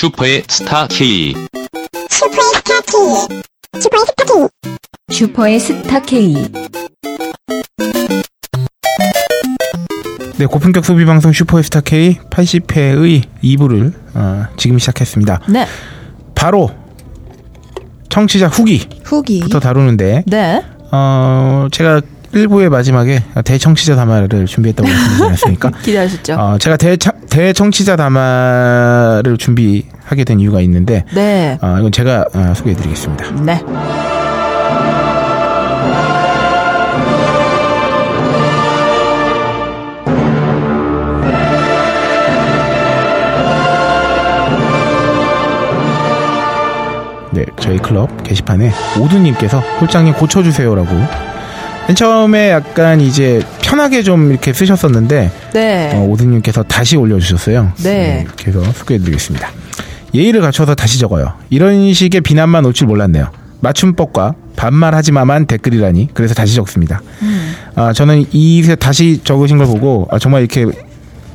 슈퍼의 스타 K. 슈퍼의 스타 K. 슈퍼의 스타 K. 슈퍼의 스타 K. 네, 고품격 소비 방송 슈퍼스타 K 80회의 2부를 어, 지금 시작했습니다. 네. 바로 청취자 후기부터 후기. 다루는데 네. 어, 제가 1부의 마지막에 대청취자 담화를 준비했다고 말씀드리지 않았습니까? 기대하셨죠? 어, 제가 대, 대청취자 담화를 준비하게 된 이유가 있는데 네. 어, 이건 제가 어, 소개해드리겠습니다. 네. 네, 저희 클럽 게시판에 오두님께서 홀장님 고쳐주세요라고 맨 처음에 약간 이제 편하게 좀 이렇게 쓰셨었는데 네. 어, 오두님께서 다시 올려주셨어요. 네. 그래서 소개해드리겠습니다. 예의를 갖춰서 다시 적어요. 이런 식의 비난만 올 줄 몰랐네요. 맞춤법과 반말하지 마만 댓글이라니 그래서 다시 적습니다. 음. 아, 저는 이 다시 적으신 걸 보고 아, 정말 이렇게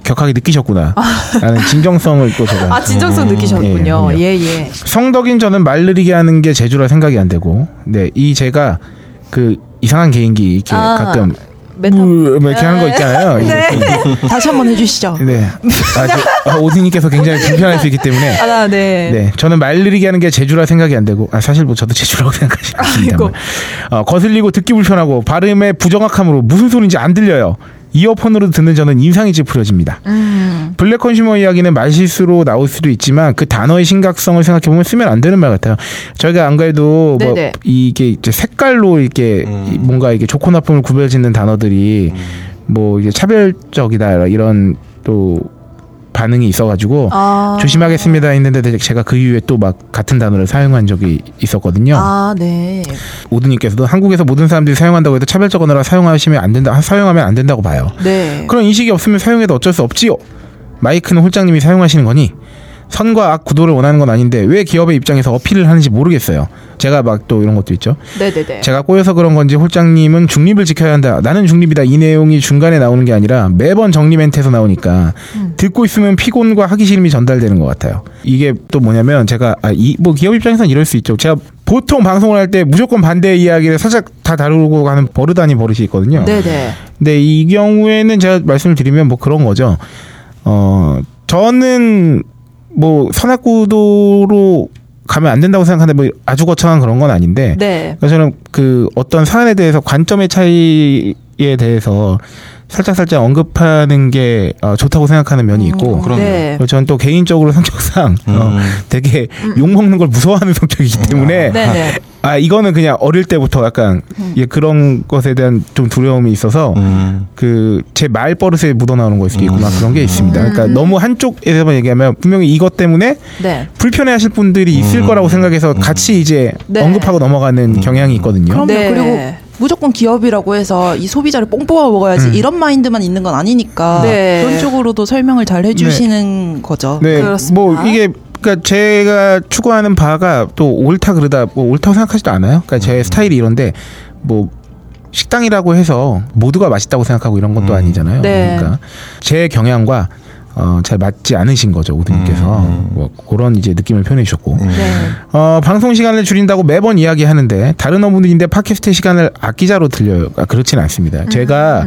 격하게 느끼셨구나 라는 진정성을 또 제가 아, 진정성 느끼셨군요. 예, 예, 예. 성덕인 저는 말 느리게 하는 게 제주라 생각이 안 되고 네 이 제가 그 이상한 개인기 이렇게 아, 가끔 메타. 뭐 이렇게 하는 거 있잖아요. 네. 다시 한번 해주시죠. 네. 아, 저, 아, 오디님께서 굉장히 불편할 수 있기 때문에. 아, 네. 네, 저는 말 느리게 하는 게 제주라 생각이 안 되고, 아, 사실 뭐 저도 제주라고 않습니다. 아이고. 어, 거슬리고 듣기 불편하고 발음의 부정확함으로 무슨 소리인지 안 들려요. 이어폰으로 듣는 저는 인상이 찌푸려집니다. 음. 블랙 컨슈머 이야기는 말실수로 나올 수도 있지만 그 단어의 심각성을 생각해 보면 쓰면 안 되는 말 같아요. 저희가 안 그래도 뭐. 이게 이제 색깔로 이렇게 이 뭔가 이게 좋고 나쁨을 구별짓는 단어들이 뭐 이게 차별적이다 이런 또 반응이 있어가지고 아. 조심하겠습니다 했는데 제가 그 이후에 또 막 같은 단어를 사용한 적이 있었거든요. 아, 네. 오드님께서도 한국에서 모든 사람들이 사용한다고 해도 차별적 언어라 사용하시면 안 된다, 사용하면 안 된다고 봐요. 네. 그런 인식이 없으면 사용해도 어쩔 수 없지요. 마이크는 홀장님이 사용하시는 거니 선과 악 구도를 원하는 건 아닌데 왜 기업의 입장에서 어필을 하는지 모르겠어요. 제가 막 또 이런 것도 있죠. 네네네. 제가 꼬여서 그런 건지 홀장님은 중립을 지켜야 한다. 나는 중립이다. 이 내용이 중간에 나오는 게 아니라 매번 정리 멘트에서 나오니까 듣고 있으면 피곤과 하기 싫음이 전달되는 것 같아요. 이게 또 뭐냐면 제가 아, 이, 뭐 기업 입장에서는 이럴 수 있죠. 제가 보통 방송을 할 때 무조건 반대 이야기를 살짝 다 다루고 가는 버릇 아닌 버릇이 있거든요. 네네. 근데 이 경우에는 제가 말씀을 드리면 뭐 그런 거죠. 어, 저는 뭐 선악구도로 가면 안 된다고 생각하는데 뭐 아주 거창한 그런 건 아닌데 네. 그러니까 저는 그 어떤 사안에 대해서 관점의 차이에 대해서 살짝 살짝 언급하는 게 어, 좋다고 생각하는 면이 있고 그럼요. 네. 저는 또 개인적으로 성격상 어, 음. 되게 욕 먹는 걸 무서워하는 성격이기 때문에 네네. 아 이거는 그냥 어릴 때부터 약간 예, 그런 것에 대한 좀 두려움이 있어서 음. 그제 말 버릇에 묻어나오는 걸 수도 있고 막 그런 게 있습니다. 그러니까 너무 한쪽에서만 얘기하면 분명히 이것 때문에 네. 불편해하실 분들이 있을 음. 거라고 생각해서 같이 이제 네. 언급하고 넘어가는 경향이 있거든요. 그럼요. 네. 그리고 무조건 기업이라고 해서 이 소비자를 뽕 뽑아 먹어야지 음. 이런 마인드만 있는 건 아니니까 네. 그런 쪽으로도 설명을 잘 해주시는 거죠. 네, 그렇습니다. 뭐 이게 그러니까 제가 추구하는 바가 또 옳다 그러다 뭐 옳다고 생각하지도 않아요. 그러니까 제 스타일이 이런데 뭐 식당이라고 해서 모두가 맛있다고 생각하고 이런 것도 음. 아니잖아요. 네. 그러니까 제 경향과 어, 잘 맞지 않으신 거죠, 오드님께서. 음. 뭐 그런 이제 느낌을 표현해 주셨고. 음. 네. 어, 방송 시간을 줄인다고 매번 이야기하는데 다른 어부들인데 팟캐스트 시간을 아끼자로 들려요. 아, 그렇지는 않습니다. 제가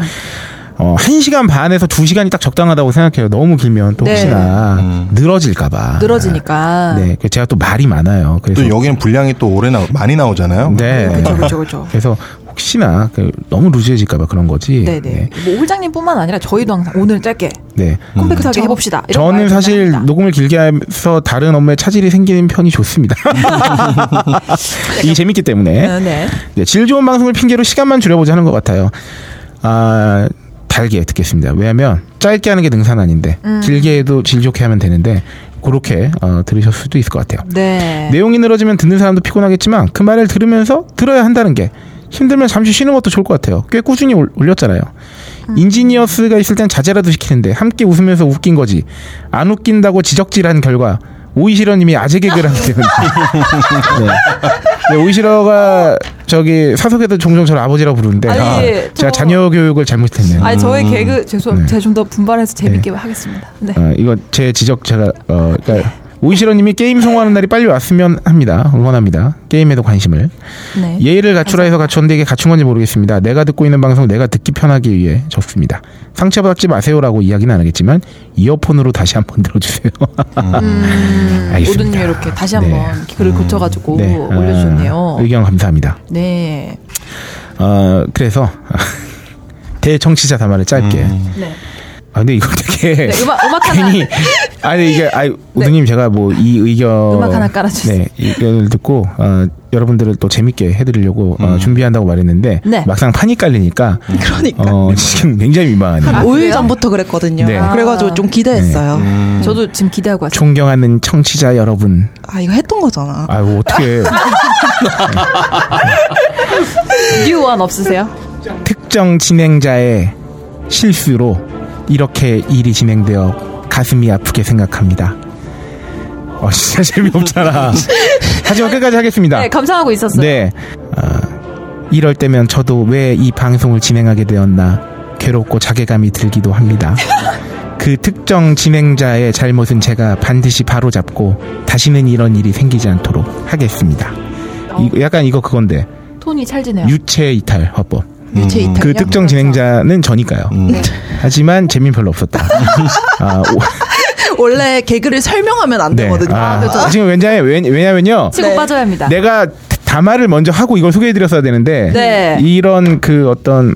어, 1시간 반에서 2시간이 딱 적당하다고 생각해요. 너무 길면 또 네. 혹시나 음. 늘어질까봐. 늘어지니까. 네, 그 제가 또 말이 많아요. 그래서 또 여기는 분량이 또 오래 나 많이 나오잖아요. 네. 그렇죠, 그렇죠, 그렇죠. 그래서 혹시나 그 너무 루즈해질까봐 그런 거지. 네네. 네. 뭐 홀장님뿐만 아니라 저희도 항상 오늘 짧게 네. 컴팩트하게 해봅시다. 이런 저는 말 사실. 녹음을 길게 해서 다른 업무에 차질이 생기는 편이 좋습니다. 이게 재밌기 때문에. 네. 네. 네, 질 좋은 방송을 핑계로 시간만 줄여보자 하는 것 같아요. 아, 달게 듣겠습니다. 왜냐하면 짧게 하는 게 능산 아닌데 음. 길게 해도 질 좋게 하면 되는데 그렇게 어, 들으실 수도 있을 것 같아요. 네. 내용이 늘어지면 듣는 사람도 피곤하겠지만 그 말을 들으면서 들어야 한다는 게 힘들면 잠시 쉬는 것도 좋을 것 같아요. 꽤 꾸준히 올- 올렸잖아요. 인지니어스가 있을 땐 자제라도 시키는데 함께 웃으면서 웃긴 거지. 안 웃긴다고 지적질한 결과 오이시러님이 아재 개그를 하기 때문에. 네. 네, 오이시러가 저기 사석에도 종종 저를 아버지라고 부르는데 아니, 아, 저- 제가 자녀 교육을 잘못했네요. 아니 저의 개그 죄송 네. 제가 좀 더 분발해서 재밌게 하겠습니다. 네. 어, 이거 제 지적 제가 어, 그러니까 오이시러님이 게임 성공하는 날이 빨리 왔으면 합니다. 응원합니다. 게임에도 관심을. 네. 예의를 갖추라 해서 갖췄는데 이게 갖춘 건지 모르겠습니다. 내가 듣고 있는 방송 내가 듣기 편하기 위해 적습니다. 상처받지 마세요라고 이야기는 안 하겠지만 이어폰으로 다시 한번 들어주세요. 음, 알겠습니다. 오드님 이렇게 다시 한번 네. 글을 고쳐가지고 네, 올려주셨네요. 아, 의견 감사합니다. 네. 어, 그래서 대정치자 담화를 짧게. 네. 아 근데 이거 되게 네, 음악 음악 하나 괜히 아니 이게 아니 우드님 제가 뭐 이 의견 음악 하나 깔아주세요. 네 의견을 듣고 어, 여러분들을 또 재밌게 해드리려고 어, 준비한다고 말했는데 네. 막상 판이 깔리니까 그러니까. 어, 지금 굉장히 민망하네요. 한 5일 그래요? 전부터 그랬거든요. 네. 그래가지고 좀 기대했어요. 음. 저도 지금 기대하고 왔어요. 존경하는 청취자 여러분, 아 이거 했던 거잖아. 아유 어떻게 뉴원 없으세요? 특정 진행자의 실수로 이렇게 일이 진행되어 가슴이 아프게 생각합니다. 어 진짜 재미없잖아. 하지만 끝까지 하겠습니다. 네, 감상하고 있었어요. 네. 아, 이럴 때면 저도 왜 이 방송을 진행하게 되었나 괴롭고 자괴감이 들기도 합니다. 그 특정 진행자의 잘못은 제가 반드시 바로잡고 다시는 이런 일이 생기지 않도록 하겠습니다. 이, 약간 이거 그건데 톤이 찰지네요. 유체 이탈 화법. 유체 이탈이요? 그 특정 진행자는 저니까요. 하지만 재미 별로 없었다. 아, 오- 원래 개그를 설명하면 안 네. 되거든요. 아, 그렇죠. 지금 왜냐면 왜냐면요. 치고 네. 빠져야 합니다. 내가 담화를 먼저 하고 이걸 소개해드렸어야 되는데 네. 이런 그 어떤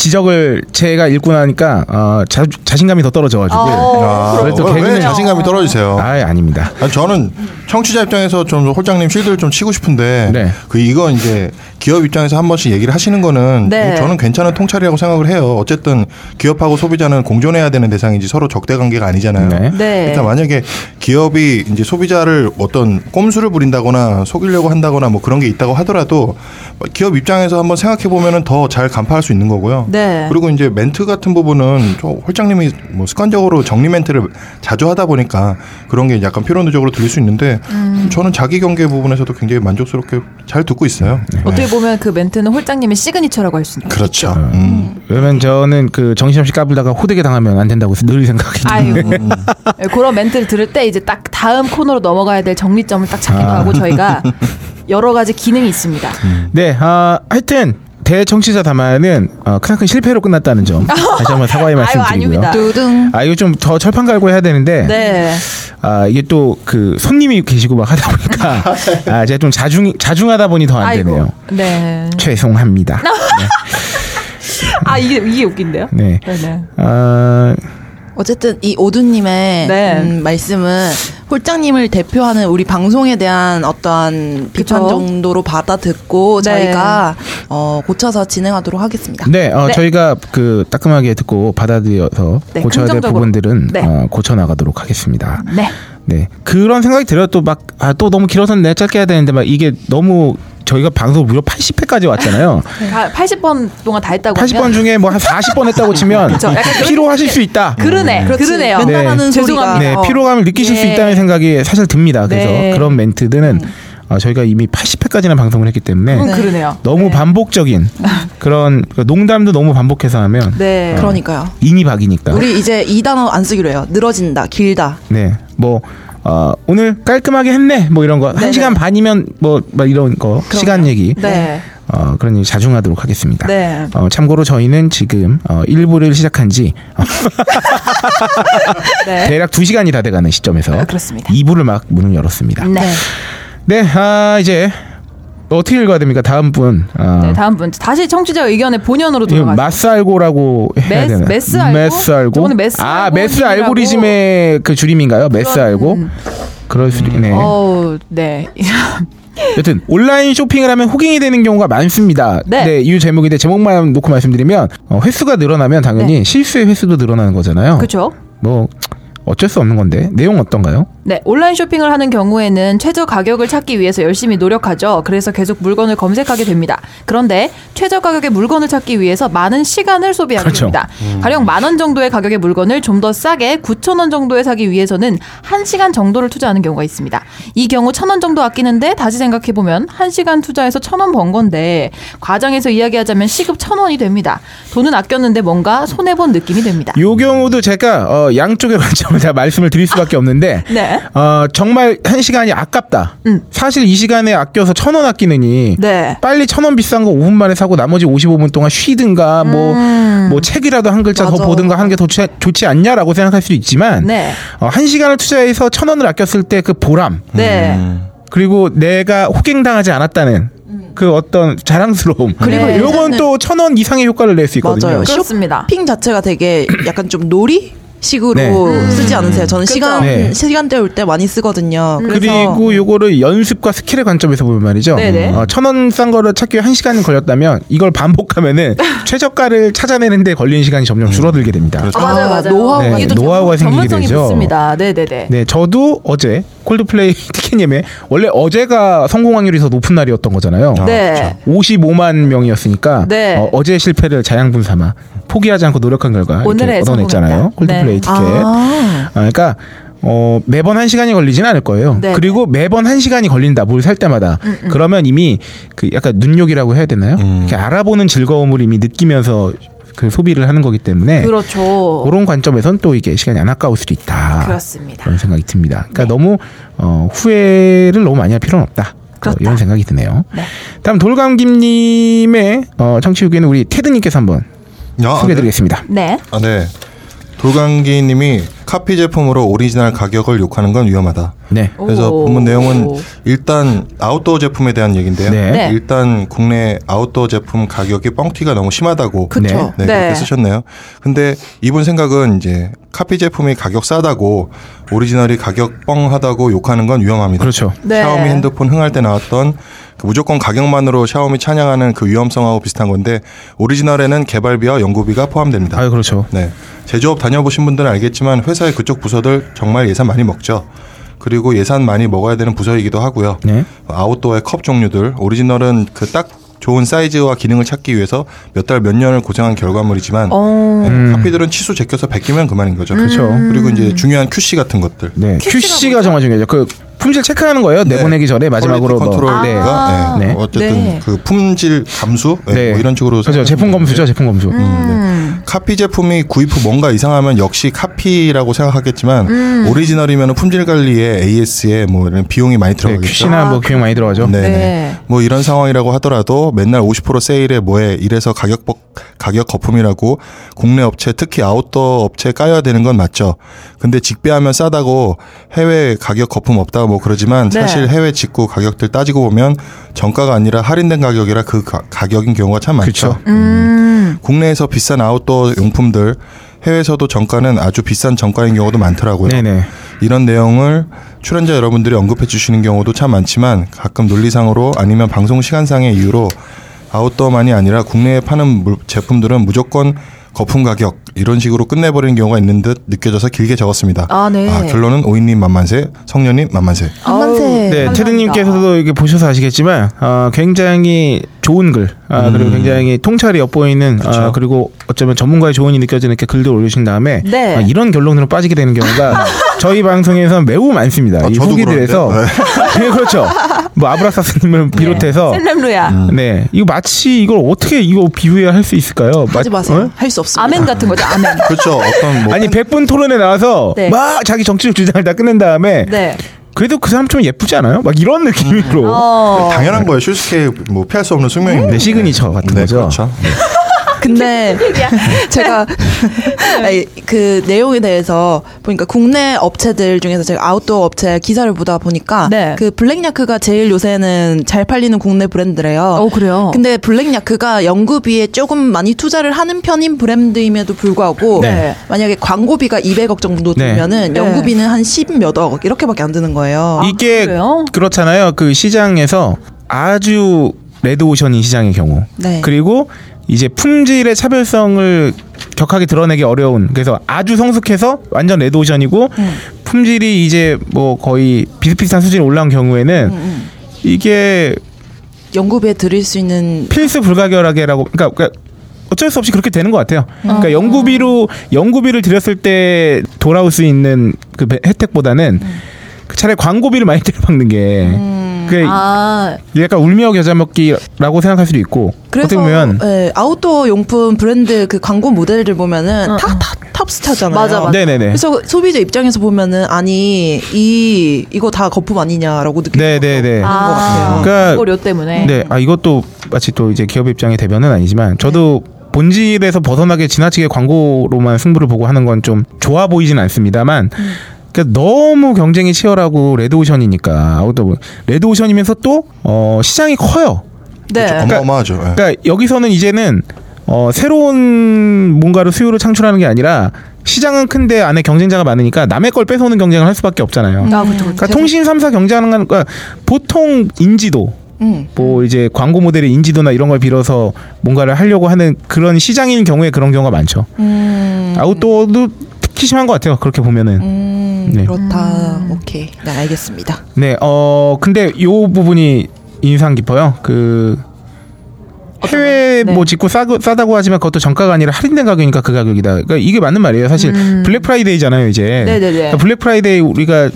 지적을 제가 읽고 나니까 어, 자, 자신감이 더 떨어져가지고 어, 아, 그래도 왜, 왜 자신감이 떨어지세요? 아 아닙니다. 아니, 저는 청취자 입장에서 좀 홀장님 실드를 좀 치고 싶은데 네. 그 이건 이제 기업 입장에서 한 번씩 얘기를 하시는 거는 네. 저는 괜찮은 통찰이라고 생각을 해요. 어쨌든 기업하고 소비자는 공존해야 되는 대상이지 서로 적대 관계가 아니잖아요. 네. 네. 그러니까 만약에 기업이 이제 소비자를 어떤 꼼수를 부린다거나 속이려고 한다거나 뭐 그런 게 있다고 하더라도 기업 입장에서 한번 생각해 보면은 더 잘 간파할 수 있는 거고요. 네. 그리고 이제 멘트 같은 부분은 저 홀장님이 뭐 습관적으로 정리 멘트를 자주 하다 보니까 그런 게 약간 피로누적으로 들릴 수 있는데 음. 저는 자기 경계 부분에서도 굉장히 만족스럽게 잘 듣고 있어요. 어떻게 보면 그 멘트는 홀장님의 signature라고 할 수 있죠. 그렇죠. 음. 음. 왜냐면 저는 그 정신없이 까불다가 호되게 당하면 안 된다고 늘 아유, 때문에 네, 그런 멘트를 들을 때 이제 딱 다음 코너로 넘어가야 될 정리점을 딱 찾기도 아. 하고 저희가 여러 가지 기능이 있습니다. 네, 아, 하여튼 대청취자 담화는 어, 크나큰 실패로 끝났다는 점 다시 한번 사과의 아유, 말씀드리고요. 아닙니다. 두둥. 아 이거 좀 더 철판 갈고 해야 되는데 네. 아 이게 또 그 손님이 계시고 막 하다 보니까 아 제가 좀 자중 자중하다 보니 더 안 되네요. 네. 죄송합니다. 아 이게 이게 웃긴데요? 네. 네. 네. 아 어쨌든 이 오두님의 네. 음, 말씀은 홀장님을 대표하는 우리 방송에 대한 어떠한 비판. 정도로 받아 듣고 네. 저희가 어, 고쳐서 진행하도록 하겠습니다. 네, 어, 네. 저희가 그 따끔하게 듣고 받아들여서 네, 고쳐야 될 긍정적으로. 부분들은 네. 어, 고쳐 나가도록 하겠습니다. 네. 네, 그런 생각이 들어요. 또 막 아 또 너무 길어서 내 짧게 해야 되는데 막 이게 너무 저희가 방송 무려 80회까지 왔잖아요. 80번 동안 다 했다고 80번 하면 중에 뭐 한 40번 했다고 치면 피로하실 수 있다. 그러네. 그렇지. 그러네요. 네. 하는 죄송합니다. 소리가 네, 어. 피로감을 느끼실 수 예. 있다는 생각이 사실 듭니다. 그래서 네. 그런 멘트들은 어, 저희가 이미 80회까지나 방송을 했기 때문에 그건 그러네요. 너무 네. 반복적인 그런 그 농담도 너무 반복해서 하면 네. 그러니까요. 인이 박이니까. 우리 이제 이 단어 안 쓰기로 해요. 늘어진다, 길다. 네, 뭐 어, 오늘 깔끔하게 했네, 뭐 이런 거. 한. 시간 반이면 뭐, 뭐 이런 거 시간 얘기. 네. 어, 그런 얘기 자중하도록 하겠습니다. 네. 어, 참고로 저희는 지금 어, 1부를 시작한지 어, 네. 대략 2 시간이 다 돼가는 시점에서 아, 그렇습니다. 2부를 막 문을 열었습니다. 네. 네, 아 이제 어떻게 읽어야 됩니까? 다음 분. 아, 네, 다음 분 다시 청취자 의견의 본연으로 돌아가죠. 마스알고라고 해야 메스- 되나? 메스 알고? 메스 알고. 저거는 메스 아, 메스. 알고리즘의 그 줄임인가요? 메스 알고. 그럴 수도 있네. 어우, 네. 여튼 온라인 쇼핑을 하면 호갱이 되는 경우가 많습니다. 네. 이 제목인데 제목만 놓고 말씀드리면 어, 횟수가 늘어나면 당연히 네. 실수의 횟수도 늘어나는 거잖아요. 그렇죠. 뭐 어쩔 수 없는 건데 내용 어떤가요? 네, 온라인 쇼핑을 하는 경우에는 최저 가격을 찾기 위해서 열심히 노력하죠. 그래서 계속 물건을 검색하게 됩니다. 그런데 최저 가격의 물건을 찾기 위해서 많은 시간을 소비하게 그렇죠. 됩니다. 가령 만 원 정도의 가격의 물건을 좀 더 싸게 9천 원 정도에 사기 위해서는 1시간 정도를 투자하는 경우가 있습니다. 이 경우 천 원 정도 아끼는데 다시 생각해 보면 1시간 투자해서 천 원 번 건데 과장해서 이야기하자면 시급 천 원이 됩니다. 돈은 아꼈는데 뭔가 손해 본 느낌이 됩니다. 요 경우도 제가 어, 양쪽의 관점을 다 말씀을 드릴 수밖에 없는데 네. 네. 어, 정말 한 시간이 아깝다. 음. 사실 이 시간에 아껴서 천 원 아끼느니 네. 빨리 천 원 비싼 거 5분 만에 사고 나머지 55분 동안 쉬든가 뭐, 음. 뭐 책이라도 한 글자 더 맞아. 보든가 하는 게더 좋지, 좋지 않냐라고 생각할 수도 있지만 네. 어, 한 시간을 투자해서 천 원을 아꼈을 때 그 보람 네. 음. 그리고 내가 호갱당하지 않았다는 그 어떤 자랑스러움 그리고 네. 요건 또 천 원 이상의 효과를 낼 수 있거든요. 맞아요. 그렇습니다. 쇼핑 자체가 되게 약간 좀 놀이 식으로 네. 쓰지 않으세요? 저는 그쵸. 시간 네. 시간대 올 때 많이 쓰거든요. 그래서 그리고 요거를 연습과 skill의 관점에서 보면 말이죠. 네네. 어, 천원 싼 거를 찾기 한 시간 걸렸다면 이걸 반복하면은 최저가를 찾아내는데 걸리는 시간이 점점 줄어들게 됩니다. 그렇죠. 아, 맞아요, 아, 맞아요. 노하우가 네, 노하우가 생기게 전문성이 되죠. 붙습니다. 네네네. 네, 저도 어제 콜드플레이 티켓님의 원래 어제가 성공 확률이 더 높은 날이었던 거잖아요. 네. 55만 명이었으니까 네. 어, 제 실패를 자양분 삼아 포기하지 않고 노력한 결과 오늘의 이렇게 얻어냈잖아요. 콜드플레이 네. 티켓. 아, 아, 그러니까 어, 매번 한 시간이 걸리진 않을 거예요. 네. 그리고 매번 한 시간이 걸린다. 뭘 살 때마다. 그러면 이미 그 약간 눈욕이라고 해야 되나요? 음. 이렇게 알아보는 즐거움을 이미 느끼면서 그 소비를 하는 거기 때문에 그렇죠. 그런 관점에선 또 이게 시간이 안 아까울 수도 있다. 그렇습니다. 그런 생각이 듭니다. 그러니까 너무 어, 후회를 너무 많이 할 필요는 없다. 어, 그렇다. 이런 생각이 드네요. 네. 다음 돌감김님의 어, 청취 후기는 우리 테드님께서 한번 야, 소개해드리겠습니다. 네. 아, 네. 돌강기님이 카피 제품으로 오리지널 가격을 욕하는 건 위험하다. 네. 그래서 오. 본문 내용은 일단 아웃도어 제품에 대한 얘기인데요. 네. 네. 일단 국내 아웃도어 제품 가격이 뻥튀기가 너무 심하다고 그쵸. 네, 네. 그렇게 쓰셨네요. 근데 이분 생각은 이제 카피 제품이 가격 싸다고 오리지널이 가격 뻥하다고 욕하는 건 위험합니다. 그렇죠. 네. 샤오미 핸드폰 흥할 때 나왔던 그 무조건 가격만으로 샤오미 찬양하는 그 위험성하고 비슷한 건데 오리지널에는 개발비와 연구비가 포함됩니다. 아유 그렇죠. 네. 제조업 다녀보신 분들은 알겠지만 회사 의 그쪽 부서들 정말 예산 많이 먹죠. 그리고 예산 많이 먹어야 되는 부서이기도 하고요. 네. 아웃도어의 컵 종류들 오리지널은 그 딱 좋은 사이즈와 기능을 찾기 위해서 몇 달 몇 년을 고생한 결과물이지만 어. 네, 음. 카피들은 치수 제껴서 베끼면 그만인 거죠. 그렇죠. 그리고 이제 중요한 QC 같은 것들. 네. QC가 정말 중요하죠. 그 품질 체크하는 거예요. 네. 내보내기 전에 마지막으로 quality 뭐. control과 아. 네. 네. 어쨌든 네. 그 품질 감수 네, 네. 뭐 이런 식으로 그렇죠. 제품 검수죠. 제품 검수. 음. 카피 제품이 구입 후 뭔가 이상하면 역시 카피라고 생각하겠지만 음. 오리지널이면 품질 관리에 AS에 뭐 이런 비용이 많이 네, 들어가겠죠. QC나 뭐 아, 비용 많이 들어가죠. 네. 네. 뭐 이런 상황이라고 하더라도 맨날 50% 세일에 뭐해 이래서 가격 복- 가격 거품이라고 국내 업체 특히 아웃도어 업체에 까야 되는 건 맞죠. 근데 직배하면 싸다고 해외 가격 거품 없다고 뭐 그러지만 네. 사실 해외 직구 가격들 따지고 보면 정가가 아니라 할인된 가격이라 그 가, 가격인 경우가 참 많죠. 그쵸. 음. 국내에서 비싼 아웃도어 용품들 해외에서도 정가는 아주 비싼 정가인 경우도 많더라고요. 네네. 이런 내용을 출연자 여러분들이 언급해 주시는 경우도 참 많지만 가끔 논리상으로 아니면 방송 시간상의 이유로 아웃도어만이 아니라 국내에 파는 물- 제품들은 무조건 거품 가격 이런 식으로 끝내버리는 경우가 있는 듯 느껴져서 길게 적었습니다. 아, 네. 결론은 오이님 만만세, 성년님 만만세. 한만세. 네. 테드님께서도 이게 보셔서 아시겠지만 어, 굉장히 좋은 글 아, 그리고 굉장히 통찰이 엿보이는 아, 그쵸. 그리고 어쩌면 전문가의 조언이 느껴지는 이렇게 글들 올리신 다음에 네. 아, 이런 결론으로 빠지게 되는 경우가 저희 방송에서 매우 많습니다. 아, 이 후기들에서 그런데. 네, 그렇죠. 뭐 아브라사스님을 비롯해서 셀렘루야. 네 이거 마치 이걸 어떻게 이거 비유해야 할 수 있을까요? 하지 마- 마세요. 어? 할수 없습니다. 아멘 같은 거죠. 아멘. 그렇죠. 어떤 뭐 아니 100분 토론에 나와서 네. 막 자기 정치적 주장을 다 끝낸 다음에 네. 그래도 그 사람 좀 예쁘지 않아요? 막 이런 느낌으로 어. 당연한 거예요. 슈스케 뭐 피할 수 없는 숙명입니다. 네, 시그니처 같은 네, 거죠. 그렇죠. 근데 제가 아니, 그 내용에 대해서 보니까 국내 업체들 중에서 제가 아웃도어 업체 기사를 보다 보니까 네. 그 블랙야크가 제일 요새는 잘 팔리는 국내 브랜드래요. 어, 그래요? 근데 블랙야크가 연구비에 조금 많이 투자를 하는 편인 브랜드임에도 불구하고 네. 만약에 광고비가 200억 정도 네. 들면은 네. 연구비는 한 10 몇억 이렇게밖에 안 드는 거예요. 이게 그래요? 그렇잖아요. 그 시장에서 아주 레드오션인 시장의 경우. 네. 그리고 이제 품질의 차별성을 격하게 드러내기 어려운 그래서 아주 성숙해서 완전 레드오션이고 음. 품질이 이제 뭐 거의 비슷비슷한 수준이 올라온 경우에는 음, 이게 연구비에 들일 수 있는 필수 불가결하게라고 그러니까, 그러니까 어쩔 수 없이 그렇게 되는 것 같아요. 음. 그러니까 연구비로 연구비를 들였을 때 돌아올 수 있는 그 배- 혜택보다는 음. 차라리 광고비를 많이 들여박는 게 그 아, 약간 울며 겨자 먹기라고 생각할 수도 있고 그래서 보면 예, 아웃도어 용품 브랜드 그 광고 모델들 보면은 어, 다, 다 탑스타잖아요. 맞아, 맞아. 네네네. 그래서 소비자 입장에서 보면은 아니 이 이거 다 거품 아니냐라고 느끼는 네네네. 것 같아요. 그러니까 광고료 때문에. 네, 아 이것도 마치 또 이제 기업 입장의 대변은 아니지만 저도 본질에서 벗어나게 지나치게 광고로만 승부를 보고 하는 건 좀 좋아 보이진 않습니다만. 그러니까 너무 경쟁이 치열하고 레드오션이니까 아웃도어 레드오션이면서 또 어, 시장이 커요. 네. 어마어마하죠. 예. 그러니까 여기서는 이제는 어, 새로운 뭔가를 수요를 창출하는 게 아니라 시장은 큰데 안에 경쟁자가 많으니까 남의 걸 뺏어오는 경쟁을 할 수밖에 없잖아요. 아, 그렇죠. 그러니까 통신 3사 경쟁하는 건 그러니까 보통 인지도 음. 뭐 이제 광고 모델의 인지도나 이런 걸 빌어서 뭔가를 하려고 하는 그런 시장인 경우에 그런 경우가 많죠. 음. 아웃도어도 특히 심한 것 같아요. 그렇게 보면은. 음, 네. 그렇다. 오케이. 네, 알겠습니다. 네, 어 근데 요 부분이 인상 깊어요. 그 해외 네. 뭐 직구 싸, 싸다고 하지만 그것도 정가가 아니라 할인된 가격이니까 그 가격이다. 그러니까 이게 맞는 말이에요. 사실 블랙 프라이데이잖아요, 이제. 음. 네네네. 그러니까 블랙 프라이데이 우리가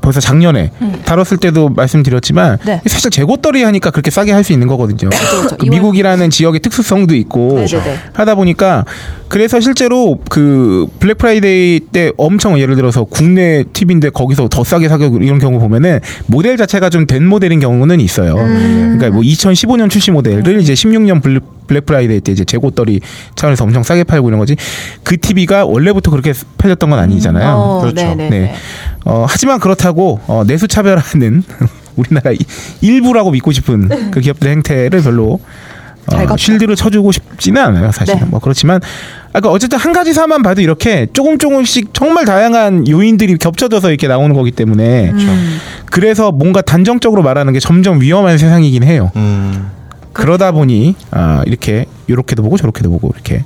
벌써 작년에 다뤘을 때도 말씀드렸지만 네. 사실 재고떨이 하니까 그렇게 싸게 할 수 있는 거거든요. 그렇죠. 그 이월- 미국이라는 지역의 특수성도 있고 네네네. 하다 보니까 그래서 실제로 그 블랙 프라이데이 때 엄청 예를 들어서 국내 TV인데 거기서 더 싸게 사고 이런 경우 보면은 모델 자체가 좀 된 모델인 경우는 있어요. 음. 그러니까 뭐 2015년 출시 모델을 이제 16년 블랙, 블랙 프라이데이 때 이제 재고떨이 차원에서 엄청 싸게 팔고 이런 거지. 그 TV가 원래부터 그렇게 팔렸던 건 아니잖아요. 어, 그렇죠. 네네네. 네. 어, 하지만 그렇다고 어, 내수 차별하는 우리나라 이- 일부라고 믿고 싶은 그 기업들의 행태를 별로 잘 어. 쉴드를 쳐주고 싶지는 않아요, 사실은. 네. 뭐 그렇지만 아까 어쨌든 한 가지 사만 봐도 이렇게 조금 조금씩 정말 다양한 요인들이 겹쳐져서 이렇게 나오는 거기 때문에 음. 그래서 뭔가 단정적으로 말하는 게 점점 위험한 세상이긴 해요. 음. 그러다 보니 아, 이렇게 이렇게도 보고 저렇게도 보고 이렇게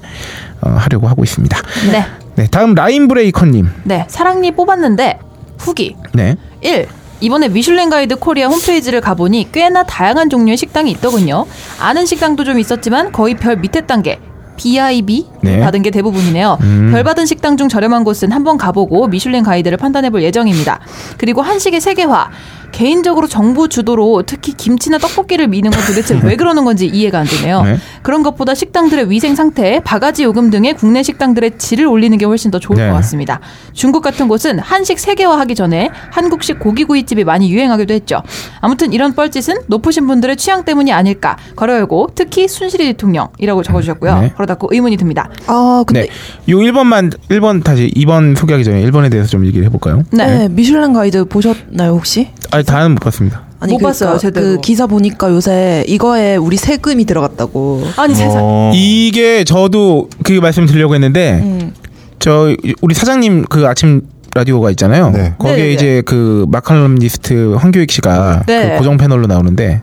어, 하려고 하고 있습니다. 네. 네, 다음 라인 브레이커님. 네. 사랑니 뽑았는데 후기 네. 1. 이번에 미슐랭 가이드 코리아 홈페이지를 가보니 꽤나 다양한 종류의 식당이 있더군요. 아는 식당도 좀 있었지만 거의 별 밑에 단계. BIB 네. 받은 게 대부분이네요. 음. 별 받은 식당 중 저렴한 곳은 한번 가보고 미슐랭 가이드를 판단해 볼 예정입니다. 그리고 한식의 세계화. 개인적으로 정부 주도로 특히 김치나 떡볶이를 미는 건 도대체 왜 그러는 건지 이해가 안 되네요. 네. 그런 것보다 식당들의 위생 상태, 바가지 요금 등의 국내 식당들의 질을 올리는 게 훨씬 더 좋을 네. 것 같습니다. 중국 같은 곳은 한식 세계화하기 전에 한국식 고기구이집이 많이 유행하기도 했죠. 아무튼 이런 뻘짓은 높으신 분들의 취향 때문이 아닐까. 걸어 열고 특히 순실이 대통령이라고 적어주셨고요. 네. 걸어 닫고 의문이 듭니다. 아, 근데 네. 요 1번만 1번 다시 2번 소개하기 전에 1번에 대해서 좀 얘기를 해 볼까요? 네. 네, 미슐랭 가이드 보셨나요 혹시? 아니 다는 못 봤습니다. 못 봤어요, 제대로. 그 기사 보니까 요새 이거에 우리 세금이 들어갔다고. 아니 세상. 어. 이게 저도 그 말씀 드리려고 했는데 음. 저 우리 사장님 그 아침 라디오가 있잖아요. 네. 거기에 네네네. 이제 그 마칼럼니스트 황교익 씨가 네. 그 고정 패널로 나오는데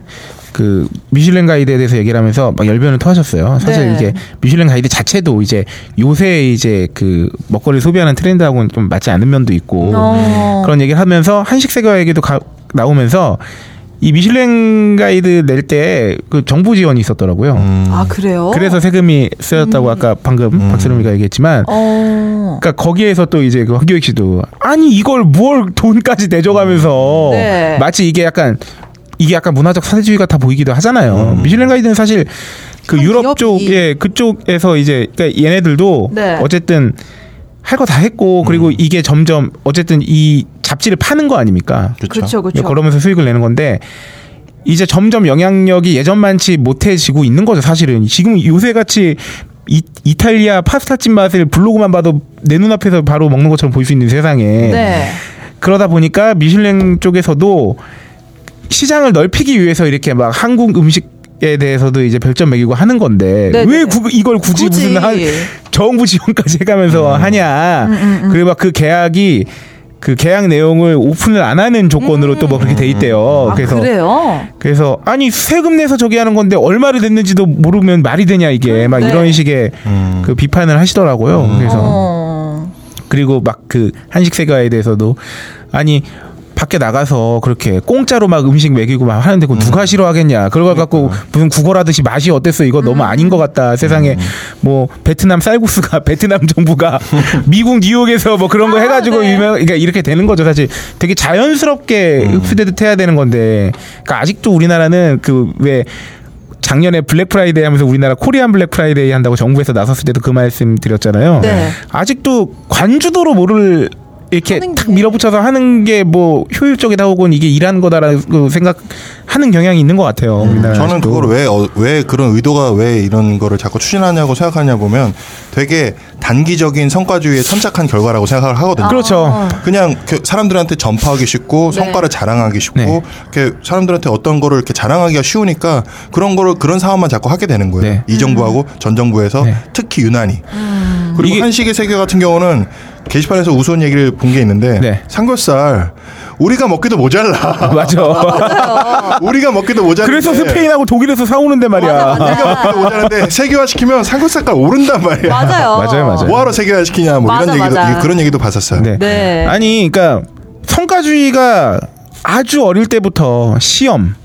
그 미슐랭 가이드에 대해서 얘기를 하면서 막 열변을 토하셨어요. 사실 네. 이게 미슐랭 가이드 자체도 이제 요새 이제 그 먹거리 를 소비하는 트렌드하고는 좀 맞지 않는 면도 있고 어. 그런 얘기를 하면서 한식 세계화 얘기도 가- 나오면서 이 미슐랭 가이드 낼 때 그 정부 지원이 있었더라고요. 음. 아 그래요? 그래서 세금이 쓰였다고 아까 방금 박세롬이가 얘기했지만 어. 그러니까 거기에서 또 이제 그 황교익 씨도 아니 이걸 뭘 돈까지 내줘가면서 네. 마치 이게 약간 이게 약간 문화적 사회주의 같아 보이기도 하잖아요. 음. 미슐랭 가이드는 사실 그한 유럽 쪽에 그쪽에서 이제 그러니까 얘네들도 네. 어쨌든 할 거 다 했고 그리고 음. 이게 점점 어쨌든 이 잡지를 파는 거 아닙니까? 그렇죠, 그렇죠. 그러면서 수익을 내는 건데 이제 점점 영향력이 예전만치 못해지고 있는 거죠 사실은 지금 요새 같이 이, 이탈리아 파스타집 맛을 블로그만 봐도 내 눈앞에서 바로 먹는 것처럼 볼수 있는 세상에 네. 그러다 보니까 미슐랭 쪽에서도 시장을 넓히기 위해서 이렇게 막 한국 음식 에 대해서도 이제 별점 매기고 하는 건데 네네네. 왜 구- 이걸 굳이, 굳이. 무슨 한 정부 지원까지 해가면서 하냐 음, 그리고 막 그 계약이 그 계약 내용을 오픈을 안 하는 조건으로 또뭐 그렇게 돼 있대요. 아 그래서 그래요? 그래서 아니 세금 내서 저기 하는 건데 얼마를 냈는지도 모르면 말이 되냐 이게 막 네. 이런 식의 음. 그 비판을 하시더라고요. 그래서 어. 그리고 막 그 한식 세계화에 대해서도 아니 밖에 나가서 그렇게 공짜로 막 음식 먹이고 막 하는데 그거 누가 싫어하겠냐. 그걸 갖고 무슨 구걸하듯이 맛이 어땠어? 이거 너무 아닌 것 같다. 세상에 뭐 베트남 쌀국수가 베트남 정부가 미국 뉴욕에서 뭐 그런 거 해가지고 네. 유명 그러니까 이렇게 되는 거죠. 사실 되게 자연스럽게 흡수되듯 해야 되는 건데 그러니까 아직도 우리나라는 그왜 작년에 블랙 프라이데이 하면서 우리나라 코리안 블랙 프라이데이 한다고 정부에서 나섰을 때도 그 말씀 드렸잖아요. 네. 아직도 관주도로 뭐를 이렇게 탁 게. 밀어붙여서 하는 게 뭐 효율적이다 혹은 이게 일하는 거다라고 생각하는 경향이 있는 것 같아요. 우리나라 저는. 그걸 왜, 어, 왜 그런 의도가 왜 이런 거를 자꾸 추진하냐고 생각하냐 보면 되게 단기적인 성과주의에 선착한 결과라고 생각을 하거든요. 그렇죠. 그냥 그 사람들한테 전파하기 쉽고 네. 성과를 자랑하기 쉽고 네. 이렇게 사람들한테 어떤 거를 이렇게 자랑하기가 쉬우니까 그런 거를 그런 상황만 자꾸 하게 되는 거예요. 네. 이 정부하고 전 정부에서 네. 특히 유난히 그리고 이게- 한식의 세계 같은 경우는 게시판에서 우스운 얘기를 본 게 있는데 네. 삼겹살 우리가 먹기도 모자라. 맞아. 우리가 먹기도 모자라. 그래서 스페인하고 독일에서 사오는데 말이야. 맞아, 맞아. 우리가 먹기도 모자란데 세계화 시키면 삼겹살가 오른단 말이야. 맞아요. 맞아요, 맞아요. 뭐하러 세계화 시키냐 뭐 맞아, 이런 얘기도 맞아. 그런 얘기도 봤었어요. 네. 네. 아니, 그러니까 성과주의가 아주 어릴 때부터 시험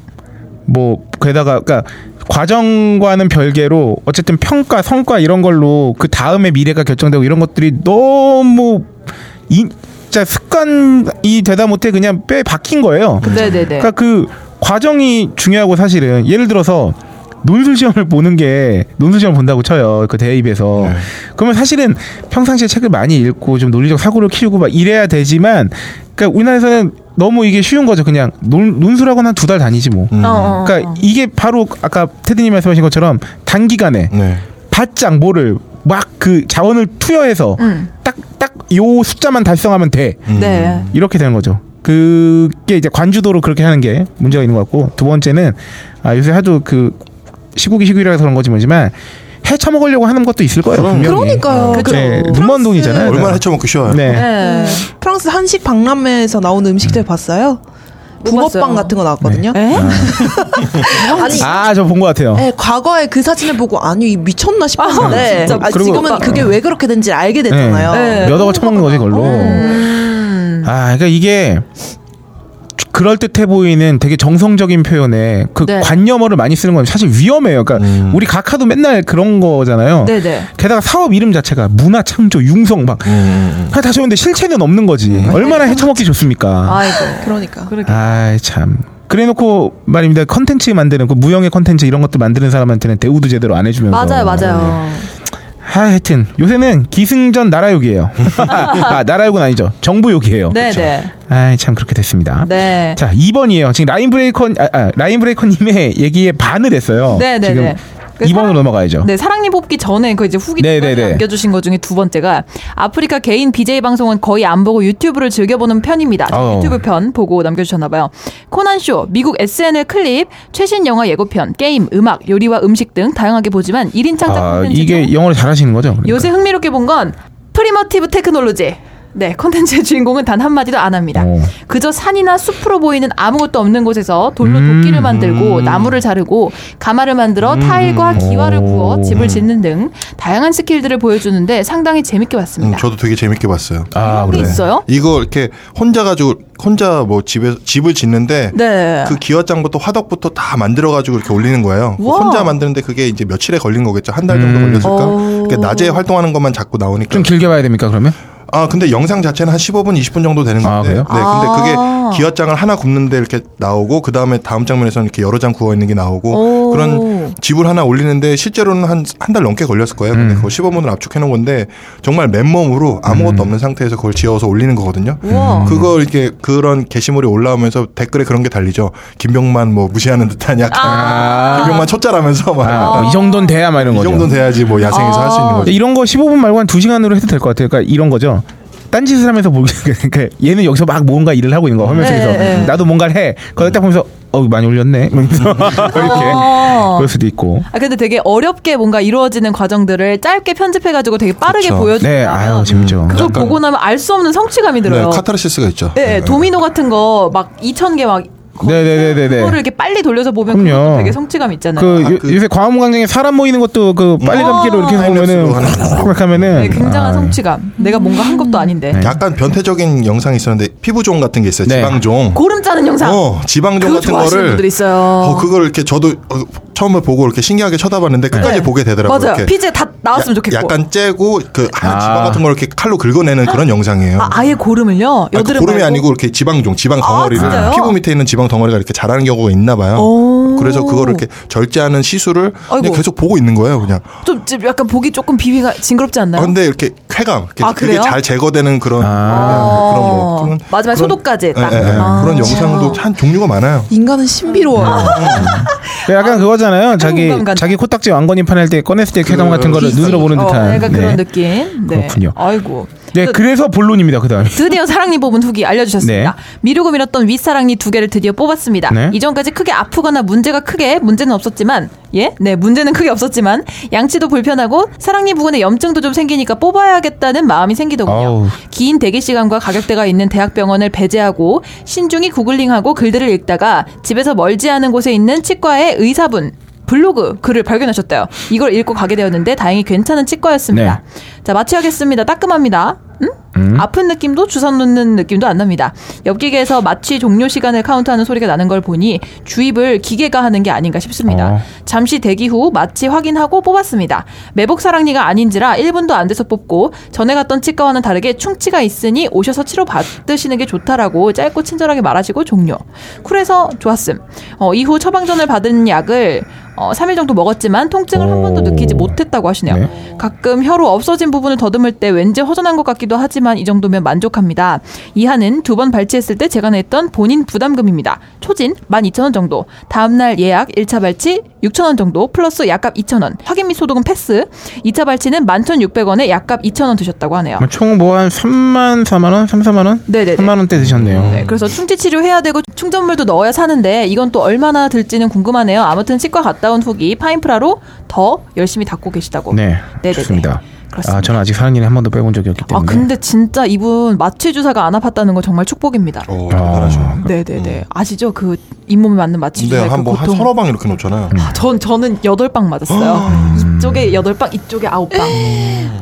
뭐 게다가 그러니까 과정과는 별개로 어쨌든 평가, 성과 이런 걸로 그 다음의 미래가 결정되고 이런 것들이 너무 이, 진짜 습관이 되다 못해 그냥 뼈에 박힌 거예요. 네네네. 그러니까 그 과정이 중요하고 사실은 예를 들어서 논술 시험을 보는 게 논술 시험 을 본다고 쳐요 그 대입에서 네. 그러면 사실은 평상시에 책을 많이 읽고 좀 논리적 사고를 키우고 막 이래야 되지만 그러니까 우리나라에서는 너무 이게 쉬운 거죠 그냥 논, 논술학원 한 두 달 다니지 뭐 음. 어, 어, 어. 그러니까 이게 바로 아까 테드님 말씀하신 것처럼 단기간에 네. 바짝 뭐를 막 그 자원을 투여해서 음. 딱딱 요 숫자만 달성하면 돼 음. 네. 이렇게 되는 거죠. 그게 이제 관주도로 그렇게 하는 게 문제가 있는 것 같고 두 번째는 아 요새 하도 그 시국이 시국이라서 그런 거지 뭐지만 헤쳐먹으려고 하는 것도 있을 거예요. 분명히. 그러니까요. 네, 그죠. 눈먼 돈이잖아요. 얼마나 헤쳐먹기 쉬워요. 네. 네. 프랑스 한식 박람회에서 나온 음식들 봤어요? 못 붕어빵 봤어요. 같은 거 나왔거든요. 에? 아니, 아 저 본 것 같아요. 네, 과거에 그 사진을 보고 아니 미쳤나 싶었는데 아, 진짜. 아, 지금은 그게 왜 그렇게 된지 알게 됐잖아요. 네. 몇 억을 처먹는 거지 그걸로. 음. 아 그러니까 이게 그럴 듯해 보이는 되게 정성적인 표현에 그 네. 관념어를 많이 쓰는 건 사실 위험해요. 그러니까 음. 우리 각하도 맨날 그런 거잖아요. 네네. 게다가 사업 이름 자체가 문화 창조 융성 막 음, 음, 다 좋은데 실체는 없는 거지. 얼마나 헤쳐먹기 좋습니까? 아이고. 그러니까. 그러게. 아이 참. 그래놓고 말입니다. 컨텐츠 만드는 그 무형의 컨텐츠 이런 것들 만드는 사람한테는 대우도 제대로 안 해주면서. 맞아요, 맞아요. 아, 하여튼 요새는 기승전 나라욕이에요. 아 나라욕은 아니죠. 정부욕이에요. 네네. 아이 참 그렇게 됐습니다. 네. 자 2번이에요. 지금 라인 브레이커 아, 아, 라인 브레이커 님의 얘기에 반을 했어요. 네, 네, 지금 네. 그 2번으로 사람- 넘어가야죠. 네, 사랑니 뽑기 전에 그 이제 후기 네, 네, 네, 네. 남겨주신 것 중에 두 번째가 아프리카 개인 BJ 방송은 거의 안 보고 유튜브를 즐겨보는 편입니다. 어. 유튜브 편 보고 남겨주셨나봐요. 코난쇼, 미국 SNL 클립, 최신 영화 예고편, 게임, 음악, 요리와 음식 등 다양하게 보지만 1인 창작 아, 이게 영어를 잘하시는 거죠? 그러니까. 요새 흥미롭게 본 건 Primitive Technology. 네, 콘텐츠의 주인공은 단 한마디도 안 합니다. 오. 그저 산이나 숲으로 보이는 아무것도 없는 곳에서 돌로 음. 도끼를 만들고 나무를 자르고 가마를 만들어 타일과 기와를 구워 오. 집을 짓는 등 다양한 스킬들을 보여주는데 상당히 재밌게 음, 봤습니다. 저도 되게 재밌게 봤어요. 아, 그래. 있어요? 이거 이렇게 혼자 가지고 혼자 뭐 집에 집을 짓는데 네. 그 기와장부터 화덕부터 다 만들어 가지고 이렇게 올리는 거예요. 우와. 혼자 만드는데 그게 이제 며칠에 걸린 거겠죠. 한 달 정도 음. 걸렸을까? 오. 그러니까 낮에 활동하는 것만 자꾸 나오니까. 좀 길게 봐야 됩니까 그러면? 아 근데 영상 자체는 한 15분 20분 정도 되는 아, 건데. 그래요? 네. 근데 아. 그게 기와장을 하나 굽는데 이렇게 나오고 그 다음에 다음 장면에서는 이렇게 여러 장 구워 있는 게 나오고 오. 그런 집을 하나 올리는데 실제로는 한 한 달 넘게 걸렸을 거예요. 근데 음. 그거 15분을 압축해 놓은 건데 정말 맨몸으로 아무것도 없는 상태에서 그걸 지어서 올리는 거거든요. 우와. 그거 이렇게 그런 게시물이 올라오면서 댓글에 그런 게 달리죠. 김병만 뭐 무시하는 듯한 약간 아. 김병만 초짜라면서 막 아, 이 정도는 돼야 막 이런 이 거죠. 정도는 돼야지 뭐 야생에서 할 수 있는 거죠. 이런 거 15분 말고 한 2시간으로 해도 될 것 같아요. 그러니까 이런 거죠. 딴짓을 하면서 보기 그러니까 얘는 여기서 막 뭔가 일을 하고 있는 거 화면 네, 속에서 네. 나도 뭔가를 해. 거기 딱 보면서 어 많이 올렸네. 이러면서 이렇게 어. 그럴 수도 있고. 아 근데 되게 어렵게 뭔가 이루어지는 과정들을 짧게 편집해가지고 되게 빠르게 그쵸. 보여주는 네, 아유 재밌죠. 그걸 약간- 보고 나면 알 수 없는 성취감이 네, 들어요. 카타르시스가 있죠. 네, 도미노 같은 거 막 2천 개막 네네네네네. 그거를 이렇게 빨리 돌려서 보면 그럼요. 되게 성취감 있잖아요. 그, 아, 요- 그- 요새 광화문 광장에 사람 모이는 것도 그 빨리 감기로 이렇게 해서 보면은 막 하면은 네, 굉장한 아, 성취감. 내가 뭔가 한 것도 아닌데. 네. 약간 변태적인 영상이 있었는데 피부종 같은 게 있어요. 네. 지방종. 고름 짜는 영상. 어, 지방종 같은 좋아하시는 거를 분들 있어요. 어, 그걸 이렇게 저도 어, 처음에 보고 이렇게 신기하게 쳐다봤는데 끝까지 네. 보게 되더라고요. 맞아요. 피지에 다 나왔으면 야- 좋겠고. 약간 째고 그 하얀 아. 지방 같은 걸 이렇게 칼로 긁어내는 그런 영상이에요. 아, 아예 고름을요? 아, 그 여드름 고름이 말고? 아니고 이렇게 지방종, 지방 아, 덩어리를 진짜요? 피부 밑에 있는 지방 덩어리가 이렇게 자라는 경우가 있나 봐요. 오. 그래서 그거를 이렇게 절제하는 시술을. 계속 보고 있는 거예요, 그냥. 좀, 좀 약간 보기 조금 비위가 징그럽지 않나요? 아, 근데 이렇게 쾌감, 이렇게 아, 그래요? 잘 제거되는 그런 아. 그런 뭐 그런 마지막에 그런- 소독까지 딱. 예, 예, 예. 아. 그런 영상도 한 종류가 많아요. 인간은 신비로워요. 그 약간 그거잖아요. 자기 공감 간다. 자기 코딱지 왕건이 판할 때 꺼냈을 때 쾌감 같은 거를 비슷- 눈으로 보는 어, 듯한. 약간 네. 그런 느낌. 네. 그렇군요. 아이고. 네, 그래서 본론입니다. 그다음에. 드디어 사랑니 뽑은 후기 알려주셨습니다. 네. 미루고 미뤘던 윗사랑니 두 개를 드디어 뽑았습니다. 네. 이전까지 크게 아프거나 문제가 크게 문제는 없었지만 예, 네 문제는 크게 없었지만 양치도 불편하고 사랑니 부근에 염증도 좀 생기니까 뽑아야겠다는 마음이 생기더군요. 아우. 긴 대기 시간과 가격대가 있는 대학병원을 배제하고 신중히 구글링하고 글들을 읽다가 집에서 멀지 않은 곳에 있는 치과의 의사분 블로그 글을 발견하셨대요. 이걸 읽고 가게 되었는데 다행히 괜찮은 치과였습니다. 자 마취하겠습니다. 따끔합니다. 음? 아픈 느낌도 주사 놓는 느낌도 안 납니다. 옆 기계에서 마취 종료 시간을 카운트하는 소리가 나는 걸 보니 주입을 기계가 하는 게 아닌가 싶습니다. 어. 잠시 대기 후 마취 확인하고 뽑았습니다. 매복 사랑니가 아닌지라 1분도 안 돼서 뽑고 전에 갔던 치과와는 다르게 충치가 있으니 오셔서 치료 받으시는 게 좋다라고 짧고 친절하게 말하시고 종료. 쿨해서 좋았음. 어, 이후 처방전을 받은 약을 어, 3일 정도 먹었지만 통증을 한 번도 오. 느끼지 못했다고 하시네요. 네. 가끔 혀로 없어진 부분을 더듬을 때 왠지 허전한 것 같기도 하지만 이 정도면 만족합니다. 이하는 두 번 발치했을 때 제가 냈던 본인 부담금입니다. 초진 12,000원 정도. 다음날 예약 1차 발치 6,000원 정도 플러스 약값 2,000원. 확인 및 소독은 패스. 2차 발치는 11,600원에 약값 2,000원 드셨다고 하네요. 총 뭐 한 3만 4만 원, 3, 4만 원? 네네네. 3만 원대 드셨네요. 네, 그래서 충치 치료해야 되고 충전물도 넣어야 사는데 이건 또 얼마나 들지는 궁금하네요. 아무튼 치과 갔다 온 후기 파인프라로 더 열심히 닦고 계시다고. 네, 네네네. 좋습니다. 그렇습니다. 아, 저는 아직 사랑니를 한 번도 빼본 적이 없기 아 때문에. 근데 진짜 이분 마취 주사가 안 아팠다는 거 정말 축복입니다. 오, 아. 대단하죠. 네네 네 아시죠 그 잇몸에 맞는 마취 주사 그한뭐한 고통. 서너 방 이렇게 놓잖아요. 아, 전 저는 여덟 방 맞았어요. 이쪽에 여덟 방, 이쪽에 아홉 방.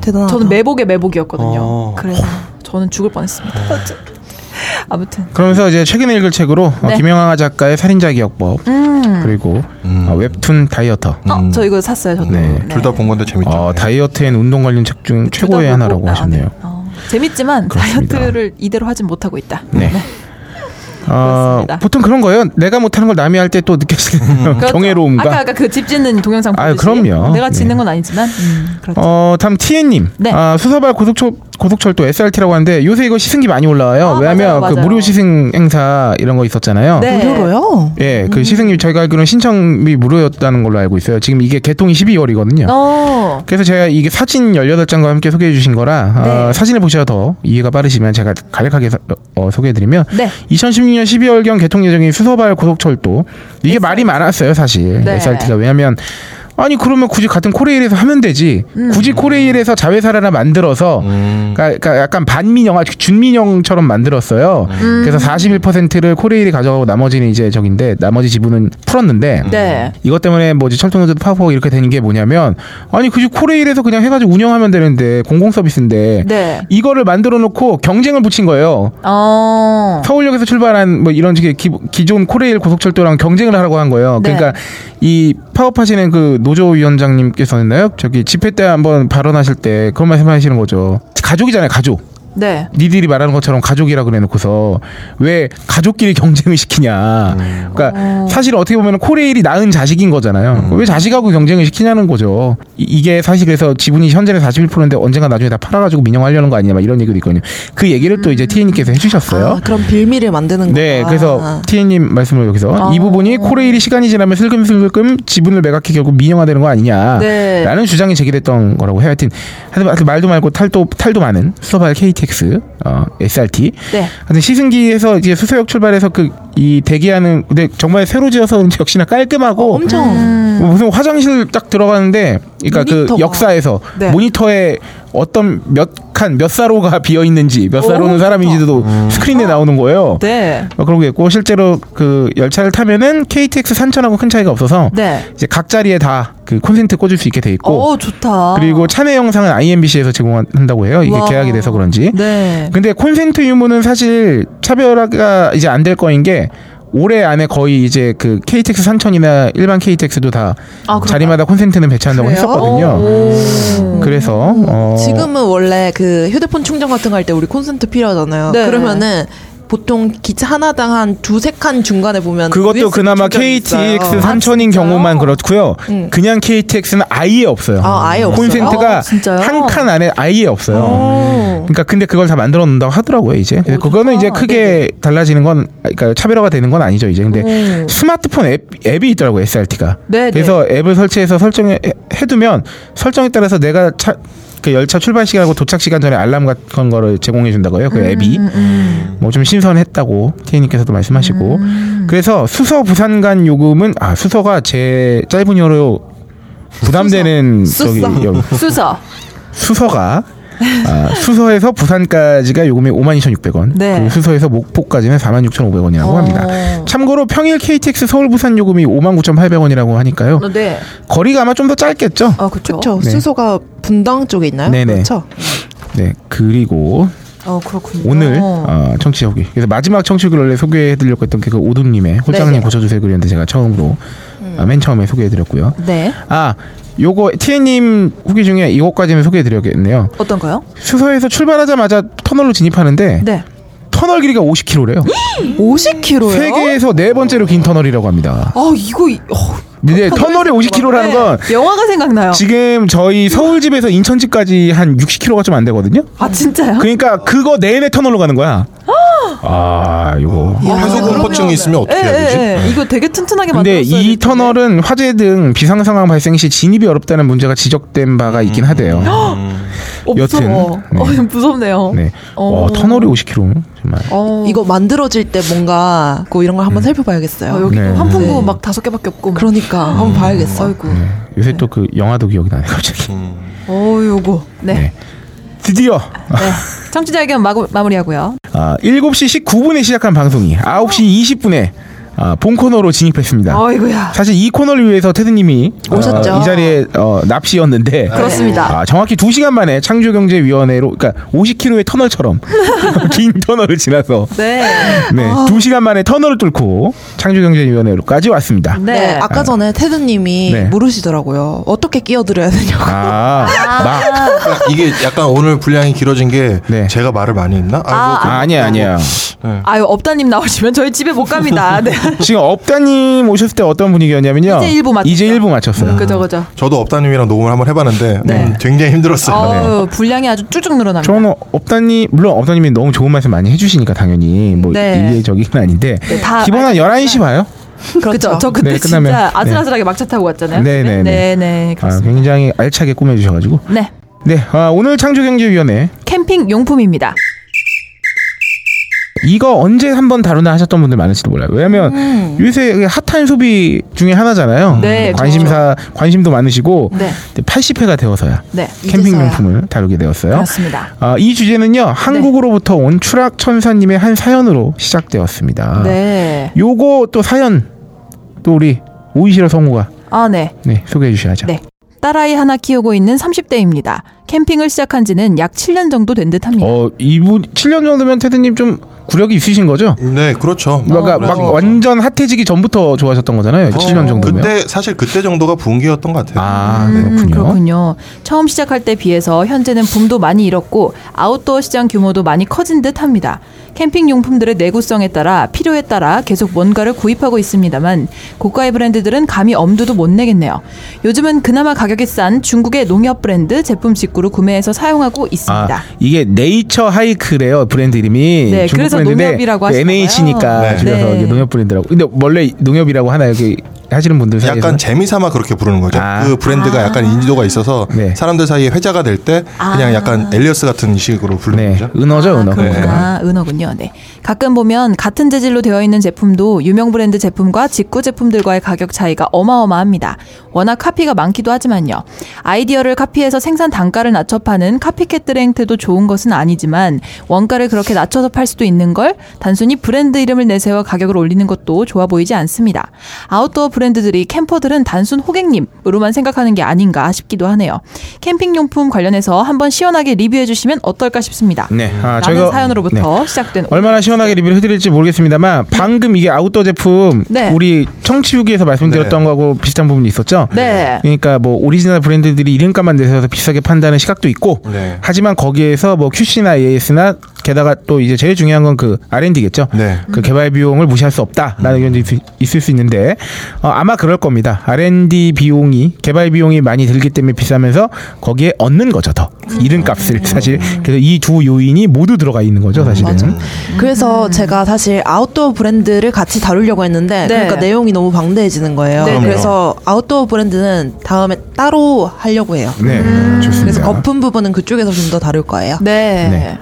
대단하다. 저는 매복에 매복이었거든요. 어. 그래서 저는 죽을 뻔했습니다. 아무튼 그러면서 이제 최근에 읽을 책으로 어, 네. 김영하 작가의 살인자 기억법 음. 그리고 음. 어, 웹툰 다이어터. 어, 저 이거 샀어요. 저도. 네. 둘 다 본 건데 재밌죠. 어, 다이어트엔 운동 관련 책 중 최고의 하나라고 아, 하셨네요. 네. 어, 재밌지만 그렇습니다. 다이어트를 이대로 하진 못하고 있다. 네. 어, 그렇습니다. 보통 그런 거예요. 내가 못하는 걸 남이 할 때 또 느껴지는 그렇죠. 경외로움과. 아까 아까 그 집 짓는 동영상 아유, 보듯이 그럼요. 내가 짓는 네. 건 아니지만 음, 그렇죠. 어, 다음 티엔님. 네. 아, 수서발 고속철, 고속철도 SRT라고 하는데 요새 이거 시승기 많이 올라와요. 아, 왜냐면 맞아요, 그 맞아요. 무료 시승 행사 이런 거 있었잖아요. 네. 무료로요? 예, 음. 그 시승이 저희가 알기로는 신청이 무료였다는 걸로 알고 있어요. 지금 이게 개통이 12월이거든요. 어. 그래서 제가 이게 사진 18장과 함께 소개해 주신 거라 어, 네. 사진을 보셔야 더 이해가 빠르시면 제가 간략하게 서- 어, 소개해 드리면 네. 2016년 12월경 개통 예정인 수서발 고속철도 이게 말이 많았어요 사실 네. SRT가 왜냐하면 아니 그러면 굳이 같은 코레일에서 하면 되지 음. 굳이 코레일에서 자회사를 하나 만들어서 음. 그러니까, 그러니까 약간 반민영 아주 준민영처럼 만들었어요 음. 그래서 41%를 코레일이 가져가고 나머지는 이제 저긴데 나머지 지분은 풀었는데 네. 이것 때문에 뭐지 철도노조도 파고 이렇게 되는 게 뭐냐면 아니 그지 코레일에서 그냥 해가지고 운영하면 되는데 공공 서비스인데 네. 이거를 만들어 놓고 경쟁을 붙인 거예요. 어. 서울역에서 출발한 뭐 이런 기, 기존 코레일 고속철도랑 경쟁을 하라고 한 거예요. 네. 그러니까 이 파업하시는 그 노조 위원장님께서는요, 저기 집회 때 한번 발언하실 때 그런 말씀 하시는 거죠. 가족이잖아요, 가족. 네. 니들이 말하는 것처럼 가족이라 그래놓고서 왜 가족끼리 경쟁을 시키냐. 그러니까 어. 사실 어떻게 보면 코레일이 낳은 자식인 거잖아요. 왜 자식하고 경쟁을 시키냐는 거죠. 이, 게 사실 그래서 지분이 현재는 41%인데 언젠가 나중에 다 팔아가지고 민영하려는 거 아니냐 막 이런 얘기도 있거든요. 그 얘기를 또 이제 티엔님께서 해주셨어요. 아, 그럼 빌미를 만드는 거야. 네, 그래서 티엔님 말씀을 여기서 아. 이 부분이 코레일이 시간이 지나면 슬금슬금 지분을 매각해 결국 민영화되는 거 아니냐. 네. 라는 주장이 제기됐던 거라고 해요. 하여튼, 하여튼 말도 많고 탈도 탈도 많은 수서발 KTX 어, SRT. 네. 하여튼 시승기에서 이제 수서역 출발해서 그 이 대기하는 근데 정말 새로 지어서 역시나 깔끔하고 엄청 뭐 무슨 화장실 딱 들어가는데 그러니까 그 모니터가. 역사에서 네. 모니터에 어떤 몇칸몇 사로가 비어 있는지 몇 사로는 사람인지도 스크린에 나오는 거예요. 네. 뭐 그런 게 있고 실제로 그 열차를 타면은 KTX 산천하고 큰 차이가 없어서 네. 이제 각 자리에 다 그 콘센트 꽂을 수 있게 돼 있고 어, 좋다. 그리고 차내 영상은 IMBC에서 제공한다고 해요. 이게 와. 계약이 돼서 그런지. 네. 근데 콘센트 유무는 사실 차별화가 이제 안 될 거인 게 올해 안에 거의 이제 그 KTX 산천이나 일반 KTX도 다 아? 자리마다 콘센트는 배치한다고 그래요? 했었거든요. 오. 그래서 어 지금은 원래 그 휴대폰 충전 같은 거 할 때 우리 콘센트 필요하잖아요. 네. 그러면은 보통 기차 하나당 한 두세 칸 중간에 보면 그것도 그나마 KTX 진짜요? 경우만 그렇고요. 음. 그냥 KTX는 아예 없어요. 아, 아예 없어요? 콘센트가 어, 진짜요? 한칸 안에 아예 없어요. 오. 그러니까 근데 그걸 다 만들어 놓는다고 하더라고요 이제. 그래서 그거는 이제 크게 달라지는 건 그러니까 차별화가 되는 건 아니죠 이제. 근데 오. 스마트폰 앱 앱이 있더라고요 SRT가. 네, 그래서 앱을 설치해서 설정해 해두면 설정에 따라서 내가 차, 그 열차 출발 시간하고 도착 시간 전에 알람 같은 거를 제공해 준다고요 그 앱이. 음, 뭐좀 신선했다고 티니께서도 말씀하시고 음. 그래서 수서 부산 간 요금은 아 수서가 제 짧은 혀로 부담되는 저기 수서. 여- 수서. 수서가 아, 수서에서 부산까지가 요금이 52,600원 네. 그리고 수서에서 목포까지는 46,500원이라고 어. 합니다 참고로 평일 KTX 서울 부산 요금이 59,800원이라고 하니까요 어, 네. 거리가 아마 좀 더 짧겠죠 어, 그쵸. 그렇죠. 네. 수소가 분당 쪽에 있나요? 네네. 그렇죠. 네 그리고 어, 그렇군요. 오늘 어, 청취자 후기 그래서 마지막 청취 글을 원래 소개해 드리려고 했던 게그 오둠님의 홀장님. 고쳐주세요 글이었는데 제가 처음으로 아, 맨 처음에 소개해드렸고요 네. 아 요거 티에님 후기 중에 이것까지는 소개해드려야겠네요 어떤 거요? 수서에서 출발하자마자 터널로 진입하는데 네. 터널 길이가 50km래요 50km요? 세계에서 네 번째로 긴 터널이라고 합니다 아, 이거 이- 어, 근데 터널이 50km라는 건 네, 영화가 생각나요. 지금 저희 서울 집에서 인천 집까지 한 60km가 좀 안 되거든요 아, 진짜요? 그러니까 그거 내내 터널로 가는 거야 아 요거 해소 공포증이 있으면 어떻게 예, 해야 되지? 예, 예. 이거 되게 튼튼하게 근데 만들었어요. 이 터널은 화재 등 비상 상황 발생 시 진입이 어렵다는 문제가 지적된 바가 있긴 하대요. 어, 여튼, 무서워. 네. 어, 무섭네요. 네. 어. 와, 터널이 50km 정말. 어. 이거 만들어질 때 뭔가 그 이런 걸 한번 살펴봐야겠어요. 어, 여기 네. 환풍구 네. 막 다섯 개밖에 없고. 막. 그러니까 한번 봐야겠어. 아이고. 네. 요새 또 그 영화도 기억이 나네 갑자기. 음. 어, 요거. 네. 네. 네. 드디어 청취자 의견 마구, 마무리하고요. 아, 7시 19분에 시작한 방송이 9시 20분에 아, 본 코너로 진입했습니다. 어이구야. 사실 이 코너를 위해서 테드님이 오셨죠. 어, 이 자리에 어, 납시였는데 그렇습니다. 아, 정확히 2 시간 만에 창조경제위원회로 그러니까 50km의 터널처럼 긴 터널을 지나서 네. 네, 두 시간 만에 터널을 뚫고 창조경제위원회로까지 왔습니다. 네. 네, 아까 전에 테드님이 네. 물으시더라고요. 어떻게 끼어들어야 되냐고. 아, 막, 그러니까 이게 약간 오늘 분량이 길어진 게 네. 제가 말을 많이 했나? 아, 아이고, 아, 아니야, 아니야. 아유, 업다님 나오시면 저희 집에 못 갑니다. 네. 지금 업다님 오셨을 때 어떤 분위기였냐면요. 이제 일부 맞췄죠. 이제 일부 맞췄어요. 그죠, 그죠. 저도 업다님이랑 녹음을 한번 해봤는데 네. 음, 굉장히 힘들었어요. 어우, 분량이 아주 쭉쭉 늘어납니다. 저는 업다님 물론 업다님이 너무 좋은 말씀 많이 해주시니까 당연히 뭐 네. 저기는 아닌데 네, 다 기본 한 11시 봐요. 그죠. 저 그때 네, 끝나면- 진짜 아슬아슬하게 막차 타고 갔잖아요. 네, 네, 네. 네, 네. 아. 굉장히 알차게 꾸며주셔가지고 네. 네 아, 오늘 창조경제위원회 캠핑 용품입니다. 이거 언제 한번 다루나 하셨던 분들 많을지도 몰라요. 왜냐하면 요새 핫한 소비 중에 하나잖아요. 음. 네, 관심사 관심도 많으시고 네. 80회가 되어서야 네. 캠핑. 용품을 다루게 되었어요. 그렇습니다. 아, 이 주제는요 한국으로부터 온 추락 천사님의 한 사연으로 시작되었습니다. 네. 요거 또 사연 또 우리 오이시러 성우가 아, 네. 네 소개해 주셔야죠. 네. 딸아이 하나 키우고 있는 30대입니다. 캠핑을 시작한 지는 약 7년 정도 된 듯합니다. 어 이분 7년 정도면 테드님 좀 구력이 있으신 거죠? 네, 그렇죠. 그러니까 막 그래서 완전 핫해지기 전부터 좋아하셨던 거잖아요. 7년 정도면. 그때 사실 그때 정도가 분기였던 것 같아요. 아 음, 그렇군요. 그렇군요. 처음 시작할 때 비해서 현재는 붐도 많이 잃었고 아웃도어 시장 규모도 많이 커진 듯합니다. 캠핑 용품들의 내구성에 따라 필요에 따라 계속 뭔가를 구입하고 있습니다만 고가의 브랜드들은 감히 엄두도 못 내겠네요. 요즘은 그나마 가격이 싼 중국의 농협 브랜드 제품 직구로 구매해서 사용하고 있습니다. 아 이게 네이처 하이크래요 브랜드 이름이 네, 중국 그래서 브랜드인데 농협이라고 그 하시나 NH니까. 네. 줄여서 네. 농협 브랜드라고. 근데 원래 농협이라고 하나요? 여기 하시는 분들 사이에서 약간 재미삼아 그렇게 부르는 거죠. 아. 그 브랜드가 약간 인지도가 있어서 네. 사람들 사이에 회자가 될 때 그냥 아. 약간 엘리어스 같은 식으로 부르는 네, 거죠. 은어죠, 은어. 그렇구나. 은어군요. 네. 가끔 보면 같은 재질로 되어 있는 제품도 유명 브랜드 제품과 직구 제품들과의 가격 차이가 어마어마합니다. 워낙 카피가 많기도 하지만요. 아이디어를 카피해서 생산 단가를 낮춰 파는 카피캣들의 행태도 좋은 것은 아니지만 원가를 그렇게 낮춰서 팔 수도 있는 걸 단순히 브랜드 이름을 내세워 가격을 올리는 것도 좋아 보이지 않습니다. 아웃도어 브랜드들이 캠퍼들은 단순 호객님으로만 생각하는 게 아닌가 싶기도 하네요. 캠핑용품 관련해서 한번 시원하게 리뷰해 주시면 어떨까 싶습니다. 네, 아, 저희가 사연으로부터 네. 시작된 얼마나 시원하게 리뷰를 해드릴지 모르겠습니다만 방금 이게 아웃도어 제품 네. 우리 청취 후기에서 말씀드렸던 네. 거하고 비슷한 부분이 있었죠. 네. 그러니까 뭐 오리지널 브랜드들이 이름값만 내세워서 비싸게 판다는 시각도 있고 네. 하지만 거기에서 뭐 QC나 AS나 게다가 또 이제 제일 중요한 건 그 R&D겠죠. 네. 그 개발 비용을 무시할 수 없다라는 의견도 있- 있을 수 있는데 어, 아마 그럴 겁니다. R&D 비용이 개발 비용이 많이 들기 때문에 비싸면서 거기에 얻는 거죠 더 이름값을 사실 그래서 이 두 요인이 모두 들어가 있는 거죠 사실은. 그래서 제가 사실 아웃도어 브랜드를 같이 다루려고 했는데 네. 그러니까 내용이 너무 방대해지는 거예요. 네. 그래서 아웃도어 브랜드는 다음에 따로 하려고 해요. 네, 좋습니다. 그래서 거품 부분은 그쪽에서 좀 더 다룰 거예요. 네. 네.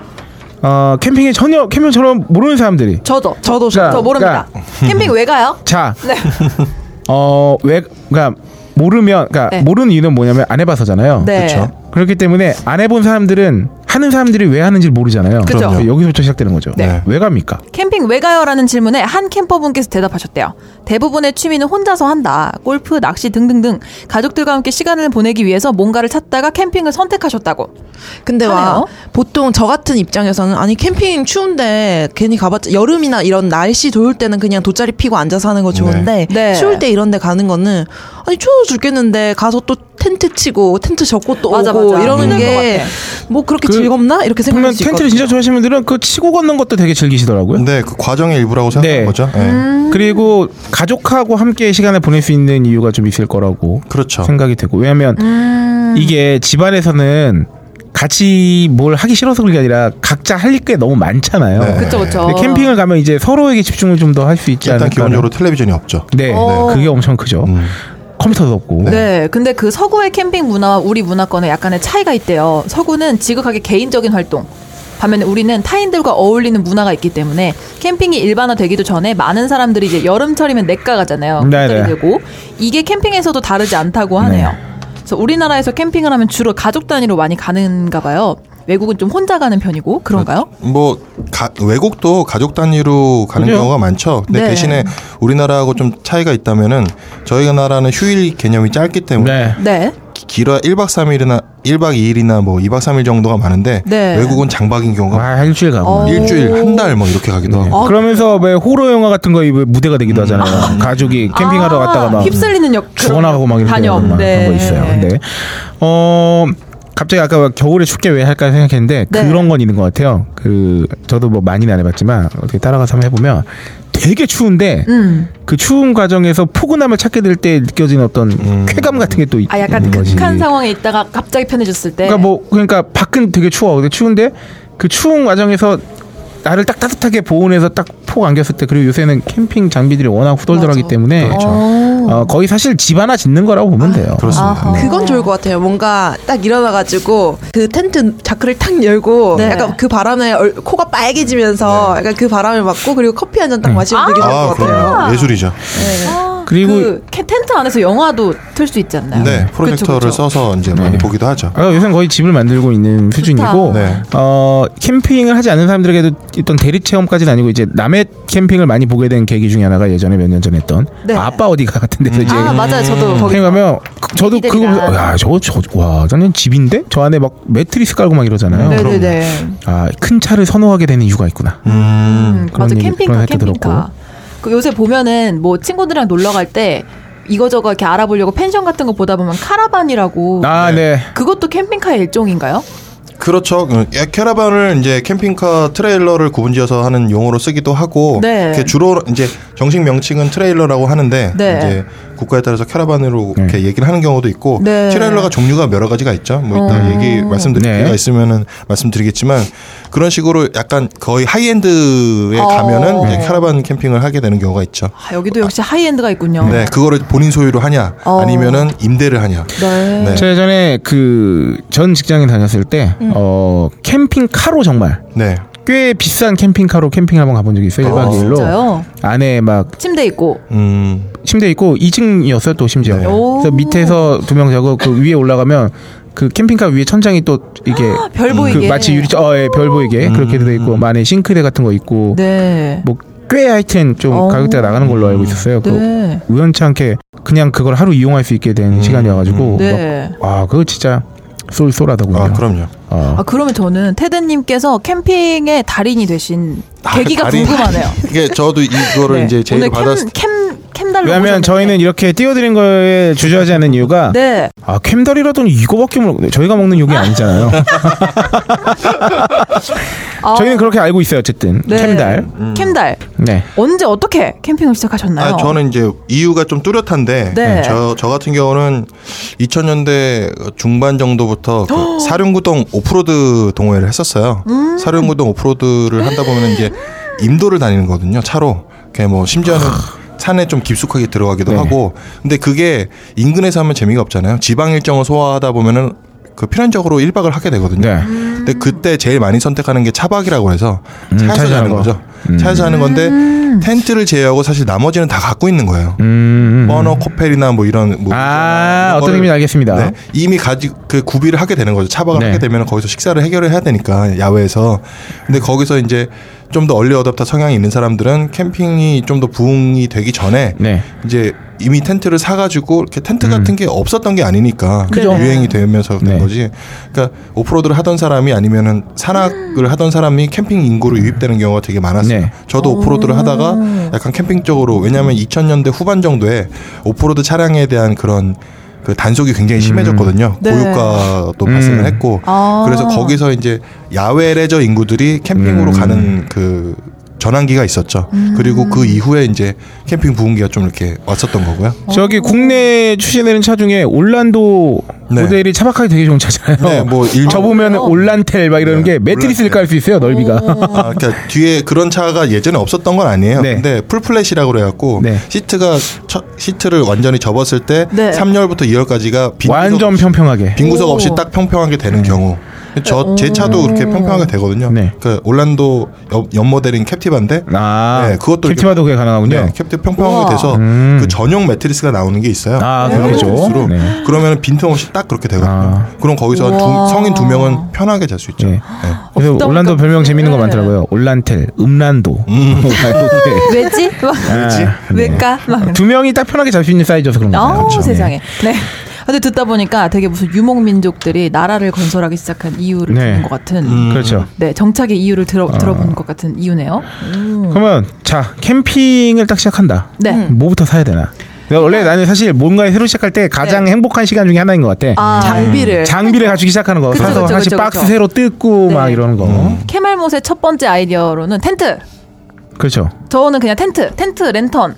어, 캠핑에 전혀 캠핑처럼 모르는 사람들이 저도 저도 자, 저 모릅니다. 캠핑 왜 가요? 자, 네. 어, 왜, 그러니까 모르면, 그러니까 네. 모르는 이유는 뭐냐면 안 해봐서잖아요. 네. 그렇죠. 그렇기 때문에 안 해본 사람들은 하는 사람들이 왜 하는지 모르잖아요. 그죠. 여기서부터 시작되는 거죠. 네. 왜 갑니까? 캠핑 왜 가요라는 질문에 한 캠퍼분께서 대답하셨대요. 대부분의 취미는 혼자서 한다. 골프, 낚시 등등등 가족들과 함께 시간을 보내기 위해서 뭔가를 찾다가 캠핑을 선택하셨다고. 근데 하네요. 와 보통 저 같은 입장에서는 아니 캠핑 추운데 괜히 가봤자 여름이나 이런 날씨 좋을 때는 그냥 돗자리 피고 앉아서 하는 거 좋은데 네. 추울 때 이런 데 가는 거는 아니 추워 죽겠는데 가서 또 텐트 치고 텐트 젓고 또 맞아, 오고 맞아. 이러는 게. 뭐 그렇게 그 즐겁나 이렇게 생각할 그러면 수 텐트를 있거든요. 진짜 좋아하시는 분들은 그 치고 걷는 것도 되게 즐기시더라고요. 네, 그 과정의 일부라고 생각하는 네. 거죠. 네. 음. 그리고 가족하고 함께 시간을 보낼 수 있는 이유가 좀 있을 거라고 그렇죠. 생각이 되고 왜냐하면 음. 이게 집안에서는 같이 뭘 하기 싫어서 그런 게 아니라 각자 할게 너무 많잖아요. 네. 그쵸, 그쵸. 근데 캠핑을 가면 이제 서로에게 집중을 좀 더 할 수 있지 일단 않을까. 기본적으로 텔레비전이 없죠. 네, 어. 그게 엄청 크죠. 음. 컴퓨터도 없고. 네. 근데 그 서구의 캠핑 문화와 우리 문화권에 약간의 차이가 있대요. 서구는 지극하게 개인적인 활동. 반면에 우리는 타인들과 어울리는 문화가 있기 때문에 캠핑이 일반화되기도 전에 많은 사람들이 이제 여름철이면 내가 가잖아요. 네네. 돗자리 들고 이게 캠핑에서도 다르지 않다고 하네요. 네. 그래서 우리나라에서 캠핑을 하면 주로 가족 단위로 많이 가는가 봐요. 외국은 좀 혼자 가는 편이고 그런가요? 뭐 가- 외국도 가족 단위로 가는 그죠? 경우가 많죠. 근데 네. 대신에 우리나라하고 좀 차이가 있다면은 저희 나라는 휴일 개념이 짧기 때문에 네. 네. 기- 길어야 1박 3일이나 1박 2일이나 뭐 2박 3일 정도가 많은데 네. 외국은 장박인 경우가 와 일주일 가고. 어. 일주일 한 달 뭐 이렇게 가기도 네. 하고. 그러면서 왜 호러 영화 같은 거 무대가 되기도 하잖아요. 가족이 캠핑하러 아, 갔다가 막 휩쓸리는 역 죽어나가고 막 이렇게. 막 네. 그런 거 있어요. 근데 어 갑자기 아까 막 겨울에 춥게 왜 할까 생각했는데 네. 그런 건 있는 것 같아요. 그 저도 뭐 많이는 안 해봤지만 어떻게 따라가서 한번 해보면 되게 추운데 음. 그 추운 과정에서 포근함을 찾게 될 때 느껴지는 어떤 음. 쾌감 같은 게또아 약간 있는 거지. 극한 상황에 있다가 갑자기 편해졌을 때. 그러니까 뭐 그러니까 밖은 되게 추워. 근데 추운데 그 추운 과정에서 나를 딱 따뜻하게 보온해서 딱 폭 안겼을 때 그리고 요새는 캠핑 장비들이 워낙 후덜덜하기 맞아. 때문에 그렇죠. 어. 어, 거의 사실 집 하나 짓는 거라고 보면 돼요. 그렇습니다. 네. 그건 좋을 것 같아요. 뭔가 딱 일어나가지고 그 텐트 자크를 탁 열고 네. 약간 그 바람에 얼- 코가 빨개지면서 약간 그 바람을 맞고 그리고 커피 한 잔 딱 마시면 되게 좋을 아, 것 같아요. 그럼요. 예술이죠. 아, 그리고- 그 캐- 텐트 안에서 영화도 틀 수 있지 않나요? 네, 그쵸, 프로젝터를 그쵸. 써서 이제 많이 보기도 하죠. 아, 요새는 거의 집을 만들고 있는 수준이고 네. 어, 캠핑을 하지 않는 사람들에게도 어떤 대리 체험까지는 아니고 이제 남의 캠핑을 많이 보게 된 계기 중에 하나가 예전에 몇 년 전에 했던 네. 아빠 어디가 같은 데서 이제 아 맞아요. 저도 거기 캠핑 가면 그- 저도 그거 야 저거 저와 저는 집인데 저 안에 막 매트리스 깔고 막 이러잖아요. 네네네. 아 큰 차를 선호하게 되는 이유가 있구나. 음. 음, 그런 맞아 얘기- 캠핑카 그런 얘기도 캠핑카. 그 요새 보면은 뭐 친구들이랑 놀러 갈때 이거저거 이렇게 알아보려고 펜션 같은 거 보다 보면 카라반이라고 아 네. 그것도 캠핑카의 일종인가요? 그렇죠. 그 캐러반을 이제 캠핑카 트레일러를 구분지어서 하는 용어로 쓰기도 하고, 네. 주로 이제 정식 명칭은 트레일러라고 하는데 네. 이제 국가에 따라서 캐러반으로 네. 이렇게 얘기를 하는 경우도 있고 네. 트레일러가 종류가 여러 가지가 있죠. 뭐 이따 어. 얘기 말씀드릴 네. 기회가 있으면은 말씀드리겠지만 그런 식으로 약간 거의 high-end에 어. 가면은 이제 캐러반 캠핑을 하게 되는 경우가 있죠. 아, 여기도 역시 high-end가 있군요. 네, 그거를 본인 소유로 하냐 어. 아니면은 임대를 하냐. 네. 네. 제가 전에 그 전 직장에 다녔을 때 어, 캠핑카로 정말 네. 꽤 비싼 캠핑카로 캠핑 한번 가본 적이 있어요. 1박 어, 2일로. 진짜요? 안에 막 침대 있고. 음. 침대 있고 2층이었어요 또 심지어. 네. 오. 그래서 밑에서 두 명 자고 그 위에 올라가면 그 캠핑카 위에 천장이 또 이게 별그 보이게. 마치 유리 어, 예, 별 보이게 음. 그렇게 돼 있고 안에 싱크대 같은 거 있고 네. 뭐꽤 하여튼 좀 어. 가격대가 나가는 걸로 알고 있었어요. 그 네. 우연치 않게 그냥 그걸 하루 이용할 수 있게 된 음. 시간이어가지고 네. 막, 와 그거 진짜 쏠쏠하더군요. 아, 그럼요. 어. 아 그러면 저는 테드님께서 캠핑의 달인이 되신 아, 계기가 달인. 궁금하네요. 이게 저도 이거를 네. 이제 오늘 받았 캠, 캠 캠달로 왜냐하면 오셨는데. 저희는 이렇게 띄워드린 거에 주저하지 않는 이유가 네. 아 캠달이라더니 이거밖에 모르 저희가 먹는 욕이 아니잖아요. 아, 저희는 그렇게 알고 있어요 어쨌든 네. 캠달. 캠달 네. 언제 어떻게 캠핑을 시작하셨나요? 아, 저는 이제 이유가 좀 뚜렷한데 네. 저, 저 같은 경우는 2000년대 중반 정도부터 그 사륜구동 오프로드 동호회를 했었어요. 음. 사륜구동 오프로드를 한다 보면 이제 임도를 다니는 거거든요. 차로. 그뭐 심지어는 산에 좀 깊숙하게 들어가기도 네. 하고. 근데 그게 인근에서 하면 재미가 없잖아요. 지방 일정을 소화하다 보면은 그 필연적으로 1박을 하게 되거든요. 네. 근데 그때 제일 많이 선택하는 게 차박이라고 해서 음, 차에서 차에서 자는 거. 거죠. 음. 차에서 하는 건데 텐트를 제외하고 사실 나머지는 다 갖고 있는 거예요. 음. 버너 코펠이나 뭐 이런 뭐아 이런 어떤 의미인지 알겠습니다. 네, 이미 가지 그 구비를 하게 되는 거죠. 차박을 네. 하게 되면 거기서 식사를 해결을 해야 되니까 야외에서. 근데 거기서 이제 좀 더 얼리 어답터 성향이 있는 사람들은 캠핑이 좀 더 부흥이 되기 전에 네. 이제 이미 텐트를 사가지고 이렇게 텐트 같은 게 없었던 게 아니니까 그죠. 유행이 되면서 된 네. 거지. 그러니까 오프로드를 하던 사람이 아니면은 산악을 하던 사람이 캠핑 인구로 유입되는 경우가 되게 많았어요. 네. 저도 오프로드를 하다가 약간 캠핑 쪽으로 왜냐하면 2000년대 후반 정도에 오프로드 차량에 대한 그런 그 단속이 굉장히 심해졌거든요. 네. 고유가도 음. 발생을 했고 아. 그래서 거기서 이제 야외 레저 인구들이 캠핑으로 음. 가는 그 전환기가 있었죠. 음. 그리고 그 이후에 이제 캠핑 부흥기가 좀 이렇게 왔었던 거고요. 저기 국내 출시되는 차 중에 올란도 네. 모델이 차박하기 되게 좋은 차잖아요. 네, 뭐 일, 저 보면 어. 올란텔 막 이러는 네, 게 매트리스를. 깔 수 있어요 넓이가. 아, 그러니까 뒤에 그런 차가 예전에 없었던 건 아니에요. 네. 근데 full flat이라고 그래갖고 네. 시트가 처- 시트를 완전히 접었을 때 네. 3열부터 2열까지가 완전 평평하게. 빈 구석 오. 없이 딱 평평하게 되는 경우. 저 제 차도 그렇게 평평하게 되거든요. 네. 그 올란도 옆, 옆 모델인 캡티바인데 아, 네, 그것도 캡티바도 그게 가능하군요. 네, 캡티 평평하게 우와. 돼서 음. 그 전용 매트리스가 나오는 게 있어요. 아, 네. 매트리스로. 네. 그러면 빈틈없이 딱 그렇게 되거든요. 아. 그럼 거기서 두. 성인 두 명은 편하게 잘 수 있죠. 네. 네. 그래서 없다 올란도 보니까 별명 재밌는 거 네. 많더라고요. 올란텔, 음란도. 음. 왜지? 막 왜지? 왜까? 막. 두 명이 딱 편하게 잘 수 있는 사이즈여서 그런 거예요. 아우 그렇죠. 세상에. 네. 근데 듣다 보니까 되게 무슨 유목 민족들이 나라를 건설하기 시작한 이유를 네. 듣는 것 같은. 음. 그렇죠. 네, 정착의 이유를 들어 들어본 것 같은 이유네요. 음. 그러면 자 캠핑을 딱 시작한다. 네. 뭐부터 사야 되나? 내가 원래 나는 사실 뭔가 새로 시작할 때 가장 행복한 시간 중에 하나인 것 같아. 네. 아, 장비를 장비를 가지고 시작하는 거. 그쵸, 사서 그쵸, 사실 그쵸, 박스 그쵸. 새로 뜯고 네. 막 이러는 거. 음. 캐말못의 첫 번째 아이디어로는 텐트. 그렇죠. 저는 그냥 텐트, 텐트 랜턴.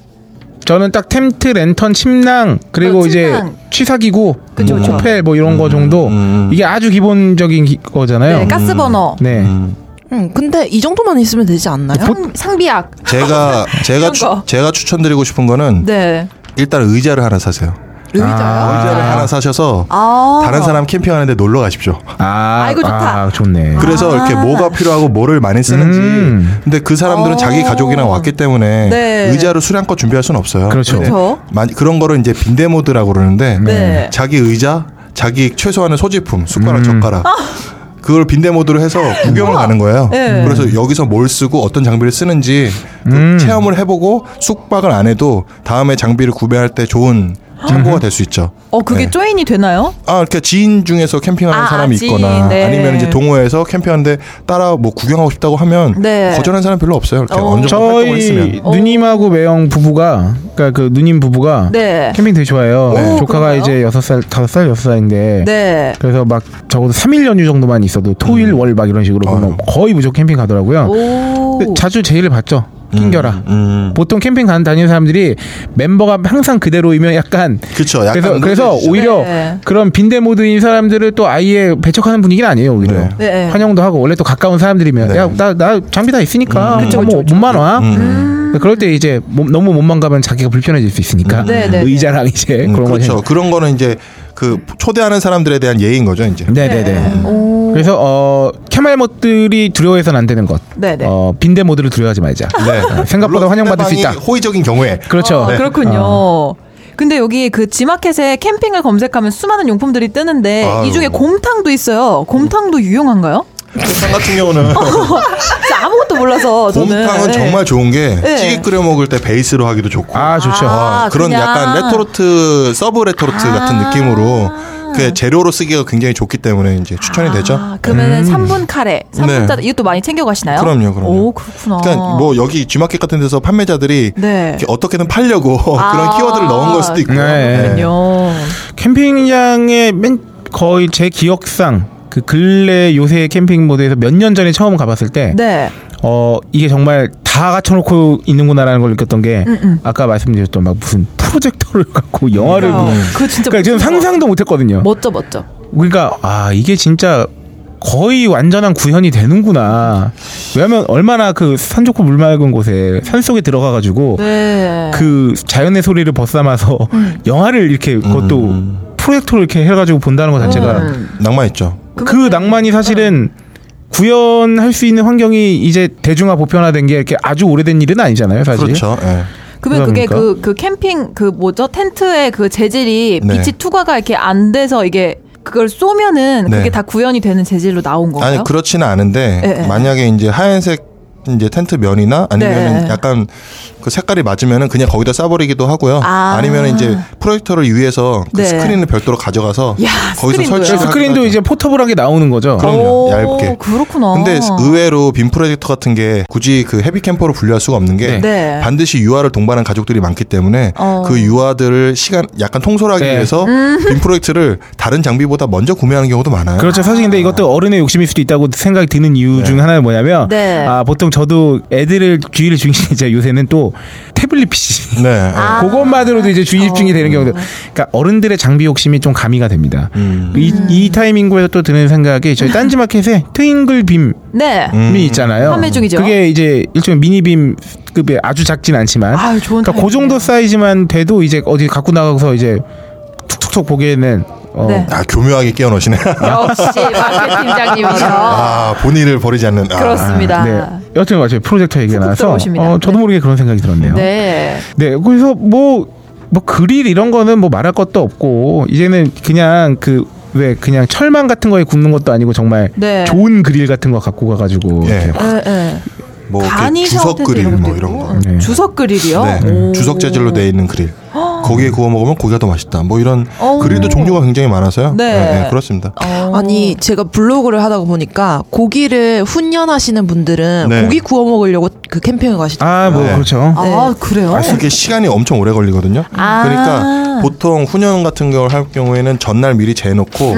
저는 딱 텐트, 랜턴, 침낭 그리고 어, 이제 침낭. 취사기구, 그쵸, 뭐 그쵸. 코펠 뭐 이런 거 정도 음. 이게 아주 기본적인 기- 거잖아요. 네, 가스 버너. 네. 음. 음, 근데 이 정도만 있으면 되지 않나요? 상, 상비약. 제가 제가 이런 추, 거. 제가 추천드리고 싶은 거는 네. 일단 의자를 하나 사세요. 의자요? 아. 의자를 하나 사셔서 아. 다른 사람 캠핑하는데 놀러 가십시오. 아, 아이고, 좋다. 아, 좋네. 그래서 이렇게 뭐가 필요하고 뭐를 많이 쓰는지. 음. 근데 그 사람들은 어. 자기 가족이랑 왔기 때문에 네. 의자를 수량껏 준비할 수는 없어요. 그렇죠. 그렇죠. 많이 그런 거를 이제 빈대 모드라고 그러는데 네. 자기 의자, 자기 최소한의 소지품, 숟가락, 음. 젓가락. 그걸 빈대 모드로 해서 구경을 가는 거예요. 네. 그래서 여기서 뭘 쓰고 어떤 장비를 쓰는지 그 음. 체험을 해보고 숙박을 안 해도 다음에 장비를 구매할 때 좋은 참고가 될 수 있죠. 어, 그게 네. 조인이 되나요? 아, 그러니까 지인 중에서 캠핑하는 아, 사람이 지인, 있거나 네. 아니면 이제 동호회에서 캠핑하는데 따라 뭐 구경하고 싶다고 하면 네. 거절하는 사람 별로 없어요. 이렇게 어. 어느 정도 활동을 저희 했으면. 누님하고 매형 부부가 그러니까 그 누님 부부가 네. 캠핑 되게 좋아해요. 오, 조카가 그런가요? 이제 여섯 살, 다섯 살, 여섯 살인데 네. 그래서 막 적어도 3일 연휴 정도만 있어도 토일 월 막 이런 식으로 그러면 어. 거의 무조건 캠핑 가더라고요. 오. 오. 자주 제의를 받죠. 낑겨라. 음. 보통 캠핑 가 다니는 사람들이 멤버가 항상 그대로이면 약간 그쵸. 약간 그래서 그래서. 오히려 네. 그런 빈대 모드인 사람들을 또 아예 배척하는 분위기는 아니에요 오히려 네. 네. 환영도 하고 원래 또 가까운 사람들이면 네. 야나 나 장비 다 있으니까 음. 그쵸, 뭐 몸만 와 음. 그럴 때 이제 몸- 너무 몸만 가면 자기가 불편해질 수 있으니까 네, 네, 네. 의자랑 이제 음, 그런 거 그렇죠. 그런 거는 이제 그 초대하는 사람들에 대한 예인 거죠, 이제. 네네네 오. 그래서 어 캐말못들이 두려워해서는 안 되는 것 네네. 어, 빈대 모드를 두려워하지 말자 네. 생각보다 환영받을 수 있다 호의적인 경우에. 그렇죠 아, 그렇군요. 근데 여기 그 지마켓에 캠핑을 검색하면 수많은 용품들이 뜨는데 아유. 이 중에 곰탕도 있어요. 곰탕도 유용한가요? 곰탕 같은 경우는 진짜 아무것도 몰라서 저는. 곰탕은 네. 정말 좋은 게 네. 찌개 끓여 먹을 때 베이스로 하기도 좋고. 아 좋죠 아, 그런 그냥. 약간 레토르트 서브 레토르트 같은 아. 느낌으로 그 재료로 쓰기가 굉장히 좋기 때문에 이제 추천이 되죠. 아, 그러면은 3분 카레, 3분 네. 짜 이것도 많이 챙겨 가시나요? 그럼요, 그럼요. 오, 그렇구나. 그러니까 뭐 여기 G마켓 같은 데서 판매자들이 네. 이렇게 어떻게든 팔려고 아. 그런 키워드를 넣은 걸 수도 있고요. 네. 캠핑장에 맨 거의 제 기억상 그 근래 요새 캠핑 모드에서 몇 년 전에 처음 가봤을 때 네. 어 이게 정말 다 갖춰놓고 있는구나라는 걸 느꼈던 게 음, 음. 아까 말씀드렸던 막 무슨 프로젝터를 갖고 영화를 어, 보고 그거 진짜 그러니까 지금 상상도 못했거든요. 멋져 멋져. 그러니까 아 이게 진짜 거의 완전한 구현이 되는구나. 왜냐하면 얼마나 그 산 좋고 물 맑은 곳에 산 속에 들어가가지고 네. 그 자연의 소리를 벗삼아서 영화를 이렇게 그것도 음. 프로젝터를 이렇게 해가지고 본다는 것 자체가 음. 낭만 있죠. 그 낭만이 사실은 구현할 수 있는 환경이 이제 대중화 보편화된 게 이렇게 아주 오래된 일은 아니잖아요, 사실. 그렇죠. 예. 그러면 그게 그러니까. 그, 그 캠핑 그 뭐죠 텐트의 그 재질이 네. 빛이 투과가 이렇게 안 돼서 이게 그걸 쏘면은 네. 그게 다 구현이 되는 재질로 나온 건가요? 아니 그렇지는 않은데 예, 예. 만약에 이제 하얀색 이제 텐트 면이나 아니면 네. 약간 그 색깔이 맞으면은 그냥 거기다 싸버리기 하고요. 아. 아. 니면 이제 프로젝터를 위해서 그 네. 스크린을 별도로 가져가서 야, 거기서? 설치를 스크린도 이제 portable하게 나오는 거죠. 그럼요. 오, 얇게. 그렇구나. 근데 의외로 빔 프로젝터 같은 게 굳이 그 heavy camper로 분류할 수가 없는 게 네. 네. 반드시 유아를 동반한 가족들이 많기 때문에 어. 그 유아들을 시간 약간 통솔하기 네. 위해서 음. 빔 프로젝트를 다른 장비보다 먼저 구매하는 경우도 많아요. 그렇죠. 사실 근데 이것도 어른의 욕심일 수도 있다고 생각이 드는 이유 네. 중 하나는 뭐냐면 네. 아 보통 저도 애들을 주의를 중심이자 요새는 또 태블릿 PC 네. 아. 그것만으로도 이제 주의 집중이 되는 경우도 그러니까 어른들의 장비 욕심이 좀 가미가 됩니다. 음. 이, 이 타이밍구에서 또 드는 생각이 저희 딴지마켓에 트윙글 빔이 네. 음. 있잖아요. 판매 중이죠. 그게 이제 일종의 미니빔 급의 아주 작진 않지만 아유, 좋은 그러니까 그 정도. 사이즈만 돼도 이제 어디 갖고 나가서 이제 툭툭툭 보기에는 어, 네. 아 교묘하게 끼워 넣으시네. 역시 마케팅장님이셔. 아 본의를 버리지 않는. 아. 그렇습니다. 네. 여튼 맞아요. 프로젝터 얘기가 들어오십니다. 어, 저도 네. 모르게 그런 생각이 들었네요. 네. 네, 그래서 뭐, 뭐 그릴 이런 거는 뭐 말할 것도 없고 이제는 그냥 그왜 그냥 철망 같은 거에 굽는 것도 아니고 정말 네. 좋은 그릴 같은 거 갖고 가가지고 예. 이렇게 에, 에. 뭐 주석 그릴 뭐 이런. 거. 음, 네. 주석 그릴이요? 네. 오. 주석 재질로 돼 있는 그릴. 거기에 구워 먹으면 고기가 더 맛있다. 뭐 이런 오. 그릴도 종류가 굉장히 많아서요. 네. 그렇습니다. 어. 아니 제가 블로그를 하다 보니까 고기를 훈련하시는 분들은 네. 고기 구워 먹으려고 그 캠핑을 가시더라고요. 아, 뭐 네. 그렇죠. 아, 그래요? 그게 시간이 엄청 오래 걸리거든요. 아. 그러니까 보통 훈련 같은 걸 할 경우에는 전날 미리 재놓고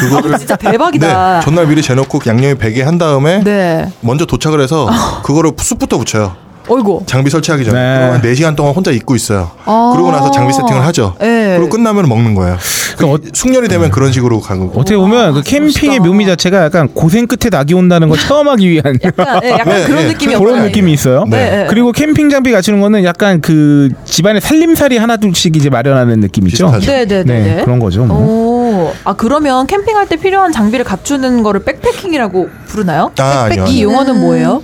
그거를 음. 진짜 대박이다. 네, 전날 미리 재놓고 양념이 배게 한 다음에 네. 먼저 도착을 해서 그거를 숯부터 붙여요. 어이구. 장비 설치하기 전에 네. 그러면 4시간 동안 혼자 입고 있어요. 아. 그러고 나서 장비 세팅을 하죠. 네. 그리고 끝나면 먹는 거예요. 그 어, 숙련이 되면 그런 식으로 가고 어떻게 보면 그 캠핑의 멋있다. 묘미 자체가 약간 고생 끝에 낙이 온다는 걸 처음 하기 위한 약간, 예, 약간 네, 그런 네. 느낌이 그런 없잖아요. 느낌이 있어요. 네, 네. 그리고 캠핑 장비 갖추는 거는 약간 그 집안의 살림살이 하나 둘씩 이제 마련하는 느낌이죠. 네, 네, 네. 네, 네. 그런 거죠. 뭐. 오, 아 그러면 캠핑할 때 필요한 장비를 갖추는 거를 백패킹이라고 부르나요? 아, 아니요. 이 용어는 뭐예요?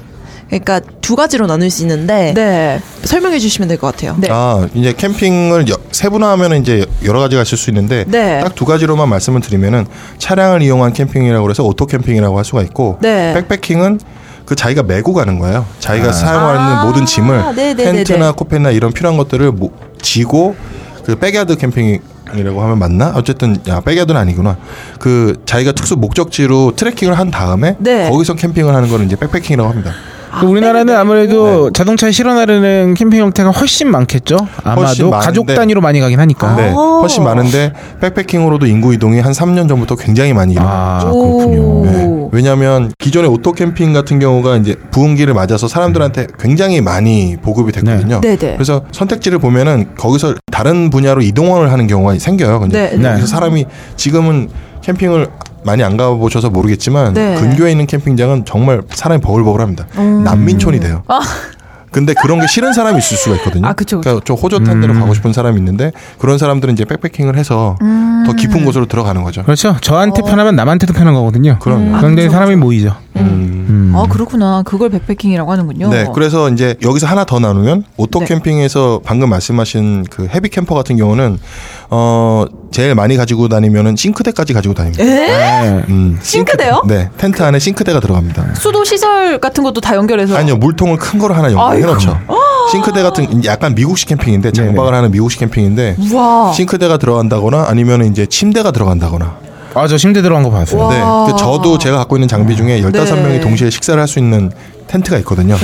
그러니까 두 가지로 나눌 수 있는데 네, 설명해 주시면 될 것 같아요. 네. 아 이제 캠핑을 여- 세분화하면 이제 여러 가지가 있을 수 있는데 네. 딱두 가지로만 말씀을 드리면은 차량을 이용한 캠핑이라고 해서 오토 캠핑이라고 할 수가 있고 네. 백패킹은 그 자기가 메고 가는 거예요. 자기가 사용하는 아, 모든 짐을 네네네네. 텐트나 코펠이나 이런 필요한 것들을 모- 지고 그 backyard 캠핑이라고 하면 맞나? 어쨌든 야 backyard는 아니구나. 그 자기가 특수 목적지로 트레킹을 한 다음에 네. 거기서 캠핑을 하는 거는 이제 백패킹이라고 합니다. 그 우리나라는 네네. 아무래도 자동차에 실어 나르는 캠핑 형태가 훨씬 많겠죠. 아마도 훨씬 가족. 단위로 많이 가긴 하니까. 네, 아. 훨씬 많은데 백패킹으로도 인구 이동이 한 3년 전부터 굉장히 많이 일어나요. 아 그렇군요. 오. 네. 왜냐하면 기존의 오토 캠핑 같은 경우가 이제 부흥기를 맞아서 사람들한테 굉장히 많이 보급이 됐거든요. 네. 그래서 선택지를 보면은 거기서 다른 분야로 이동을 하는 경우가 생겨요. 근데 네. 네. 그래서 사람이 지금은 캠핑을 많이 안 가보셔서 모르겠지만 네. 근교에 있는 캠핑장은 정말 사람이 버글버글합니다. 음. 난민촌이 돼요. 근데 그런 게 싫은 사람이 있을 수가 있거든요. 아, 그쵸, 그쵸. 러니까좀 호젓한 데로 음. 가고 싶은 사람이 있는데 그런 사람들은 이제 백패킹을 해서 음. 더 깊은 곳으로 들어가는 거죠. 그렇죠. 저한테 어. 편하면 남한테도 편한 거거든요. 그럼요. 그런데 사람이 모이죠. 음. 음. 아 그렇구나. 그걸 백패킹이라고 하는군요. 네, 그래서 이제 여기서 하나 더 나누면 오토 네. 캠핑에서 방금 말씀하신 그 heavy camper 같은 경우는 어 제일 많이 가지고 다니면은 싱크대까지 가지고 다닙니다. 네. 음, 싱크대요? 네, 텐트 안에 싱크대가 들어갑니다. 수도 시설 같은 것도 다 연결해서. 아니요, 물통을 큰 거로 하나 연결 해 아이고. 놓죠. 싱크대 같은 약간 미국식 캠핑인데. 장박을 하는 미국식 캠핑인데 우와. 싱크대가 들어간다거나 아니면 이제 침대가 들어간다거나. 아 저 침대 들어간 거 봤어요. 와. 네, 그 저도 제가 갖고 있는 장비 중에 15명이 네. 동시에 식사를 할 수 있는 텐트가 있거든요.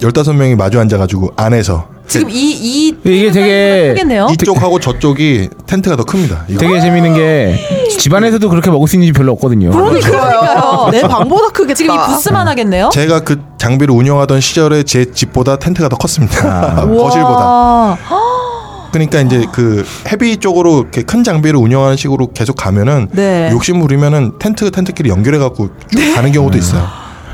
15명이 마주 앉아가지고 안에서 지금 이 이 이게 되게 크겠네요. 이쪽하고 저쪽이 텐트가 더 큽니다. 이거. 되게 재밌는 게 집안에서도 그렇게 먹을 수 있는 집이 별로 없거든요. 그러니까요. 내 방보다 크겠다. 지금 이 부스만 하겠네요. 제가 그 장비를 운영하던 시절에 제 집보다 텐트가 더 컸습니다. 아. 거실보다. 와. 그러니까 이제 그 헤비 쪽으로 이렇게 큰 장비를 운영하는 식으로 계속 가면은 네. 욕심 부리면은 텐트 텐트끼리 연결해 갖고 가는 경우도 있어요.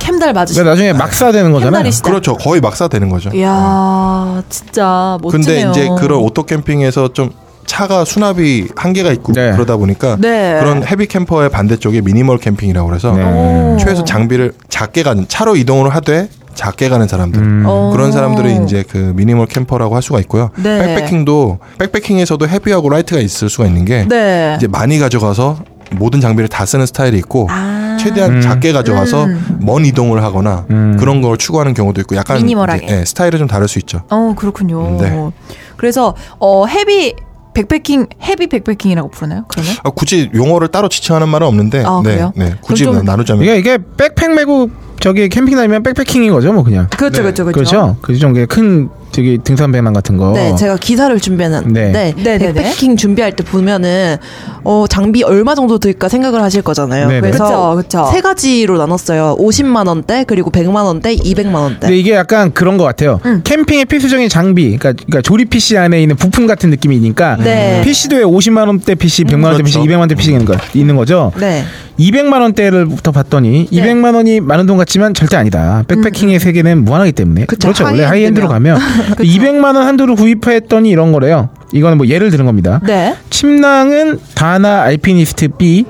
캠달 맞으시. 그러니까 나중에 막 싸야 되는 거잖아요. 그렇죠. 거의 막사 되는 거죠. 이야 진짜 근데 멋지네요. 이제 그런 오토 캠핑에서 좀 차가 수납이 한계가 있고 네. 그러다 보니까 네. 그런 헤비 캠퍼의 반대쪽에 미니멀 캠핑이라고 그래서 네. 오. 최소 장비를 작게 가는 차로 이동을 하되 작게 가는 사람들 음. 어. 그런 사람들은 이제 그 미니멀 캠퍼라고 할 수가 있고요. 네. 백패킹도 백패킹에서도 헤비하고 라이트가 있을 수가 있는 게 네. 이제 많이 가져가서 모든 장비를 다 쓰는 스타일이 있고 아. 최대한 음. 작게 가져가서 음. 먼 이동을 하거나 음. 그런 걸 추구하는 경우도 있고 약간 미니멀하게. 이제, 예, 스타일이 좀 다를 수 있죠. 어 그렇군요. 네. 그래서 어 헤비 백패킹 헤비 백패킹이라고 부르나요? 그러면? 아, 굳이 용어를 따로 지칭하는 말은 없는데 아, 네, 그래요? 네, 굳이 나누자면 이게 이게 백팩 메고 저기 캠핑 다니면 백패킹인 거죠, 뭐 그냥. 그렇죠, 그렇죠, 그렇죠. 그렇죠. 그죠. 좀큰 저기 등산 배낭 같은 거. 네, 제가 기사를 준비했는데 네. 네네 네. 백패킹 준비할 때 보면은 어, 장비 얼마 정도 들까 생각을 하실 거잖아요. 네네. 그래서 그쵸, 그쵸. 세 가지로 나눴어요. 50만 원대, 그리고 100만 원대, 200만 원대. 근데 이게 약간 그런 것 같아요. 음. 캠핑의 필수적인 장비, 그러니까, 그러니까 조립 PC 안에 있는 부품 같은 느낌이니까 네. PC도 왜 50만 원대 PC, 100만 원대 PC, 그렇죠. 200만 원대 PC 있는 거 있는 거죠. 네. 200만 원대를부터 봤더니 네. 200만 원이 많은 돈 같지만 절대 아니다. 백패킹의 세계는 무한하기 때문에. 그쵸, 그렇죠. 원래 하이엔드면. 하이엔드로 가면 200만 원 한도를 구입했더니 이런 거래요. 이거는 뭐 예를 드는 겁니다. 네. 침낭은 다나 알피니스트 B.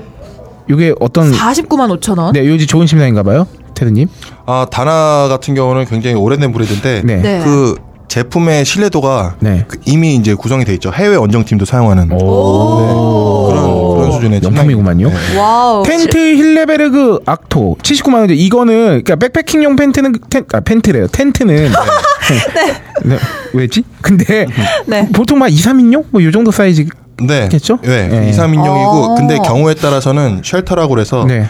이게 어떤 49만 5천 원. 네, 요지 좋은 침낭인가 봐요. 테드님. 아 다나 같은 경우는 굉장히 오래된 브랜드인데 네. 네. 그 제품의 신뢰도가 네. 그 이미 이제 구성이 돼 있죠. 해외 원정팀도 사용하는 오. 그런 그런 수준의 명품이구만요. 와우. 텐트 힐레베르그 악토 79만 원인데 이거는 그러니까 백패킹용 팬트는 텐, 아 팬트래요. 텐트는 네. 왜지? 근데 네. 보통 막 2, 3인용 뭐 요 정도 사이즈 네. 겠죠? 네. 네. 2, 3인용이고 어. 근데 경우에 따라서는 쉘터라고 그래서 네.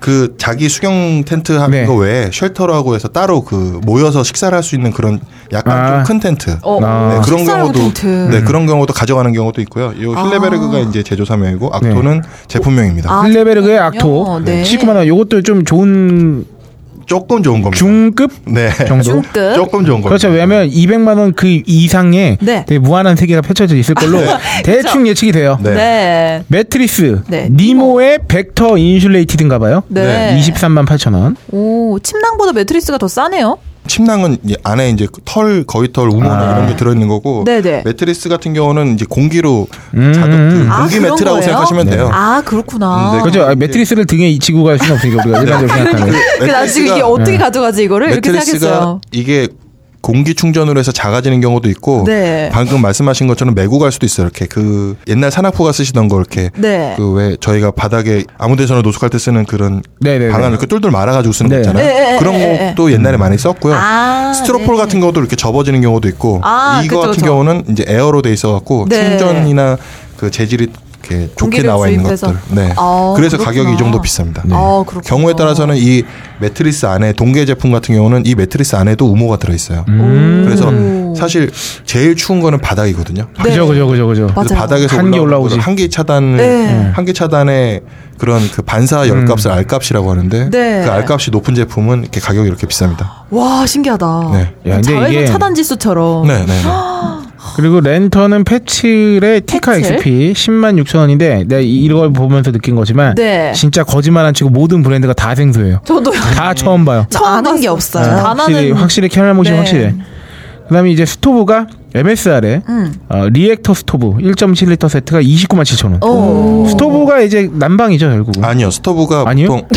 어그 자기 수경 텐트 하는 네. 거 외에 쉘터라고 해서 따로 그 모여서 식사를 할 수 있는 그런 약간 아. 좀큰 텐트. 어, 아. 네, 그런 식사용 경우도 텐트. 네 그런 경우도 가져가는 경우도 있고요. 이 힐레베르그가 이제 제조사명이고 악토는 제품명입니다. 아, 힐레베르그의. 악토 네. 79만 원. 요것도 좀 좋은 조금 좋은 겁니다. 중급 네. 정도. 중급. 조금 좋은 겁니다. 그렇죠. 왜냐하면 200만 원 그 이상의 네. 되게 무한한 세계가 펼쳐져 있을 걸로 대충 예측이 돼요. 네. 네. 매트리스 네. 니모의 벡터 인슐레이티드인가 봐요. 네. 23만 8천 원. 오, 침낭보다 매트리스가 더 싸네요. 침낭은 안에 이제 그털 거위 털 우물 아. 이런 게 들어있는 거고 네네. 매트리스 같은 경우는 이제 공기로 음. 자동 그 아, 공기 매트라고 거예요? 생각하시면 돼요. 아, 그렇구나. 네, 그렇죠. 아, 매트리스를 등에 지고 갈 수는 없으니까 우리가 일반적으로 생각하는. 그, 나 지금 이게 어떻게 네. 가져가지 이거를 이렇게 매트리스가 생각했어요. 이게 공기 충전으로 해서 작아지는 경우도 있고 네. 방금 말씀하신 것처럼 메고 갈 수도 있어요. 이렇게 그 옛날 산악부가 쓰시던 거 이렇게 네. 그왜 저희가 바닥에 아무데서나 노숙할 때 쓰는 그런 네네네. 방안을 이렇게 뚫뚫 말아가지고 쓰는 네. 거 있잖아요. 네, 네, 그런 네, 네. 것도 옛날에 많이 썼고요. 아, 스티로폴 네. 같은 경우도 이렇게 접어지는 경우도 있고 아, 이거 그쵸, 같은 그쵸. 경우는 이제 에어로 돼 있어 갖고 네. 충전이나 그 재질이 이렇게 좋게 나와 있는 주입해서. 것들. 네. 아, 그래서 그렇구나. 가격이 이 정도 비쌉니다. 아, 그렇구나. 경우에 따라서는 이 매트리스 안에 동계 제품 같은 경우는 이 매트리스 안에도 우모가 들어 있어요. 음. 그래서 사실 제일 추운 거는 바닥이거든요. 그죠 그죠 그죠 그죠. 그래서 맞아요. 바닥에서 한기 올라오지. 한기 차단을 네. 한기 차단의 그런 그 반사 열값을 알값이라고 하는데 네. 그 알값이 높은 제품은 이렇게 가격이 이렇게 비쌉니다. 와 신기하다. 네. 야, 자외선 이게- 차단 지수처럼. 네, 네. 네. 그리고 랜턴은 패칠의 티카? XP 10만 6천 원인데 내가 이- 이걸 보면서 느낀 거지만 네. 진짜 거짓말 안 치고 모든 브랜드가 다 생소해요. 저도요. 다 처음 봐요. 처음 아는 게. 없어요. 다 확실히 나는- 확실히 캐널 모션 네. 확실해. 그다음에 이제 스토브가 MSR에 음. 어, 리액터 스토브 1.7리터 세트가 29만 7천 원. 오. 스토브가 이제 난방이죠 결국은. 아니요, 스토브가 아니요? 보통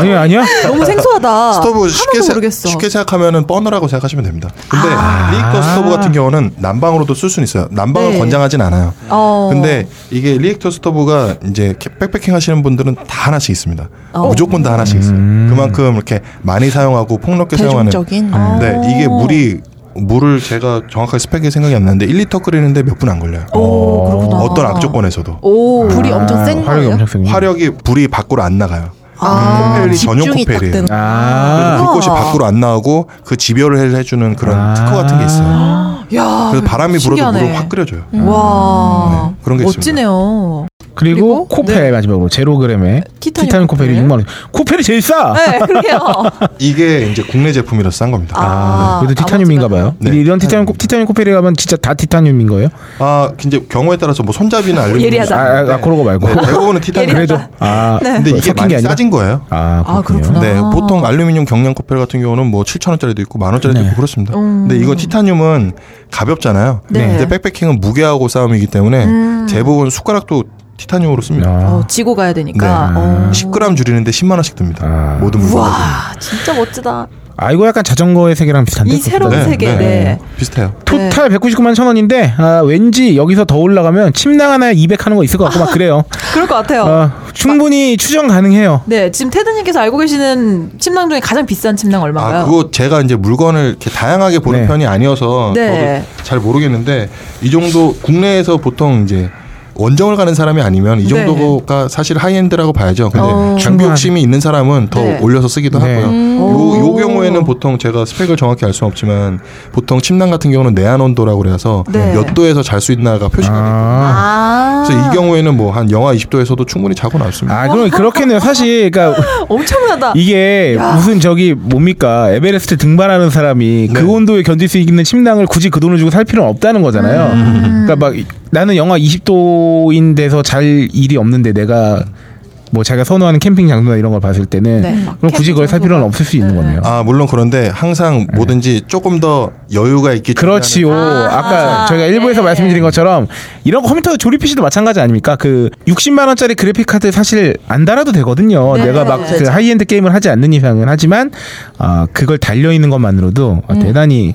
아니야 아니야? 너무 생소하다. 스토브 쉽게, 세-. 쉽게 생각하면은 버너라고 생각하시면 됩니다. 근데 아. 리액터 스토브 같은 경우는 난방으로도 쓸 수는 있어요. 난방을 네. 권장하진 않아요. 어. 근데 이게 리액터 스토브가 이제 캐- 백패킹 하시는 분들은 다 하나씩 있습니다. 어. 무조건 다 하나씩 있어요. 음. 그만큼 이렇게 많이 사용하고 폭넓게 사용하는. 대중적인 네, 이게 물이 물을 제가 정확하게 스펙이 생각이 안 나는데 1리터 끓이는데 몇 분 안 걸려요. 오, 그렇구나. 어떤 악조건에서도 오. 불이 엄청 센 아, 화력이 거예요? 엄청 센 거. 화력이 불이 밖으로 안 나가요. 아, 코펠이 전용 집중이 딱 코펠이에요. 되는. 아. 불꽃이 밖으로 안 나오고 그 지별을 해주는 그런 아. 특허 같은 게 있어요. 야. 그래서 바람이 불어도 신기하네. 물을 확 끓여줘요. 와. 네, 그런 게 멋지네요. 그리고, 그리고? 코펠 마지막으로 제로그램에 티타늄 티타늄 코펠이 코펠. 6만 원. 코펠이 제일 싸. 네, 그래요. 이게 이제 국내 제품이라서 싼 겁니다. 아, 아, 그래도 티타늄인가 봐요. 네. 이런 티타늄 코- 티타늄 코펠이 가면 진짜 다 티타늄인 거예요? 아, 이제 경우에 따라서 뭐 손잡이나 알루미늄. 예리하다. 아, 아, 아 그런 거 말고. 네, 대부분은 티타늄. 그래도 아 근데 이게 많이 싸진 거예요. 아, 아, 그렇군요. 그렇구나. 네, 보통 알루미늄 경량 코펠 같은 경우는 뭐 7천 원짜리도 있고 만 원짜리도 네. 있고 그렇습니다. 음. 근데 이건 티타늄은 가볍잖아요. 네. 근데 백패킹은 무게하고 싸움이기 때문에 음. 대부분 숟가락도 티타늄으로 씁니다. 아, 어, 지고 가야 되니까. 네. 어. 10g 줄이는데 10만 원씩 듭니다. 아. 모든 물건이. 와, 진짜 멋지다. 아 이거 약간 자전거의 세계랑 비슷한데. 이 새로운 그것보다. 세계. 네. 비슷해요. 토탈 199만 천 원인데 아, 왠지 여기서 더 올라가면 침낭 하나에 200 하는 거 있을 것 같고 막 그래요. 그럴 것 같아요. 어, 충분히 추정 가능해요. 네, 지금 테드님께서 알고 계시는 침낭 중에 가장 비싼 침낭 얼마인가요? 아, 그거 제가 이제 물건을 이렇게 다양하게 보는 네. 편이 아니어서 네. 잘 모르겠는데 이 정도 국내에서 보통 이제 원정을 가는 사람이 아니면 이 네. 정도가 사실 하이엔드라고 봐야죠. 근데 어. 장비 욕심이 있는 사람은 더 네. 올려서 쓰기도 네. 하고요. 음. 요, 요 오. 경우에는 보통 제가 스펙을 정확히 알 수는 없지만 보통 침낭 같은 경우는 내한 온도라고 그래서 네. 몇 도에서 잘 수 있나가 표시가 돼요. 아, 아. 그래서 이 경우에는 뭐 한 영하 20도에서도 충분히 자고 나왔습니다. 아 그럼 그렇겠네요. 사실 그러니까 엄청나다. 이게 무슨 저기 뭡니까 에베레스트 등반하는 사람이 네. 그 온도에 견딜 수 있는 침낭을 굳이 그 돈을 주고 살 필요는 없다는 거잖아요. 음. 그러니까 막 이- 나는 영하 20도인 데서 잘 일이 없는데 내가 뭐 자기가 선호하는 캠핑 장소나 이런 걸 봤을 때는 네. 그럼 굳이 그걸 살 필요는 없을 수 있는 거네요. 아 물론 그런데 항상 뭐든지 조금 더 여유가 있기 때문에 그렇지요. 아, 아까 저희가 일부에서 네. 말씀드린 것처럼 이런 거 컴퓨터 조립 PC도 마찬가지 아닙니까? 그 60만 원짜리 그래픽 카드 사실 안 달아도 되거든요. 네. 내가 막 그 하이엔드 게임을 하지 않는 이상은 하지만 아 그걸 달려 있는 것만으로도 어, 대단히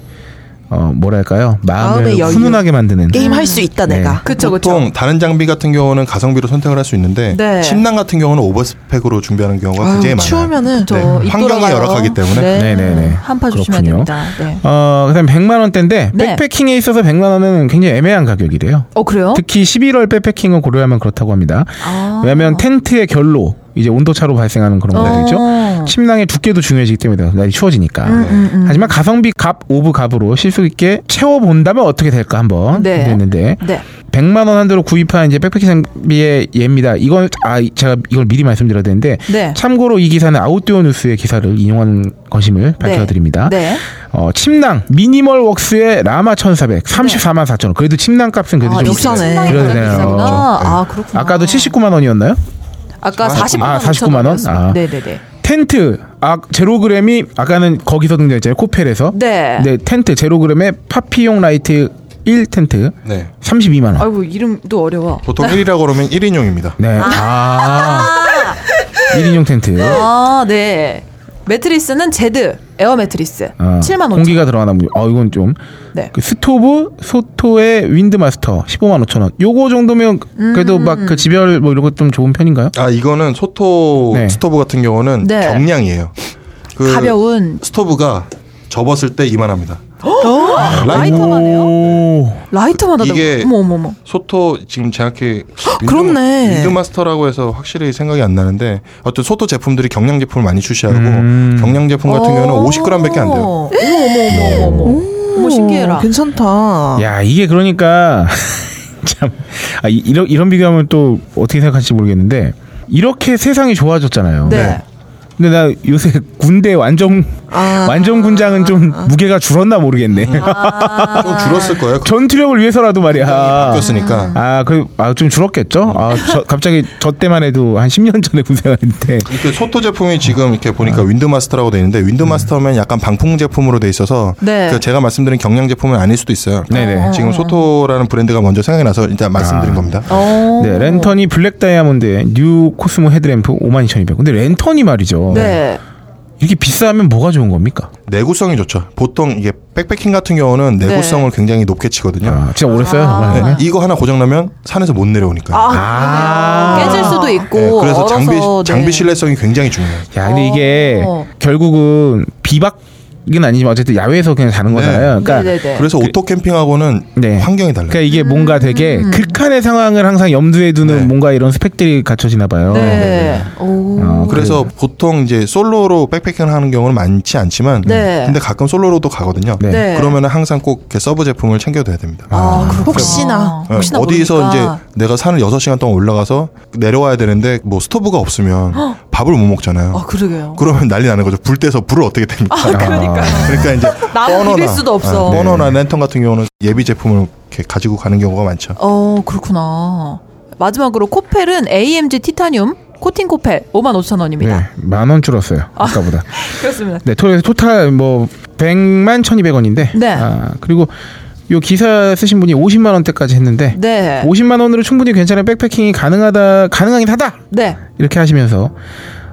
어 뭐랄까요 마음을 마음의 여유. 훈훈하게 만드는 게임 할 수 있다 네. 내가. 그쵸, 그쵸. 보통 다른 장비 같은 경우는 가성비로 선택을 할 수 있는데 네. 침낭 같은 경우는 overspec으로 준비하는 경우가 아유, 굉장히 많아요. 추우면은 저 네. 입 환경이 돌아가요. 열악하기 때문에. 네. 네네네. 한파 조심해야 그렇군요. 됩니다. 네. 어 그다음에 100만 원대인데 네. 백패킹에 있어서 100만 원은 굉장히 애매한 가격이래요. 어 그래요? 특히 11월 백패킹을 고려하면 그렇다고 합니다. 아. 왜냐하면 텐트의 결로 이제 온도 차로 발생하는 그런 것들이죠. 어. 침낭의 두께도 중요해지기 때문에 날이 추워지니까. 음, 음, 음. 하지만 가성비 갑 of 갑으로 실속 있게 채워 본다면 어떻게 될까 한번 네. 했는데 네. 100만 원 한도로 구입한 이제 백패킹 장비의 예입니다. 이건 아 제가 이걸 미리 말씀드려야 되는데 네. 참고로 이 기사는 아웃도어 뉴스의 기사를 인용하는 것임을 밝혀드립니다. 네. 어, 침낭 미니멀 웍스의 라마 1400 34만 4천 원. 그래도 침낭 값은 그래도 아, 좀 비싸네. 네. 아 그렇구나. 아까도 79만 원이었나요? 아까 49만 49만 아, 원. 49만 원? 아. 네네네. 텐트 아 제로그램이 아까는 거기서 등장했잖아요 코펠에서 네. 네 텐트 제로그램의 파피용 라이트 1 텐트 네. 32만 원. 아이고 이름도 어려워. 보통 1이라고 그러면 1인용입니다. 네. 아. 1인용 텐트. 아 네. 매트리스는 제드 에어 매트리스 어, 7만 5천. 공기가 들어가나 보요. 어 이건 좀. 네. 그 스토브 소토의 윈드마스터 15만 5천 원. 요거 정도면 그래도 음. 막그 지별 뭐 이런 것 좀 좋은 편인가요? 아 이거는 소토 네. 스토브 같은 경우는 네. 경량이에요. 그 가벼운. 스토브가 접었을 때 이만합니다. 라이터만 해요? 오. 라이터만 하다고. 이게- 어머 어머 어머. 소토 지금 정확히 그렇네. 윈드마스터라고 해서 확실히 생각이 안 나는데 어떤 소토 제품들이 경량 제품을 많이 출시하고 음. 경량 제품 같은 경우는 어. 50g밖에 안 돼요. 어머 어머 어머 어머. 어머 신기해라. 괜찮다. 야 이게 그러니까 참 아, 이- 이런 이런 비교하면 또 어떻게 생각할지 모르겠는데 이렇게 세상이 좋아졌잖아요. 네. 근데 나 요새 군대 완전 아. 완전 군장은 좀 무게가 줄었나 모르겠네. 아. 좀 줄었을 거예요. 전투력을 위해서라도 말이야. 바뀌었으니까. 아, 그, 아, 좀 줄었겠죠? 아, 저, 갑자기 저 때만 해도 한 10년 전에 군생활인데. 이렇게 소토 제품이 지금 이렇게 보니까 윈드마스터라고 돼 있는데 윈드마스터면 약간 방풍 제품으로 돼 있어서 네. 그 제가 말씀드린 경량 제품은 아닐 수도 있어요. 네네. 지금 소토라는 브랜드가 먼저 생각이 나서 일단 말씀드린 아. 겁니다. 어. 네, 랜턴이 블랙 다이아몬드의 뉴 코스모 헤드램프 52,200. 근데 랜턴이 말이죠. 네. 이렇게 비싸면 뭐가 좋은 겁니까? 내구성이 좋죠. 보통 이게 백패킹 같은 경우는 내구성을 굉장히 높게 치거든요. 아, 진짜 오래 써요, 정말. 네? 이거 하나 고장나면 산에서 못 내려오니까. 아, 아. 깨질 수도 있고. 네, 그래서 장비 얼어서, 네. 장비 신뢰성이 굉장히 중요해요. 야, 근데 이게 어. 결국은 비박 은 아니지만 어쨌든 야외에서 그냥 자는 거잖아요. 그러니까 네네네. 그래서 오토 캠핑하고는 네. 환경이 달라요. 그러니까 이게 뭔가 되게 음. 극한의 상황을 항상 염두에 두는 네. 뭔가 이런 스펙들이 갖춰지나 봐요. 네. 오. 어, 그래서 보통 이제 솔로로 백패킹을 하는 경우는 많지 않지만 네. 근데 가끔 솔로로도 가거든요. 네. 네. 그러면은 항상 꼭 이렇게 sub 제품을 챙겨둬야 됩니다. 아, 그렇구나. 혹시나. 네, 혹시나 어디서 모르니까. 이제 내가 산을 6시간 동안 올라가서 내려와야 되는데 뭐 스토브가 없으면 밥을 못 먹잖아요. 아, 그러게요. 그러면 난리 나는 거죠. 불 떼서 불을 어떻게 됩니까? 아, 그러니까. 그러니까 이제 나무 비빌 수도 없어. 아, 버너나 랜턴 같은 경우는 예비 제품을 이렇게 가지고 가는 경우가 많죠. 어, 그렇구나. 마지막으로 코펠은 AMG 티타늄 코팅 코펠 55,000원입니다. 네, 만원 줄었어요. 아까보다. 그렇습니다. 네, 토, 토탈 뭐 100만 1,200원인데. 네. 아, 그리고 요 기사 쓰신 분이 50만 원대까지 했는데 네. 50만 원으로 충분히 괜찮은 백패킹이 가능하다 가능하긴 하다. 네. 이렇게 하시면서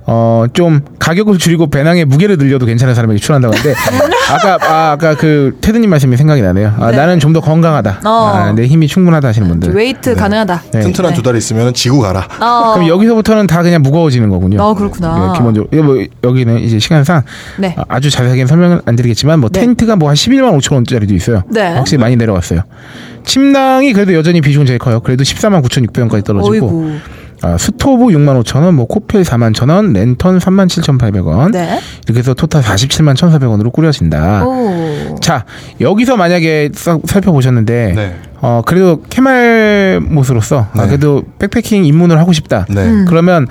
어 좀 가격을 줄이고 배낭의 무게를 늘려도 괜찮은 사람에게 추천한다고 하는데 아까 아, 아까 그 테드님 말씀이 생각이 나네요. 아, 네. 나는 좀 더 건강하다. 어. 아, 내 힘이 충분하다 하시는 분들. weight 가능하다. 네. 튼튼한 네. 두 다리 있으면 지고 가라. 어. 그럼 여기서부터는 다 그냥 무거워지는 거군요. 어, 그렇구나. 네, 기본적으로 예, 뭐 여기는 이제 시간상 네. 아, 아주 자세하게는 설명을 안 드리겠지만 뭐 네. 텐트가 뭐 한 11만 5천 원짜리도 있어요. 네. 확실히 많이 내려왔어요. 침낭이 그래도 여전히 비중은 제일 커요. 그래도 14만 9,600원까지 떨어지고 어이구. 아, 스토브 6만 5천 원, 뭐 코펠 4만 1천 원, 랜턴 3만 7,800원. 네. 이렇게 해서 total 47만 1,400원으로 꾸려진다. 오. 자 여기서 만약에 싹 살펴보셨는데 네. 어 그래도 캠알못으로서 아, 네. 그래도 백패킹 입문을 하고 싶다. 네. 음. 그러면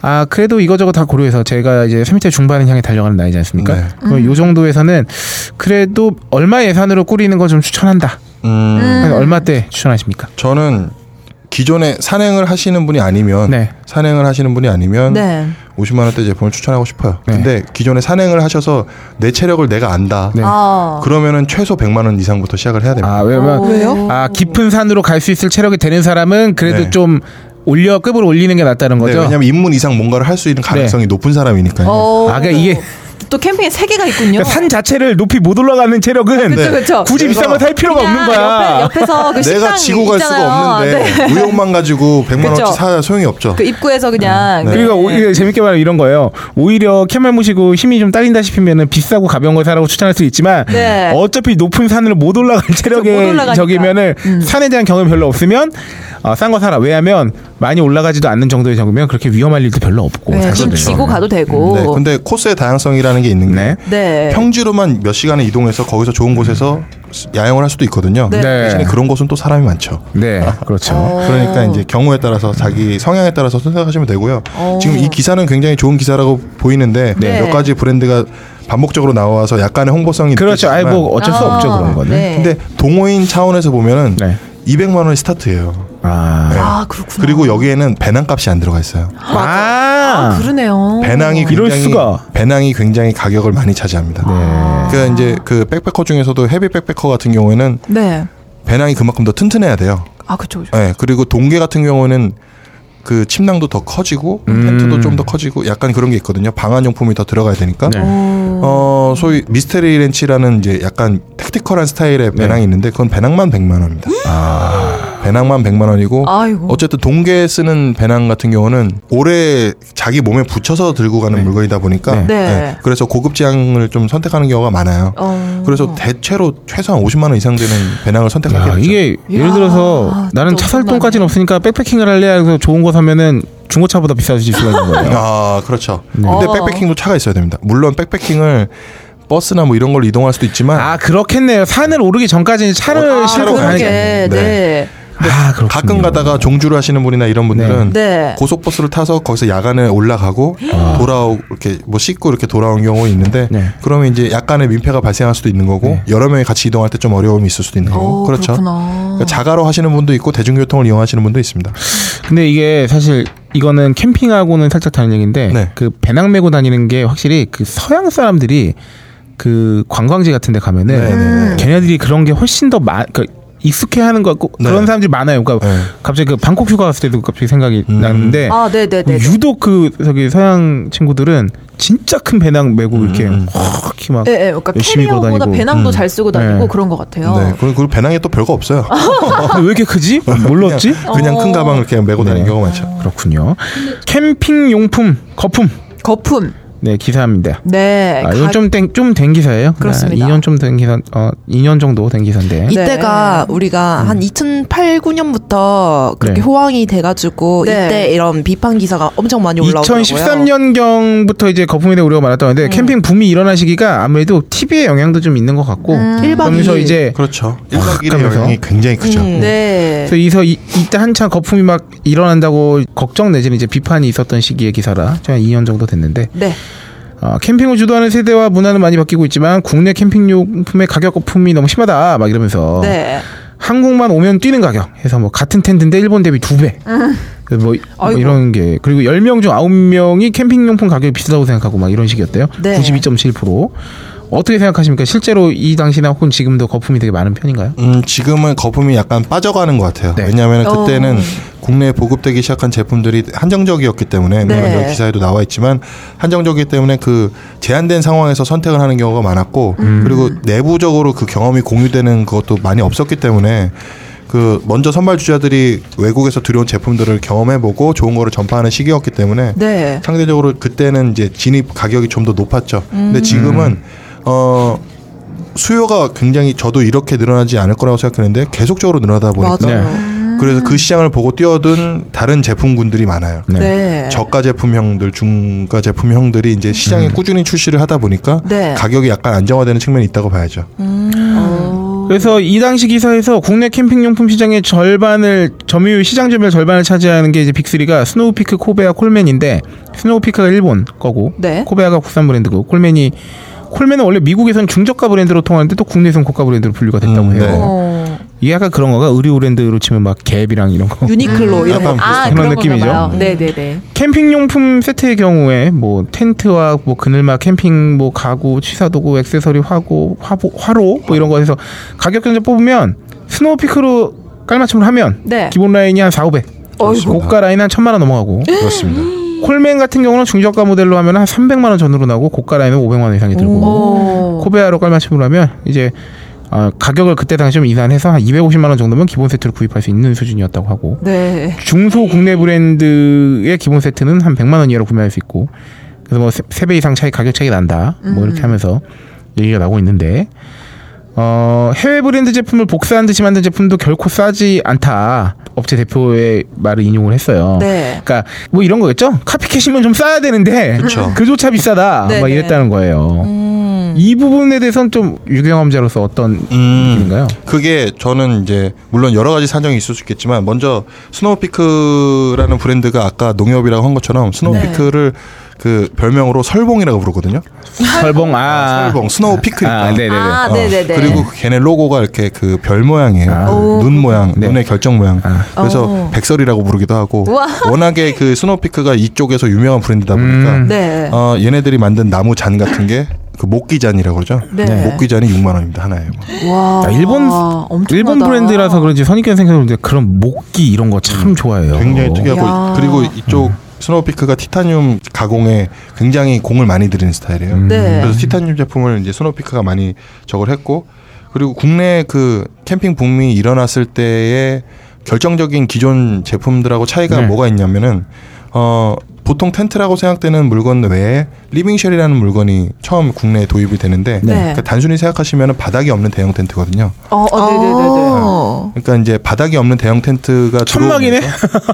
아 그래도 이거저거 다 고려해서 제가 이제 30대 중반을 향해 달려가는 나이지 않습니까? 네. 그럼 요 정도에서는 그래도 얼마 예산으로 꾸리는 거좀 추천한다. 음, 한 얼마 때 추천하십니까? 저는 기존에 산행을 하시는 분이 아니면 네. 산행을 하시는 분이 아니면 네. 50만 원대 제품을 추천하고 싶어요. 네. 근데 기존에 산행을 하셔서 내 체력을 내가 안다. 네. 아. 그러면은 최소 100만 원 이상부터 시작을 해야 됩니다. 아 왜냐면 오. 왜요? 아 깊은 산으로 갈 수 있을 체력이 되는 사람은 그래도 네. 좀 올려 급을 올리는 게 낫다는 네, 거죠. 왜냐면 입문 이상 뭔가를 할 수 있는 가능성이 높은 사람이니까요. 어. 아 그러니까 이게 또 캠핑에 세계가 있군요. 그러니까 산 자체를 높이 못 올라가는 체력은 그쵸, 그쵸. 굳이 비싼 거 살 필요가 없는 거야. 옆에, 옆에서 그 내가 지고 갈 수가 있잖아요. 없는데 네. 의욕만 가지고 100만 그쵸. 원치 사야 소용이 없죠. 그 입구에서 그냥 네. 그러니까 오히려 재밌게 말하면 이런 거예요. 오히려 캐말 모시고 힘이 좀 딸린다 싶으면은 비싸고 가벼운 걸 사라고 추천할 수 있지만 네. 어차피 높은 산을 못 올라갈 올라가니까. 적이면은 음. 산에 대한 경험이 별로 없으면 어, 싼거 사라. 왜냐하면 많이 올라가지도 않는 정도의 적이면 그렇게 위험할 일도 별로 없고 네, 사실은. 좀 지고 가도 되고. 네, 근데 코스의 다양성이라는 게 있는 게 네. 네. 평지로만 몇 시간을 이동해서 거기서 좋은 곳에서 야영을 할 수도 있거든요. 네. 네. 대신에 그런 곳은 또 사람이 많죠. 네, 그렇죠. 어. 그러니까 이제 경우에 따라서 자기 성향에 따라서 선택하시면 되고요. 어. 지금 이 기사는 굉장히 좋은 기사라고 보이는데 네. 몇 가지 브랜드가 반복적으로 나와서 약간의 홍보성이 그렇죠. 아이 뭐 어쩔 수 아, 없죠 그런 거는. 네. 근데 동호인 차원에서 보면은 네. 200만 원이 스타트예요. 아, 아 그렇구나. 그리고 여기에는 배낭값이 안 들어가 있어요. 아, 아 그러네요. 배낭이 이럴 굉장히 수가. 배낭이 굉장히 가격을 많이 차지합니다. 네. 그러니까 이제 그 백패커 중에서도 heavy 백패커 같은 경우에는 네. 배낭이 그만큼 더 튼튼해야 돼요. 아 그렇죠. 그렇죠. 네, 그리고 동계 같은 경우는 그 침낭도 더 커지고 음. 텐트도 좀 더 커지고 약간 그런 게 있거든요. 방한 용품이 더 들어가야 되니까. 네. 오. 어 소위 미스테리 렌치라는 이제 약간 tactical한 스타일의 배낭이 있는데 그건 배낭만 100만 원입니다. 아, 배낭만 100만 원이고 아이고. 어쨌든 동계 쓰는 배낭 같은 경우는 오래 자기 몸에 붙여서 들고 가는 물건이다 보니까 네. 네. 그래서 고급 지향을 좀 선택하는 경우가 많아요. 어. 그래서 대체로 최소한 50만 원 이상 되는 배낭을 되죠. 이게 예를 야, 들어서 나는 차살 엄청나네. 돈까지는 없으니까 백패킹을 할래 해서 좋은 거 사면은 중고차보다 비싸질 수가 있는 거예요. 아 그렇죠. 네. 근데 어. 백패킹도 차가 있어야 됩니다. 물론 백패킹을 버스나 뭐 이런 걸로 이동할 수도 있지만 아 그렇겠네요. 산을 오르기 전까지는 차를 어, 싣고 차로 가야 그러게. 가야겠네. 네. 아 그렇군요. 가끔 가다가 종주를 하시는 분이나 이런 분들은 네. 고속버스를 타서 거기서 야간에 올라가고 돌아오 이렇게 뭐 씻고 이렇게 돌아온 경우 있는데 네. 그러면 이제 약간의 민폐가 발생할 수도 있는 거고 여러 명이 같이 이동할 때 좀 어려움이 있을 수도 있는 거고 오, 그렇죠. 그렇구나. 그러니까 자가로 하시는 분도 있고 대중교통을 이용하시는 분도 있습니다. 근데 이게 사실 이거는 캠핑하고는 살짝 다른 얘기인데 네. 그 배낭 메고 다니는 게 확실히 그 서양 사람들이 그 관광지 같은 데 가면은 네, 네, 네. 걔네들이 그런 게 훨씬 더 많, 그 익숙해하는 것 같고 네. 그런 사람들이 많아요. 그러니까 네. 갑자기 그 방콕 휴가 갔을 때도 갑자기 생각이 음. 나는데 아, 네, 네, 네. 유독 그 저기 서양 친구들은 진짜 큰 배낭 메고 이렇게 음. 확 이렇게 막 예, 예. 그러니까 열심히 캐리어보다. 배낭도 음. 잘 쓰고 다니고 네. 그런 것 같아요. 네. 그리고 그 배낭에 또 별거 없어요. 왜 이렇게 크지? 몰랐지? 그냥, 그냥 큰 가방을 이렇게 메고 다니는 네. 경우가 많죠. 그렇군요. 캠핑 용품 거품 거품. 네 기사입니다. 네. 아, 이건 가- 좀좀된 기사예요. 그렇습니다. 아, 2년 좀 된 기사, 어 2년 정도 된 기사인데. 이때가 네. 우리가 한 2008, 9년부터 그렇게 네. 호황이 돼가지고 네. 이때 이런 비판 기사가 엄청 많이 올라오더라고요. 2013년 경부터 이제 거품에 대해 우려가 많았다는데 캠핑 붐이 일어난 시기가 아무래도 TV의 영향도 좀 있는 것 같고 음. 그러면서. 이제 그렇죠. 1박 2일의 하면서. 영향이 굉장히 크죠. 음. 네. 그래서 이서 이, 이때 한참 거품이 막 일어난다고 걱정 내지는 이제 비판이 있었던 시기의 기사라 한 2년 정도 됐는데 네. 어, 캠핑을 주도하는 세대와 문화는 많이 바뀌고 있지만 국내 캠핑용품의 가격 거품이 너무 심하다 막 이러면서 네. 한국만 오면 뛰는 가격 해서 뭐 같은 텐트인데 일본 대비 두 배. 뭐, 뭐 음. 아이고. 이런 게 그리고 10명 중 9명이 캠핑용품 가격이 비싸다고 생각하고 막 이런 식이었대요. 네. 92.7%. 어떻게 생각하십니까? 실제로 이 당시나 혹은 지금도 거품이 되게 많은 편인가요? 음, 지금은 거품이 약간 빠져가는 것 같아요. 네. 왜냐하면 어. 그때는 국내에 보급되기 시작한 제품들이 한정적이었기 때문에 물론 네. 여기 기사에도 나와 있지만 한정적이기 때문에 그 제한된 상황에서 선택을 하는 경우가 많았고 음. 그리고 내부적으로 그 경험이 공유되는 것도 많이 없었기 때문에 그 먼저 선발 주자들이 외국에서 들여온 제품들을 경험해보고 좋은 거를 전파하는 시기였기 때문에 네. 상대적으로 그때는 이제 진입 가격이 좀 더 높았죠. 근데 지금은 어 수요가 굉장히 저도 이렇게 늘어나지 않을 거라고 생각했는데 계속적으로 늘어나다 보니까 맞아요. 그래서 그 시장을 보고 뛰어든 다른 제품군들이 많아요. 네. 네. 저가 제품형들, 중가 제품형들이 이제 시장에 꾸준히 출시를 하다 보니까 네. 가격이 약간 안정화되는 측면이 있다고 봐야죠. 어. 그래서 이 당시 기사에서 국내 캠핑용품 시장의 절반을 점유율 시장 점유율 절반을 차지하는 게 이제 빅3가 스노우피크, 코베아, 콜맨인데 스노우피크가 일본 거고 네. 코베아가 국산 브랜드고 콜맨이 콜맨은 원래 미국에선 중저가 브랜드로 통하는데 또 국내에선 고가 브랜드로 분류가 됐다고 음, 해요. 네. 어. 이게 약간 그런 거가 의류 브랜드로 치면 막 갭이랑 이런 거. 유니클로 이런 거. 약간 아, 그런 그런 느낌이죠. 느낌이죠. 네, 네, 네. 캠핑 용품 세트의 경우에 뭐 텐트와 뭐 그늘막 캠핑 뭐 가구 취사 도구 액세서리 화구 화보, 화로 뭐 이런 거 해서 가격 견적 뽑으면 스노우피크로 깔맞춤을 하면 네. 기본 라인이 한 4, 500 그렇습니다. 고가 라인 한 1000만 원 넘어가고 그렇습니다. 콜맨 같은 경우는 중저가 모델로 하면 한 300만 원 전후로 나오고 고가 라인은 500만 원 이상이 들고 오. 코베아로 깔맞춤을 하면 이제 어, 가격을 그때 당시 좀 인하해서 한 250만 원 정도면 기본 세트를 구입할 수 있는 수준이었다고 하고 네. 중소 국내 브랜드의 기본 세트는 한 100만 원 이하로 구매할 수 있고 그래서 뭐세배 이상 차이 가격 차이가 난다 뭐 이렇게 하면서 얘기가 나오고 있는데 어 해외 브랜드 제품을 복사한 듯이 만든 제품도 결코 싸지 않다 업체 대표의 말을 인용을 했어요. 네. 그러니까 뭐 이런 거겠죠. copycat이면 좀 싸야 되는데 그쵸. 그조차 비싸다 네, 막 네. 이랬다는 거예요. 음. 이 부분에 대해서는 좀 유경험자로서 어떤 음. 느낌인가요? 그게 저는 이제 물론 여러 가지 사정이 있을 수 있겠지만 먼저 Snow Peak라는 브랜드가 아까 농협이라고 한 것처럼 Snow Peak를 그 별명으로 설봉이라고 부르거든요. 설봉 아 설봉 Snow Peak니까. 아, 네네네. 아, 어, 네네네. 그리고 그 걔네 로고가 이렇게 그 별 모양이에요. 아. 오. 눈 모양, 네. 눈의 결정 모양. 아. 그래서 오. 백설이라고 부르기도 하고. 우와. 워낙에 그 Snow Peak가 이쪽에서 유명한 브랜드다 보니까 음. 네. 어, 얘네들이 만든 나무 잔 같은 게 그 목기잔이라고 그러죠. 네. 목기잔이 6만 원입니다 하나에. 뭐. 와. 야, 일본 엄청나다. 일본 브랜드라서 그런지 선입견 생겼는데 그런 목기 이런 거 참 좋아해요. 음. 굉장히 특이하고 야. 그리고 이쪽 Snow Peak가 티타늄 가공에 굉장히 공을 많이 들이는 스타일이에요. 음. 네. 그래서 티타늄 제품을 이제 Snow Peak가 많이 저걸 했고 그리고 국내 그 캠핑 붐이 일어났을 때에 결정적인 기존 제품들하고 차이가 네. 뭐가 있냐면은 어 보통 텐트라고 생각되는 물건 외에 living shell이라는 물건이 처음 국내에 도입이 되는데 네. 그러니까 단순히 생각하시면 바닥이 없는 대형 텐트거든요. 어, 어, 네네네네. 어. 그러니까 이제 바닥이 없는 대형 텐트가 천막이네.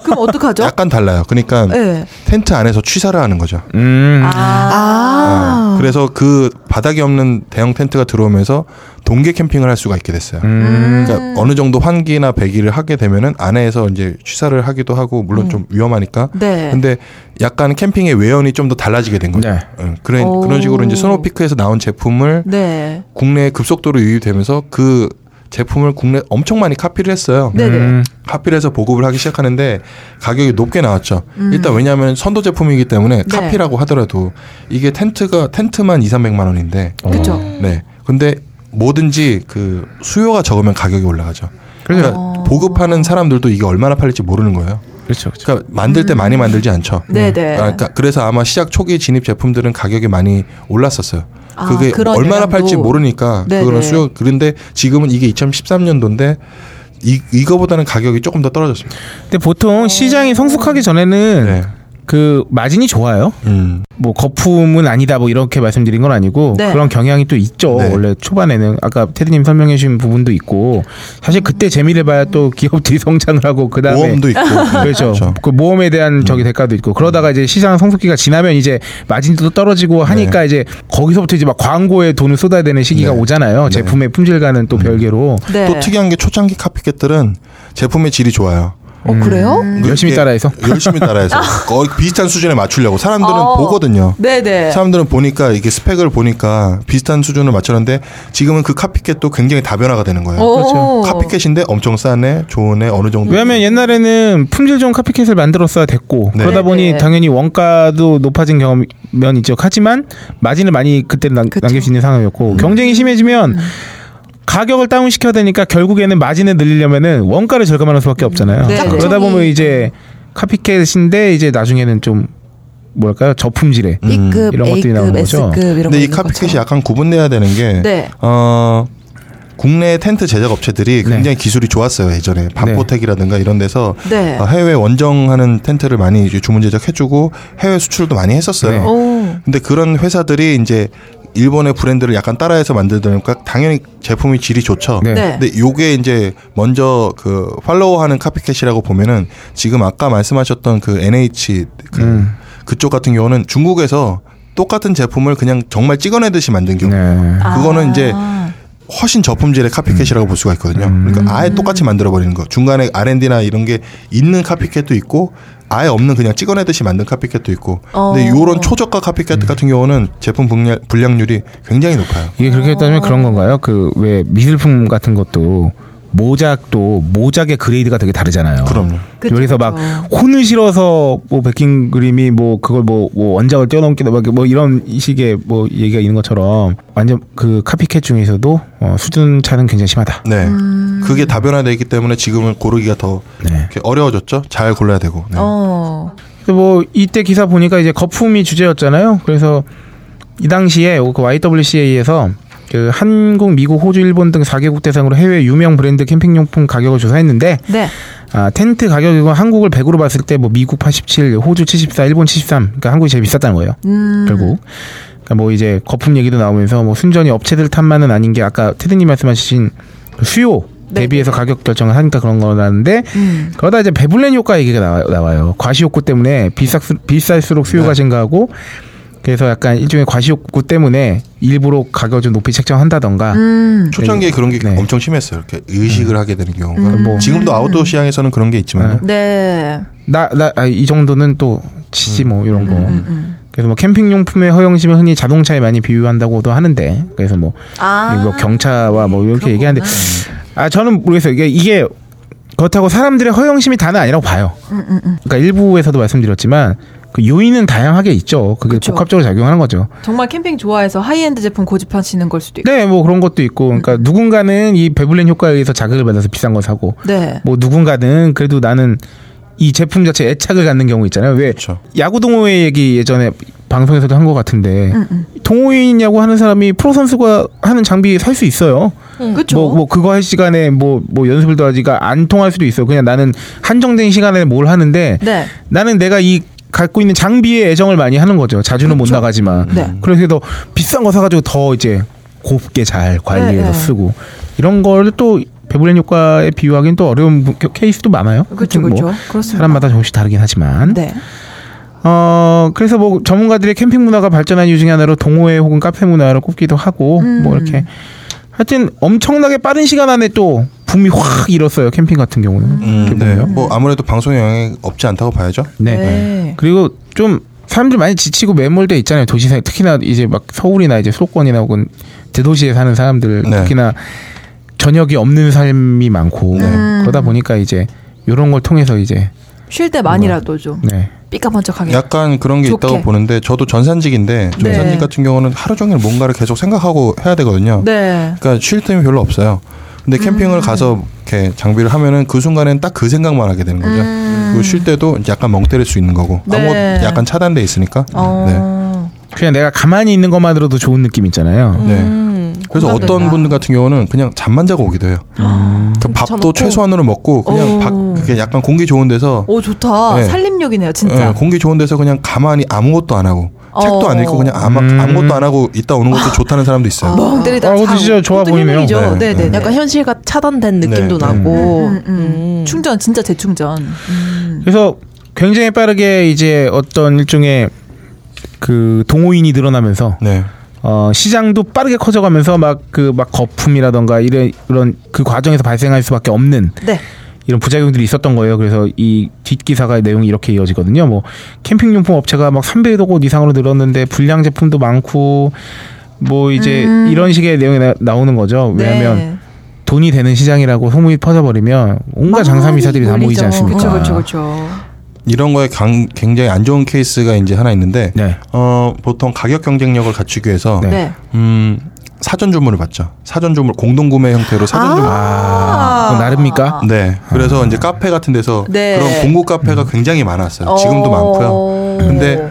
그럼 어떡하죠? 약간 달라요. 그러니까 네. 텐트 안에서 취사를 하는 거죠. 음. 아. 아. 그래서 그 바닥이 없는 대형 텐트가 들어오면서 동계 캠핑을 할 수가 있게 됐어요. 음. 그러니까 어느 정도 환기나 배기를 하게 되면은 안에서 이제 취사를 하기도 하고 물론 좀 위험하니까. 네. 근데 약간 캠핑의 외연이 좀 더 달라지게 된 거죠. 네. 응, 그런 오. 그런 식으로 이제 스노피크에서 나온 제품을 네. 국내에 급속도로 유입되면서 그 제품을 국내 엄청 많이 카피를 했어요. 네네. 음. 카피를 해서 보급을 하기 시작하는데 가격이 높게 나왔죠. 일단 왜냐하면 선도 제품이기 때문에 음. 네. 카피라고 하더라도 이게 텐트가 텐트만 2, 300만 원인데 그쵸. 네. 근데 뭐든지 그 수요가 적으면 가격이 올라가죠. 그러니까 어. 보급하는 사람들도 이게 얼마나 팔릴지 모르는 거예요. 그렇죠. 그렇죠. 그러니까 만들 때 많이 만들지 않죠. 음. 네네. 아, 그러니까 그래서 아마 시작 초기 진입 제품들은 가격이 많이 올랐었어요. 아, 그게 얼마나 영향도. 팔지 모르니까 네네. 그거는 수요. 그런데 지금은 이게 2013년도인데 이 이거보다는 가격이 조금 더 떨어졌습니다. 근데 보통 시장이 성숙하기 전에는 네. 그 마진이 좋아요. 음. 뭐 거품은 아니다 뭐 이렇게 말씀드린 건 아니고 네. 그런 경향이 또 있죠. 네. 원래 초반에는 아까 테드님 설명해 주신 부분도 있고 사실 그때 재미를 봐야 또 기업들이 성장을 하고 그다음에 모험도 있고 그렇죠. 그 모험에 대한 저기 대가도 있고 그러다가 이제 시장 성숙기가 지나면 이제 마진도 떨어지고 하니까 이제 거기서부터 이제 막 광고에 돈을 쏟아야 되는 시기가 네. 오잖아요. 네. 제품의 품질과는 또 별개로 네. 또 특이한 게 초창기 카피캣들은 제품의 질이 좋아요. 어, 그래요? 열심히 이게 따라해서 열심히 따라해서 거의 비슷한 수준에 맞추려고 사람들은 어. 보거든요. 네네. 사람들은 보니까 이게 스펙을 보니까 비슷한 수준을 맞췄는데 지금은 그 카피캣도 굉장히 다변화가 되는 거예요. 오. 그렇죠. 카피캣인데 엄청 싼 애, 좋은 애, 어느 정도. 왜냐하면 옛날에는 품질 좋은 카피캣을 만들었어야 됐고 네. 그러다 보니 네. 당연히 원가도 높아진 경험면 있죠. 하지만 마진을 많이 그때 남. 남길 수 있는 상황이었고 경쟁이 심해지면 가격을 다운 시켜야 되니까 결국에는 마진을 늘리려면은 원가를 절감하는 수밖에 없잖아요. 네, 네. 그러다 보면 이제 카피캣인데 이제 나중에는 좀 뭐랄까요 저품질의 음. B급, 이런 것들이 나오는 A급, 거죠. S급 이런 근데 거이 카피캣이 거죠. 약간 구분돼야 되는 게 네. 어. 국내 텐트 제작 업체들이 네. 굉장히 기술이 좋았어요 예전에 반포텍이라든가 이런 데서 네. 어, 해외 원정하는 텐트를 많이 주문 제작해주고 해외 수출도 많이 했었어요. 네. 오. 근데 그런 회사들이 이제 일본의 브랜드를 약간 따라해서 만들다니까 당연히 제품이 질이 좋죠. 네. 네. 근데 요게 이제 먼저 그 팔로우하는 카피캣이라고 보면은 지금 아까 말씀하셨던 그 NH 그 음. 그쪽 같은 경우는 중국에서 똑같은 제품을 그냥 정말 찍어내듯이 만든 경우. 네. 그거는 아. 이제 훨씬 저품질의 카피캣이라고 볼 수가 있거든요. 그러니까 아예 똑같이 만들어 버리는 거. 중간에 R&D나 이런 게 있는 카피캣도 있고 아예 없는 그냥 찍어내듯이 만든 카피캣도 있고. 근데 어. 요런 초저가 카피캣 같은 경우는 제품 불량, 불량률이 굉장히 높아요. 이게 그렇게 따지면 그런 건가요? 그 왜 미술품 같은 것도 모작도 모작의 그레이드가 되게 다르잖아요. 그럼요. 그쵸, 그래서 막 그쵸. 혼을 실어서 뭐 베킹 그림이 뭐 그걸 뭐, 뭐 원작을 뛰어넘기도 막뭐 이런 식의 뭐 얘기가 있는 것처럼 완전 그 카피캣 중에서도 어, 수준 차는 굉장히 심하다. 네. 음. 그게 다변화되어 있기 때문에 지금은 고르기가 더 네. 어려워졌죠. 잘 골라야 되고. 네. 어. 뭐 이때 기사 보니까 이제 거품이 주제였잖아요. 그래서 이 당시에 그 YWCA에서 그 한국, 미국, 호주, 일본 등 4개국 대상으로 해외 유명 브랜드 캠핑용품 가격을 조사했는데 네. 아, 텐트 가격이고 한국을 100으로 봤을 때 뭐 미국 87, 호주 74, 일본 73. 그러니까 한국이 제일 비쌌다는 거예요. 음. 결국. 그러니까 뭐 이제 거품 얘기도 나오면서 뭐 순전히 업체들 탓만은 아닌 게 아까 테드님 말씀하신 그 수요 네. 대비해서 가격 결정을 하니까 그런 거라는데 음. 그러다 이제 배불렌 효과 얘기가 나와, 나와요. 과시 욕구 때문에 비쌀, 비쌀수록 수요가 네. 증가하고 그래서 약간 일종의 과시욕구 때문에 일부러 가격을 좀 높이 책정한다던가 음. 초창기에 그런 게 네. 엄청 심했어요. 이렇게 의식을 하게 되는 경우가. 뭐. 지금도 아웃도어 시장에서는 그런 게 있지만. 네. 나나이 정도는 또 치지 뭐 이런 거. 음, 음. 그래서 뭐 캠핑 용품의 허용심을 흔히 자동차에 많이 비유한다고도 하는데 그래서 뭐, 아. 뭐 경차와 뭐 이렇게 얘기하는데. 아 저는 모르겠어요 이게 이게 그렇다고 사람들의 허영심이 다는 아니라고 봐요. 음, 음, 음. 그러니까 일부에서도 말씀드렸지만 그 요인은 다양하게 있죠. 그게 그쵸. 복합적으로 작용하는 거죠. 정말 캠핑 좋아해서 하이엔드 제품 고집하시는 걸 수도 있고. 네, 뭐 그런 것도 있고, 그러니까 누군가는 이 베블렌 효과에 의해서 자극을 받아서 비싼 거 사고, 네. 뭐 누군가는 그래도 나는 이 제품 자체 에 애착을 갖는 경우 있잖아요. 왜 그렇죠. 야구 동호회 얘기 예전에 방송에서도 한 것 같은데 음, 동호인 야구 하는 사람이 프로 선수가 하는 장비 살 수 있어요. 그렇죠. 뭐, 뭐 그거 할 시간에 뭐뭐 연습을 더 하지가 안 통할 수도 있어요. 그냥 나는 한정된 시간에 뭘 하는데 네. 나는 내가 이 갖고 있는 장비에 애정을 많이 하는 거죠. 자주는 못 나가지만. 네. 그래서 더 비싼 거 사가지고 더 이제 곱게 잘 관리해서 네, 네. 쓰고 이런 걸 또 배불린 효과에 비유하기는 또 어려운 부- 케이스도 많아요. 그렇죠, 뭐 그렇죠. 그렇습니다. 사람마다 조금씩 다르긴 하지만. 네. 어 그래서 뭐 전문가들의 캠핑 문화가 발전한 이유 중에 하나로 동호회 혹은 카페 문화를 꼽기도 하고 음. 뭐 이렇게 하여튼 엄청나게 빠른 시간 안에 또 붐이 확 일었어요 캠핑 같은 경우는. 음, 네. 뭐 아무래도 방송에 영향이 없지 않다고 봐야죠. 네. 네. 그리고 좀 사람들 많이 지치고 매몰돼 있잖아요. 도시사 특히나 이제 막 서울이나 이제 수도권이나 혹은 대도시에 사는 사람들 네. 특히나 저녁이 없는 삶이 많고 네. 그러다 보니까 이제 이런 걸 통해서 이제 쉴때 만이라도 좀 네. 삐까번쩍하게. 약간 그런 게 좋게. 있다고 보는데 저도 전산직인데 전산직 네. 같은 경우는 하루 종일 뭔가를 계속 생각하고 해야 되거든요. 네. 그러니까 쉴 틈이 별로 없어요. 근데 캠핑을 가서 이렇게 장비를 하면은 그 순간엔 딱 그 생각만 하게 되는 거죠. 음. 그리고 쉴 때도 약간 멍 때릴 수 있는 거고 네. 아무 약간 차단돼 있으니까. 어. 그냥 내가 가만히 있는 것만으로도 좋은 느낌 있잖아요. 네. 음. 그래서 공감된다. 어떤 분들 같은 경우는 그냥 잠만 자고 오기도 해요. 그 밥도. 최소한으로 먹고 그냥 오. 밖 그게 약간 공기 좋은 데서 오 좋다. 네. 살림력이네요, 진짜. 예, 공기 좋은 데서 그냥 가만히 아무것도 안 하고 책도 안 어. 읽고 그냥 아무, 음. 아무것도 안 하고 있다 오는 것도 좋다는 사람도 있어요. 멍 때리다 아, 자고. 그것도 진짜 좋아 보이네요. 네, 네, 네, 네. 네. 약간 현실과 차단된 느낌도 네. 나고. 음, 음. 음. 충전 진짜 재충전. 음. 그래서 굉장히 빠르게 이제 어떤 일종의 그 동호인이 늘어나면서 네. 어, 시장도 빠르게 커져가면서 막 그막 거품이라던가 이런 이런 그 과정에서 발생할 수밖에 없는 네. 이런 부작용들이 있었던 거예요. 그래서 이 뒷기사가 내용이 이렇게 이어지거든요. 뭐 캠핑용품 업체가 막 300여 곳 이상으로 늘었는데 불량 제품도 많고 뭐 이제 음. 이런 식의 내용이 나, 나오는 거죠. 왜냐하면 네. 돈이 되는 시장이라고 소문이 퍼져버리면 온갖 장사미사들이 다 모이지 않습니까? 그렇죠, 그렇죠, 그렇죠. 이런 거에 강, 굉장히 안 좋은 케이스가 이제 하나 있는데 네. 어, 보통 가격 경쟁력을 갖추기 위해서 네. 네. 음, 사전 주문을 받죠. 사전 주문 공동 구매 형태로 사전 주문. 아, 그건 나릅니까? 네. 그래서 이제 카페 같은 데서 네. 그런 공구 카페가 굉장히 많았어요. 지금도 많고요. 어. 근데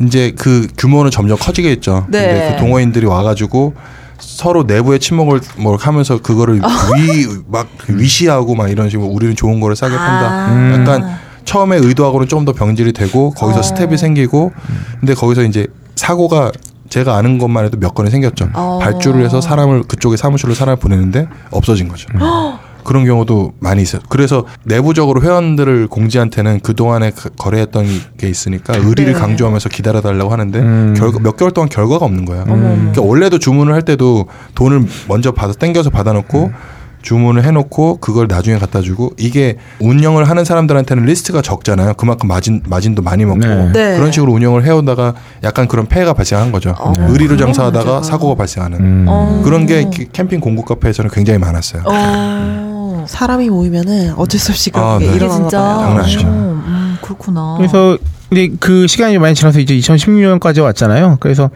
이제 그 규모는 점점 커지겠죠. 네. 근데 그 동호인들이 와가지고 서로 내부의 침묵을 뭐 하면서 그거를 위 막 위시하고 막 이런 식으로 우리는 좋은 거를 싸게 판다. 아. 음. 약간 처음에 의도하고는 좀 더 병질이 되고 거기서 어. 스텝이 생기고 근데 거기서 이제 사고가 제가 아는 것만 해도 몇 건이 생겼죠. 어. 발주를 해서 사람을 그쪽에 사무실로 사람을 보내는데 없어진 거죠. 그런 경우도 많이 있어요. 그래서 내부적으로 회원들을 공지한테는 그 동안에 거래했던 게 있으니까 의리를 네. 강조하면서 기다려달라고 하는데 음. 결과 몇 개월 동안 결과가 없는 거예요. 어머, 어머. 그러니까 원래도 주문을 할 때도 돈을 먼저 받아 땡겨서 받아놓고 주문을 해놓고 그걸 나중에 갖다 주고 이게 운영을 하는 사람들한테는 리스트가 적잖아요. 그만큼 마진 마진도 많이 먹고 네. 네. 그런 식으로 운영을 해오다가 약간 그런 폐해가 발생한 거죠. 어, 의리로 그런 장사하다가 문제가. 사고가 발생하는 음. 어. 그런 게 기- 캠핑 공구 카페에서는 굉장히 많았어요. 어. 사람이 모이면은 어쩔 수 없이 그런 아, 게 네. 일어나나 진짜. 봐요. 장난. 어, 음, 그렇구나. 그래서 근데 그 시간이 많이 지나서 이제 2016년까지 왔잖아요. 그래서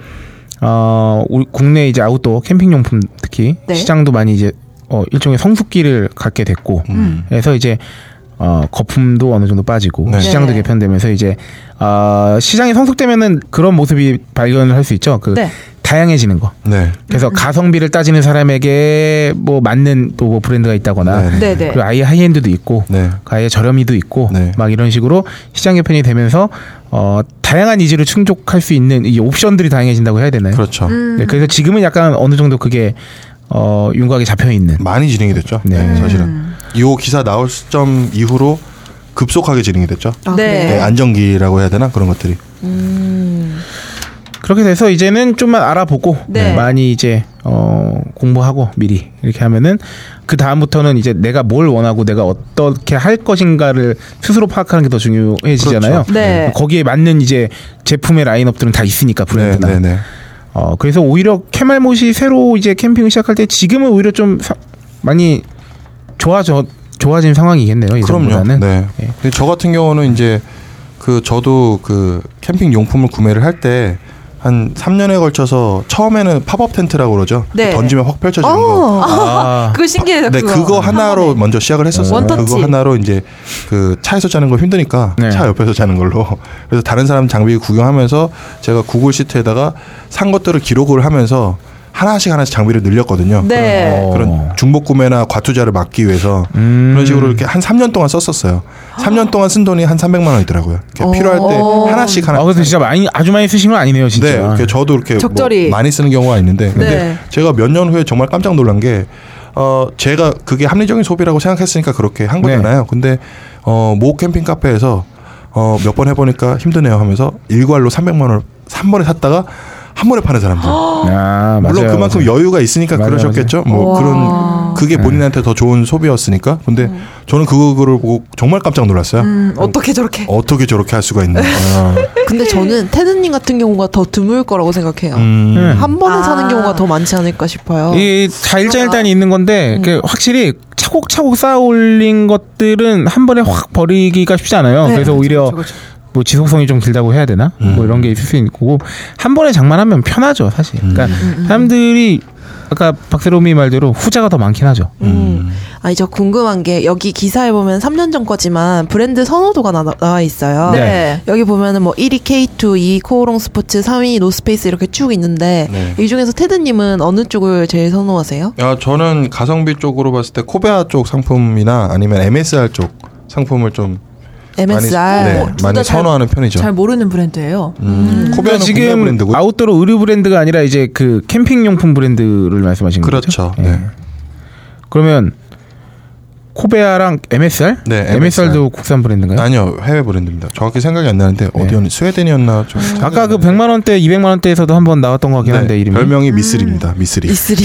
어 우리 국내 이제 아웃도어 캠핑 용품 특히 네. 시장도 많이 이제 어 일종의 성숙기를 갖게 됐고 음. 그래서 이제 어 거품도 어느 정도 빠지고 네. 시장도 네. 개편되면서 이제 어 시장이 성숙되면은 그런 모습이 발견을 할 수 있죠. 그 네. 다양해지는 거. 네. 그래서 가성비를 따지는 사람에게 뭐 맞는 또 뭐 브랜드가 있다거나 네. 네, 네. 그리고 아예 high-end도 있고 네. 아예 저렴이도 있고 네. 막 이런 식으로 시장 개편이 되면서 어 다양한 needs를 충족할 수 있는 이 옵션들이 다양해진다고 해야 되나요? 그렇죠. 음. 네, 그래서 지금은 약간 어느 정도 그게 어 윤곽이 잡혀 있는. 많이 진행이 됐죠. 네. 사실은 이 기사 나올 시점 이후로 급속하게 진행이 됐죠. 아, 네. 네, 안정기라고 해야 되나 그런 것들이. 음. 그렇게 돼서 이제는 좀만 알아보고 네. 많이 이제 어 공부하고 미리 이렇게 하면은 그 다음부터는 이제 내가 뭘 원하고 내가 어떻게 할 것인가를 스스로 파악하는 게 더 중요해지잖아요. 그렇죠. 네. 거기에 맞는 이제 제품의 라인업들은 다 있으니까 네, 브랜드나. 어 그래서 오히려 캐말못이 새로 이제 캠핑을 시작할 때 지금은 오히려 좀 사- 많이 좋아져 좋아진 상황이겠네요. 그럼요. 네. 예. 근데 저 같은 경우는 이제 그 저도 그 캠핑 용품을 구매를 할 때 한 3년에 걸쳐서 처음에는 팝업 텐트라고 그러죠. 네. 던지면 확 펼쳐지는 거. 어. 아, 그거 신기해요. 네, 그거 한 하나로. 먼저 시작을 했었어요. one-touch. 그거 하나로 이제 그 차에서 자는 거 힘드니까 네. 차 옆에서 자는 걸로. 그래서 다른 사람 장비 구경하면서 제가 구글 시트에다가 산 것들을 기록을 하면서 하나씩 하나씩 장비를 늘렸거든요. 네. 어. 그런 중복 구매나 과투자를 막기 위해서 음. 그런 식으로 이렇게 한 3년 동안 썼었어요. 3년 동안 쓴 돈이 한 300만 원이더라고요. 이렇게 필요할 때 하나씩 하나. 아, 근데 진짜 많이 아주 많이 쓰신 건 아니네요, 진짜. 네, 이렇게 저도 이렇게 적절히. 뭐 많이 쓰는 경우가 있는데, 근데 네. 제가 몇 년 후에 정말 깜짝 놀란 게, 어, 제가 그게 합리적인 소비라고 생각했으니까 그렇게 한 네. 거잖아요. 근데 어, 모 캠핑 카페에서 어, 몇 번 해보니까 힘드네요 하면서 일괄로 300만 원을 한 번에 샀다가 한 번에 파는 사람들. 아, 물론 맞아요. 그만큼 여유가 있으니까 맞아요, 그러셨겠죠. 뭐 와. 그런 그게 본인한테 더 좋은 소비였으니까. 근데 저는 그거를 보고 정말 깜짝 놀랐어요. 음, 어떻게 저렇게? 어떻게 저렇게 할 수가 있나. 아, 근데 저는 테드님 같은 경우가 더 드물 거라고 생각해요. 음. 네. 한 번에 아. 사는 경우가 더 많지 않을까 싶어요. 이 일장일단이 있는 건데 그 확실히 차곡차곡 쌓아 올린 것들은 한 번에 확 버리기가 쉽지 않아요. 네, 그래서 그렇죠, 오히려 그렇죠, 그렇죠. 뭐 지속성이 좀 길다고 해야 되나? 음. 뭐 이런 게 있을 수 있고 한 번에 장만하면 편하죠, 사실. 그러니까 사람들이 아까 박세롬이 말대로 후자가 더 많긴 하죠. 음. 아니 저 궁금한 게 여기 기사에 보면 3년 전 거지만 브랜드 선호도가 나, 나와 있어요. 네. 여기 보면은 뭐 1위 K2, 2위 코오롱 스포츠, 3위 North Face 이렇게 쭉 있는데 네. 이 중에서 테드님은 어느 쪽을 제일 선호하세요? 야, 저는 가성비 쪽으로 봤을 때 코베아 쪽 상품이나 아니면 MSR 쪽 상품을 좀 MSR. 많이, 네, 어, 많이 잘- 선호하는 편이죠. 잘 모르는 브랜드예요. 음, 코베아는 그러니까 국내 지금 브랜드고 아웃도어 의류 브랜드가 아니라 이제 그 캠핑 용품 브랜드를 말씀하시는 거죠? 그렇죠. 네. 그러면 코베아랑 MSR? 네, MSR도 국산 브랜드인가요? 아니요 해외 브랜드입니다. 정확히 생각이 안 나는데 어디였니? 스웨덴이었나 좀. 네. 아까 그 100만 원대, 200만 원대에서도 한번 나왔던 것 같긴 한데 네, 이름이. 별명이 미스리입니다. 미스리. 이슬이.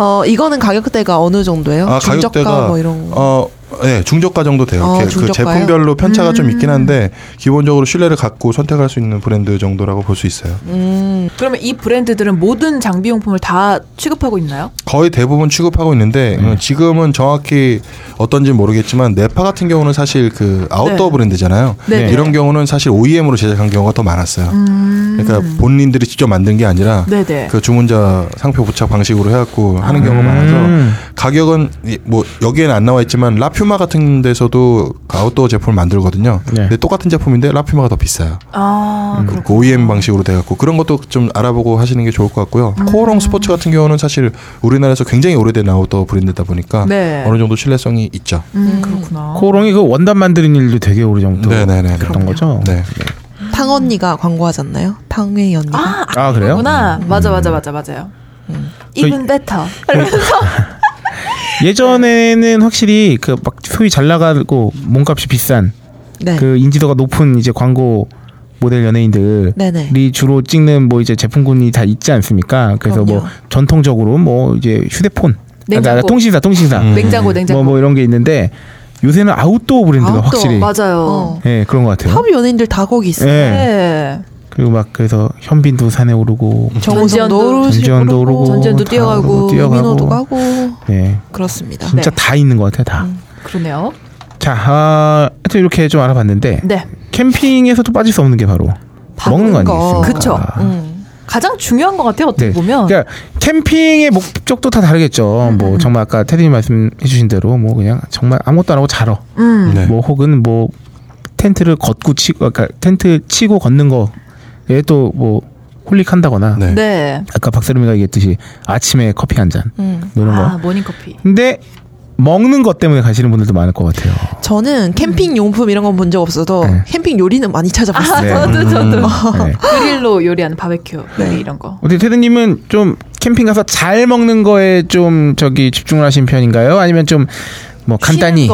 어 이거는 가격대가 어느 정도예요? 아 중저가 가격대가 뭐 이런 거. 어, 네 중저가 정도 돼요. 어, 그? 제품별로 편차가 좀 있긴 한데 기본적으로 신뢰를 갖고 선택할 수 있는 브랜드 정도라고 볼 수 있어요. 음. 그러면 이 브랜드들은 모든 장비 용품을 다 취급하고 있나요? 거의 대부분 취급하고 있는데 네. 어, 지금은 정확히 어떤지 모르겠지만 네파 같은 경우는 사실 그 아웃도어 네. 브랜드잖아요. 네. 이런 경우는 사실 OEM으로 제작한 경우가 더 많았어요. 그러니까 본인들이 직접 만든 게 아니라 음. 네네. 그 주문자 상표 부착 방식으로 해갖고 하는 경우가 많아서 음. 가격은 이- 뭐 여기에는 안 나와 있지만 라퓨 마 같은 데서도 그 아웃도어 제품을 만들거든요. 네. 근데 똑같은 제품인데 라퓨마가 더 비싸요. 아, 그 OEM 방식으로 돼갖고 그런 것도 좀 알아보고 하시는 게 좋을 것 같고요. 음. 코오롱 스포츠 같은 경우는 사실 우리나라에서 굉장히 오래된 아웃도어 브랜드다 보니까 네. 어느 정도 신뢰성이 있죠. 음, 그렇구나. 코롱이 그 원단 만드는 일도 되게 오래 전부터 네네네. 했던 거죠. 네. 탕 언니가 광고하지 않나요? 탕웨이 언니가. 아, 아, 그래요? 구나 맞아 맞아 맞아 맞아요. Even better. 예전에는 확실히 그 막 소위 잘 나가고 몸값이 비싼 네. 그 인지도가 높은 이제 광고 모델 연예인들이 네네. 주로 찍는 뭐 이제 제품군이 다 있지 않습니까? 그래서 뭐 그럼요. 전통적으로 뭐 이제 휴대폰, 냉장고. 아, 통신사, 통신사, 음. 냉장고 냉장고. 뭐 뭐 이런 게 있는데 요새는 아웃도어 브랜드가 아웃도어, 확실히 맞아요. 어. 예 그런 것 같아요. 탑 연예인들 다 거기 있어요. 예. 네. 그리고 막 그래서 현빈도 산에 오르고 오르시- 전지현도 오르고 오르고 전지현도 다 뛰어가고, 뛰어가고 민호도 가고 예 그렇습니다. 진짜 네. 다 있는 것 같아요 다. 그러네요. 자, 아, 하여튼 이렇게 좀 알아봤는데 네. 캠핑에서도 빠질 수 없는 게 바로 먹는 거. 아니겠습니까? 그쵸. 음. 가장 중요한 것 같아요. 어떻게 네. 보면. 그러니까 캠핑의 목적도 다 다르겠죠. 뭐 정말 아까 테드님 말씀해주신 대로 뭐 그냥 정말 아무것도 안 하고 자러. 음. 네. 뭐 혹은 뭐 텐트를 걷고 치고, 그러니까 텐트 치고 걷는 거 에 또 뭐 holic 한다거나. 네. 네. 아까 박세롬이가 얘기했듯이 아침에 커피 한 잔. 음. 뭐 이런 아 거. 모닝 커피. 근데 먹는 것 때문에 가시는 분들도 많을 것 같아요. 저는 캠핑 용품 이런 건 본 적 없어도 네. 캠핑 요리는 많이 찾아봤어요. 네. 저도 저도 네. 그릴로 요리하는 바베큐 네. 요리 이런 거. 어떻게 테드님은 좀 캠핑 가서 잘 먹는 거에 좀 저기 집중을 하신 편인가요? 아니면 좀 뭐 간단히.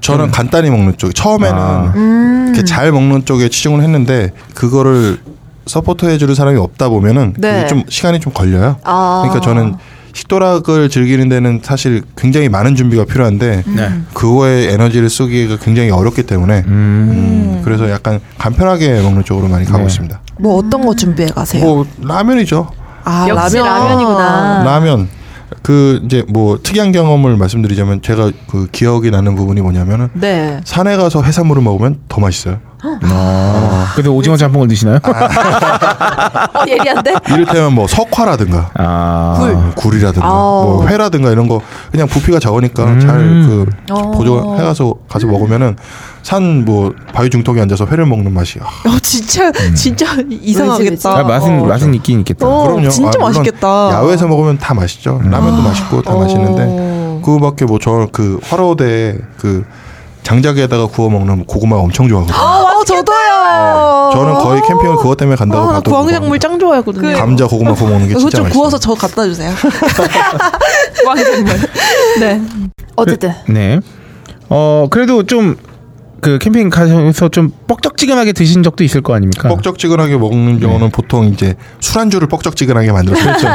저는 간단히 먹는 쪽. 처음에는 아. 음. 이렇게 잘 먹는 쪽에 치중을 했는데 그거를 서포트해 주는 사람이 없다 보면은 네. 좀 시간이 좀 걸려요. 아. 그러니까 저는 식도락을 즐기는 데는 사실 굉장히 많은 준비가 필요한데 네. 그거에 에너지를 쓰기가 굉장히 어렵기 때문에 음, 그래서 약간 간편하게 먹는 쪽으로 많이 가고 네. 있습니다. 뭐 어떤 거 준비해 가세요? 뭐 라면이죠. 아, 역시 라면. 라면이구나. 라면 그 이제 뭐 특이한 경험을 말씀드리자면 제가 그 기억이 나는 부분이 뭐냐면은 네. 산에 가서 해산물을 먹으면 더 맛있어요. 어, 그래서 오징어 짬뽕을 드시나요? 어, 예리한데? 이를테면 뭐 석화라든가 아, 뭐 굴이라든가 아. 뭐 회라든가 이런 거 그냥 부피가 작으니까 음. 잘그 어. 보조해가서 가서 먹으면은 산 뭐 바위 중턱에 앉아서 회를 먹는 맛이 아, 어, 진짜 음. 진짜 이상하겠다. 아, 맛은 어. 맛은 있긴 있겠다. 어, 그럼요. 진짜 아, 맛있겠다. 야외에서 먹으면 다 맛있죠. 라면도 맛있고 다 어. 맛있는데 그거밖에 뭐 저 그 화로대 그 장작에다가 구워 먹는 고구마 엄청 좋아하거든요. 어, 저도요. 저는 거의 캠핑을 그것 때문에 간다고 아, 봐도 구황작물 짱 좋아하거든요. 감자 고구마 구워 먹는 게 진짜 좀 맛있어요. 구워서 저 갖다 주세요. 왕정물. 네. 어쨌든. 네. 어 그래도 좀 그 캠핑 가서 좀 뻑적지근하게 드신 적도 있을 거 아닙니까? 뻑적지근하게 먹는 경우는 보통 이제 술안주를 뻑적지근하게 만들어서 그렇죠.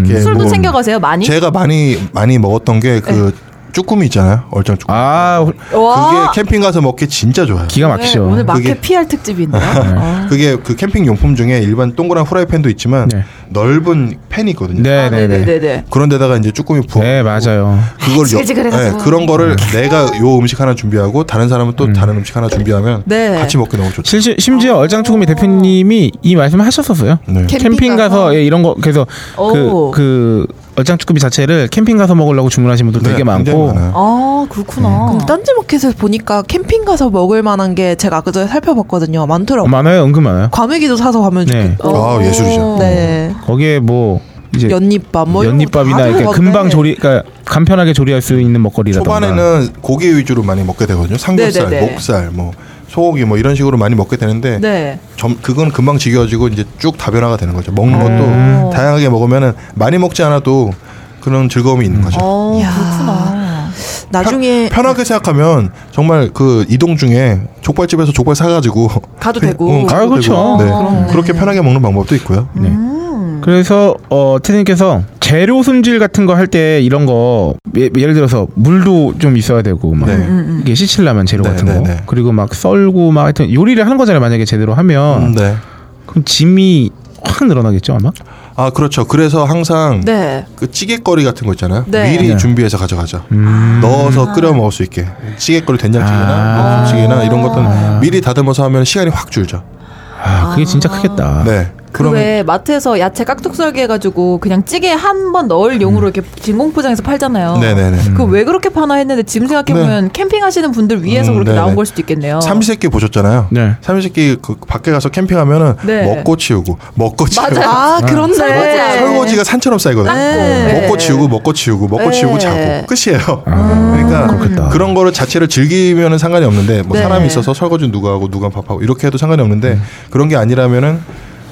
이게 술도 뭐 챙겨가세요, 많이? 제가 많이 많이 먹었던 게 그 쭈꾸미 있잖아요. 얼짱 쭈꾸미. 아 와. 그게 캠핑 가서 먹기 진짜 좋아요. 기가 막히죠. 네, 오늘 마켓 그게- PR 특집인데요. 어. 그게 그 캠핑 용품 중에 일반 동그란 후라이팬도 있지만 네. 넓은 팬이 있거든요. 아, 네네네. 네 네 네. 그런 데다가 이제 쭈꾸미 부어. 네 맞아요. 그걸 여- 지글지글해가지고. 네, 그런 거를 내가 요 음식 하나 준비하고 다른 사람은 또 다른 음식 하나 준비하면 네. 같이 먹기 너무 좋죠. 실시, 심지어 얼짱쭈구미 대표님이 이 말씀을 하셨었어요. 네. 캠핑 캠핑 가서? 예, 이런 거 그래서 오. 그그 얼짱 쭈꾸미 자체를 캠핑 가서 먹으려고 주문하신 분들 되게 네, 굉장히 많고. 아, 그렇구나. 그럼 딴지마켓에서 보니까 캠핑 가서 먹을 만한 게 제가 아까 전에 살펴봤거든요. 많더라고요. 어, 많아요, 은근 많아요. 과메기도 사서 가면 네. 좋겠고. 아, 예술이죠. 네. 거기에 뭐 이제 연잎밥 뭐 이런 연잎밥이나 이렇게. 금방 조리, 그러니까 간편하게 조리할 수 있는 먹거리라던가. 초반에는 고기 위주로 많이 먹게 되거든요. 삼겹살, 네네네. 목살, 뭐 소고기 뭐 이런 식으로 많이 먹게 되는데 네. 점, 그건 금방 지겨워지고 이제 쭉 다변화가 되는 거죠. 먹는 음. 것도 다양하게 먹으면은 많이 먹지 않아도 그런 즐거움이 있는 거죠. 어, 야. 그렇구나. 나중에 편하게 생각하면 정말 그 이동 중에 족발집에서 족발 사가지고 가도 그- 되고. 응, 가도 아, 그렇죠. 되고. 네. 그렇게 편하게 먹는 방법도 있고요. 네. 음. 그래서 어 테드님께서 재료 손질 같은 거 할 때 이런 거 예, 를 들어서 물도 좀 있어야 되고 막 네. 음, 이게 씻으려면 재료 네, 같은 네, 거 네. 그리고 막 썰고 막 하여튼 요리를 하는 거잖아요 만약에 제대로 하면 음, 네. 그럼 짐이 확 늘어나겠죠 아마 아 그렇죠. 그래서 항상 네. 그 찌개거리 같은 거 있잖아요. 네. 미리 네. 준비해서 가져가죠. 음. 넣어서 끓여 먹을 수 있게 찌개거리 된장찌개나 아. 무침찌개나 이런 것들은 미리 다듬어서 하면 시간이 확 줄죠. 아 그게 진짜 크겠다 네. 그 그러면 왜 마트에서 야채 깍둑 썰기 해가지고 그냥 찌개 한 번 넣을 용으로 이렇게 진공 포장해서 팔잖아요. 음. 네네네. 그 왜 그렇게 파나 했는데 지금 생각해보면 캠핑하시는 분들 위해서 음, 그렇게 네네. 나온 걸 수도 있겠네요. 삼시세끼 보셨잖아요. 네. 삼시세끼 그 밖에 가서 캠핑하면은 네. 먹고 치우고 먹고 치우고 맞아요. 아 그런데 설거지. 설거지가 산처럼 쌓이거든요. 네. 먹고 치우고 먹고 치우고 먹고 네. 치우고 자고 끝이에요. 아, 그러니까 그렇겠다. 그런 거를 자체를 즐기면은 상관이 없는데 뭐 네. 사람이 있어서 설거지 누가 하고 누가 밥하고 이렇게 해도 상관이 없는데 그런 게 아니라면은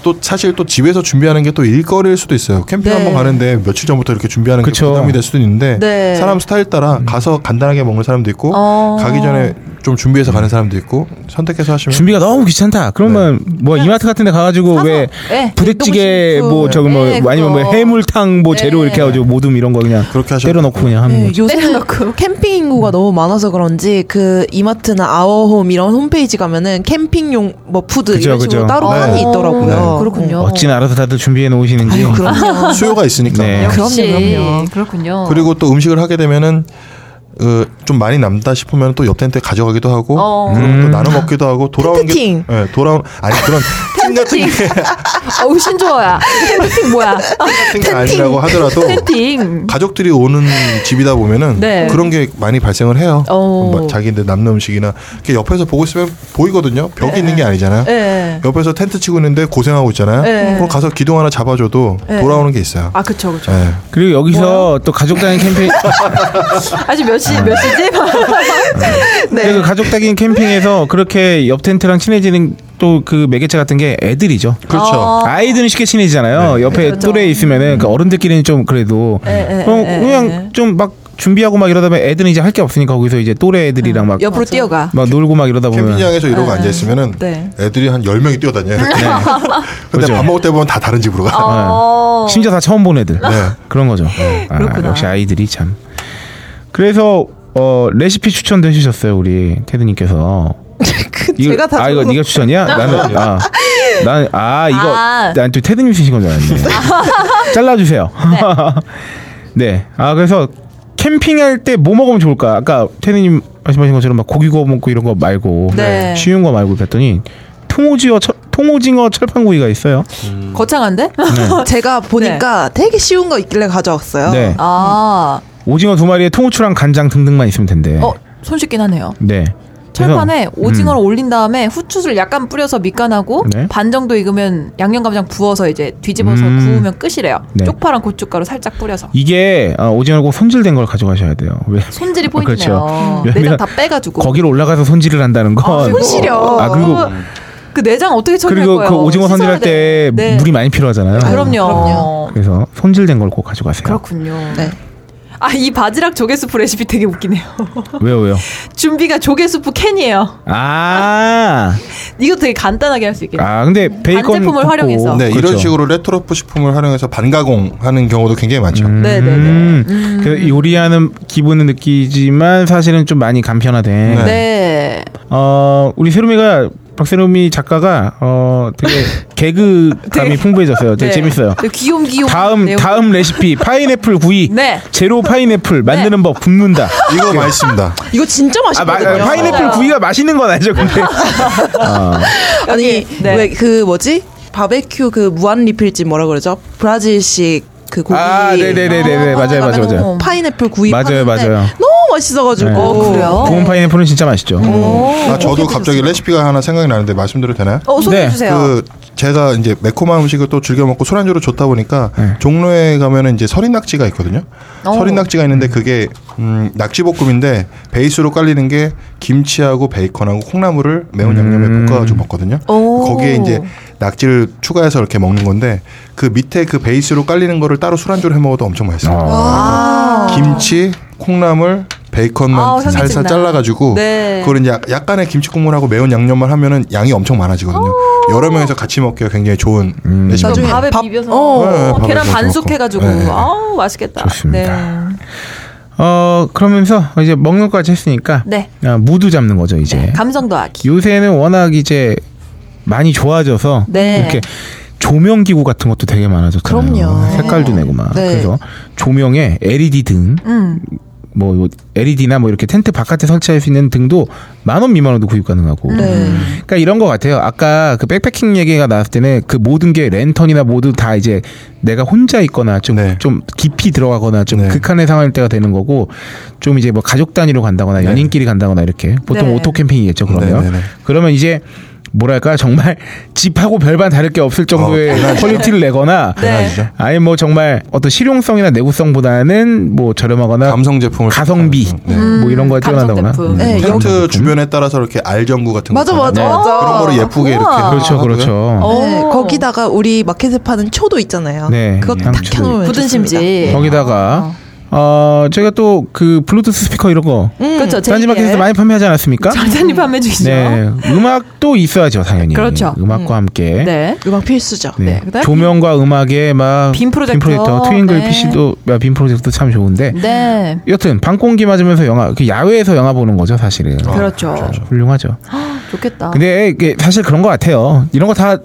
또 사실 또 집에서 준비하는 게 또 일거리일 수도 있어요. 캠핑 네. 한번 가는데 며칠 전부터 이렇게 준비하는 그쵸. 게 부담이 될 수도 있는데 네. 사람 스타일 따라 가서 간단하게 먹는 사람도 있고 어. 가기 전에 좀 준비해서 가는 사람도 있고 선택해서 하시면 준비가 너무 귀찮다. 그러면 뭐 이마트 같은 데 가가지고 사서, 왜 네, 부대찌개 뭐 저기 뭐 네, 아니면 뭐. 해물탕 뭐 재료 네. 이렇게 해가지고 모둠 이런 거 그냥 그렇게 하셔도 때려 넣고 그냥 하는 네, 거죠. 요새는 때려놓고. 캠핑 인구가 너무 많아서 그런지 그 이마트나 아워홈 이런 홈페이지 가면은 캠핑용 뭐 food 그죠, 이런 식으로 그죠. 따로 네. 많이 있더라고요. 네. 그렇군요. 어찌나 알아서 다들 준비해 놓으시는지. 아유, 그럼요. 수요가 있으니까. 네. 역시 그럼요, 그럼요. 그렇군요. 그리고 또 음식을 하게 되면은 어, 좀 많이 남다 싶으면 또 옆 텐트에 가져가기도 하고 어. 그리고 또 음. 나눠 먹기도 하고 돌아온 게. 예, 돌아온 아니 그런 팀 같은 게 어우 신조어야. 텐팅 뭐야? 게 아니라고 하더라도 텐팅. 가족들이 오는 집이다 보면은 네. 그런 게 많이 발생을 해요. 어. 뭐 자기들 남는 음식이나 이렇게 옆에서 보고 있으면 보이거든요. 벽이 있는 게 아니잖아요. 네. 옆에서 텐트 치고 있는데 고생하고 있잖아요. 네. 그럼 가서 기둥 하나 잡아줘도 네. 돌아오는 게 있어요. 아 그쵸 그쵸. 예. 그리고 여기서 또 가족 단위 캠핑 아직 몇 시 몇 시지? 그리고 가족 단위 캠핑에서 그렇게 옆 텐트랑 친해지는 또 그 매개체 같은 게 애들이죠. 그렇죠. 어. 아이들은 쉽게 친해지잖아요. 옆에 그렇죠. 또래 있으면은 그 어른들끼리는 좀 그래도 예, 예, 그럼 예, 그냥 예. 좀막 준비하고 막 이러다 보면 애들은 이제 할 게 없으니까 거기서 이제 또래 애들이랑 막, 옆으로 뛰어가. 막 놀고 막 이러다 보면 캠핑장에서 이러고 앉아 있으면은 네. 애들이 한 10명이 뛰어다녀요. 근데 그렇죠. 밥 먹을 때 보면 다 다른 집으로 가. 어. 심지어 다 처음 본 애들 네. 그런 거죠. 아, 그렇구나. 역시 아이들이 참. 그래서 어, 레시피 추천도 해주셨어요 우리 테드님께서. 이거, 제가 다 아 이거 네가 추천이야? 나는 아, 나는 아 이거 아. 난또 테드님 쓰신 건줄 알았네. 잘라주세요. 네. 아 그래서 캠핑할 때 뭐 먹으면 좋을까? 아까 태느님 말씀하신 것처럼 막 고기 구워 먹고 이런 거 말고 네. 쉬운 거 말고 그랬더니 통오징어 철, 통오징어 철판구이가 있어요. 거창한데? 제가 보니까 되게 쉬운 거 있길래 가져왔어요. 네. 아, 오징어 두 마리에 통후추랑 간장 등등만 있으면 된대. 어, 손쉽긴 하네요. 네. 철판에 그래서, 오징어를 올린 다음에 후추를 약간 뿌려서 밑간하고 네. 반 정도 익으면 양념간장 부어서 이제 뒤집어서 음. 구우면 끝이래요. 네. 쪽파랑 고춧가루 살짝 뿌려서. 이게 어, 오징어를 꼭 손질된 걸 가져가셔야 돼요. 왜? 손질이 그렇죠. 포인트네요. 왜냐면 내장 다 빼가지고. 거기로 올라가서 손질을 한다는 건. 손 시려. 아 그리고 그 내장 어떻게 처리할 그리고 거예요? 그 오징어 손질할 때 돼. 네. 물이 많이 필요하잖아요. 그럼요. 그럼요. 그래서 손질된 걸 꼭 가져가세요. 그렇군요. 네. 아, 이 바지락 조개수프 레시피 되게 웃기네요. 왜요, 왜요? 준비가 조개수프 캔이에요. 아, 이거 되게 간단하게 할 수 있겠네요. 아 근데 베이컨 반제품을 굽고- 활용해서. 네, 그렇죠. 이런 식으로 레토르트 식품을 활용해서 반가공하는 경우도 굉장히 많죠. 네네네. 음, 그래서 요리하는 기분은 느끼지만 사실은 좀 많이 간편화된. 네. 네. 어 우리 세롬이가 박세롬이 작가가 어 되게 개그감이 풍부해졌어요. 되게 네. 재밌어요. 네, 귀염 귀염. 다음 내용. 다음 레시피 파인애플 구이. 네. 재료 파인애플 만드는 법 굽는다. 이거 맛있습니다. 이거 진짜 아, 마, 맛있거든요. 파인애플. 구이가 맛있는 건 아니죠, 근데. 어. 아니 네. 왜그 뭐지 바베큐 그 무한 리필집 뭐라 그러죠? 브라질식 그 고기 아, 네네네네, 맞아요, 맞아요, 맞아요. 파인애플 구이 맞아요, 파는데 맞아요. 너무 맛있어가지고 네. 어, 그래요? 구운 파인애플은 진짜 맛있죠. 아, 저도 갑자기 레시피가 하나 생각이 나는데 말씀드려도 되나요? 어, 소개해 네. 주세요. 그 제가 이제 매콤한 음식을 또 즐겨 먹고 술안주로 좋다 보니까 네. 종로에 가면은 이제 서린 낙지가 있거든요. 어. 서린 낙지가 있는데 그게 음, 낙지 볶음인데 베이스로 깔리는 게 김치하고 베이컨하고 콩나물을 매운 양념에 음. 볶아가지고 먹거든요. 오. 거기에 이제 낙지를 추가해서 이렇게 먹는 건데 그 밑에 그 베이스로 깔리는 거를 따로 술안주로 해 먹어도 엄청 맛있어요. 아. 김치, 콩나물, 베이컨만 향기 살살. 잘라가지고 네. 그걸 이제 약- 약간의 김치 국물하고 매운 양념만 하면은 양이 엄청 많아지거든요. 여러 명이서 같이 먹기가 굉장히 좋은 음. 레시피. 나중에 밥에 밥- 비벼서 어. 네, 어, 밥에 계란 비벼서 반숙 먹고. 해가지고 네. 아우 맛있겠다. 좋습니다. 어 그러면서 이제 먹는 것까지 했으니까 네. 아, 무드 잡는 거죠 이제. 네. 감성 더하기. 요새는 워낙 이제 많이 좋아져서 네. 이렇게 조명 기구 같은 것도 되게 많아졌잖아요. 그럼요. 색깔도 내고 막. 네. 그래서 조명에 LED 등, 음. 뭐 LED나 뭐 이렇게 텐트 바깥에 설치할 수 있는 등도 만 원 미만으로도 구입 가능하고. 네. 그러니까 이런 것 같아요. 아까 그 백패킹 얘기가 나왔을 때는 그 모든 게 랜턴이나 모두 다 이제 내가 혼자 있거나 좀좀 네. 깊이 들어가거나 좀 네. 극한의 상황일 때가 되는 거고 좀 이제 뭐 가족 단위로 간다거나 연인끼리 간다거나 이렇게 보통 네. 오토 캠핑이겠죠 그러면 네, 네, 네. 그러면 이제 뭐랄까 정말 집하고 별반 다를 게 없을 정도의 어. quality를 내거나 네. 아니 뭐 정말 어떤 실용성이나 내구성보다는 뭐 저렴하거나 감성 제품을 가성비 네. 뭐 이런 거에 감성 뛰어나다거나 제품. 네, 음, 텐트. 주변에 따라서 이렇게 알전구 같은 맞아, 거 맞아, 있잖아요. 맞아. 그런 거를 예쁘게 이렇게 우와. 그렇죠 하고요. 그렇죠 어. 네, 거기다가 우리 마켓에 파는 초도 있잖아요. 네, 그거 딱 향초도 켜놓으면 굳은. 심지. 거기다가 어 제가 또 그 블루투스 스피커 이런 거 그렇죠. 딴지마켓에서 많이 판매하지 않았습니까? 장사님 판매 중이시죠. 네 음악도 있어야죠 당연히 그렇죠. 음악과 함께 네. 음악 필수죠. 네. 네, 조명과 음악에 막빔 프로젝터. 트윙글 네. PC도 빔 프로젝터 참 좋은데 네. 여튼 방공기 맞으면서 영화 그 야외에서 영화 보는 거죠 사실은 아, 그렇죠. 훌륭하죠. 좋겠다. 근데 이게 사실 그런 것 같아요. 이런 거 다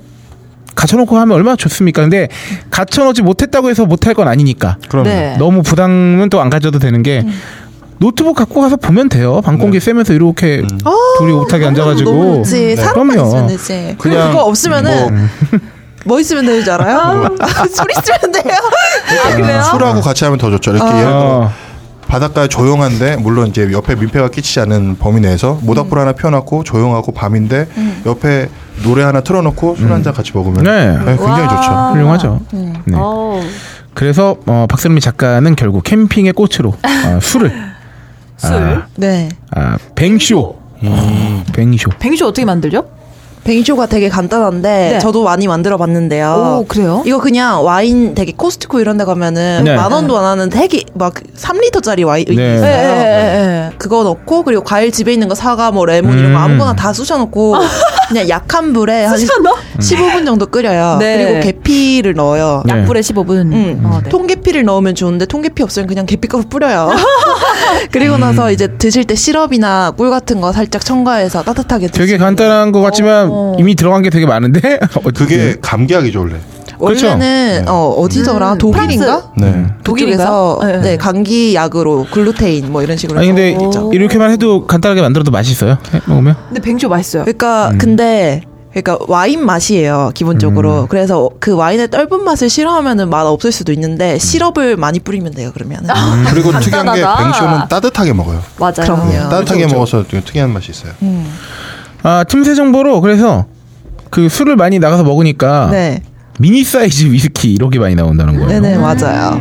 갖춰놓고 하면 얼마나 좋습니까? 근데 갖춰놓지 못했다고 해서 못할 건 아니니까 그럼 네. 너무 부담은 또 안 가져도 되는 게 노트북 갖고 가서 보면 돼요. 방공기 쐬면서 이렇게 둘이 오타게 앉아가지고 너무 좋지. 네. 그럼요. 되지. 그리고 그냥 그거 없으면은 뭐, 있으면 되는 줄 알아요? 술 있으면 돼요. 그래요? 술하고 같이 하면 더 좋죠. 이렇게 아. 예를 들어 어, 바닷가에 조용한데 물론 이제 옆에 민폐가 끼치지 않은 범위 내에서 모닥불 하나 펴놓고 조용하고 밤인데 옆에 노래 하나 틀어놓고 술 한잔 같이 먹으면 네. 네, 굉장히 와. 좋죠. 훌륭하죠. 네. 어우. 그래서 어, 박세롬이 작가는 결국 캠핑의 꽃으로 어, 술을 술. 네. 아, vin chaud vin chaud vin chaud 어떻게 만들죠? vin chaud가 되게 간단한데 네. 저도 많이 만들어 봤는데요. 오, 그래요? 이거 그냥 와인 되게 코스트코 이런 데 가면은 네. 만 원도 안 하는 되게 막 3리터짜리 와인 네. 있어요. 예, 예, 예. 그거 넣고 그리고 과일 집에 있는 거 사과 뭐 레몬 이런 거 음. 아무거나 다 쑤셔놓고 그냥 약한 불에 한 쑤셔 넣어? 15분 정도 끓여요. 네. 그리고 계피를 넣어요. 네. 약불에 15분. 음. 어, 네. 통계피를 넣으면 좋은데 통계피 없으면 그냥 계피가루 뿌려요. 그리고 나서 이제 드실 때 시럽이나 꿀 같은 거 살짝 첨가해서 따뜻하게 드시면 되게 간단한 것 같지만 어. 이미 들어간 게 되게 많은데 그게 감기약이죠 원래. 원래는 그렇죠. 어 어디더라 음, 독일인가? 네. 독일에서 네. 네. 감기 약으로 글루테인 뭐 이런 식으로 아니 근데 먹죠. 이렇게만 해도 간단하게 만들어도 맛있어요. 해- 먹으면. 근데 뱅쇼 맛있어요. 그러니까 음. 근데 그러니까 와인 맛이에요 기본적으로 음. 그래서 그 와인의 떫은 맛을 싫어하면은 맛 없을 수도 있는데 시럽을 많이 뿌리면 돼요 그러면 은 음. 그리고 특이한 게. 뱅쇼는 따뜻하게 먹어요. 맞아요. 그럼요. 야, 따뜻하게 그죠, 먹어서 좀 특이한 맛이 있어요. 아 틈새 정보로 그래서 그 술을 많이 나가서 먹으니까 네 미니 사이즈 위스키 이렇게 많이 나온다는 거예요. 네네 맞아요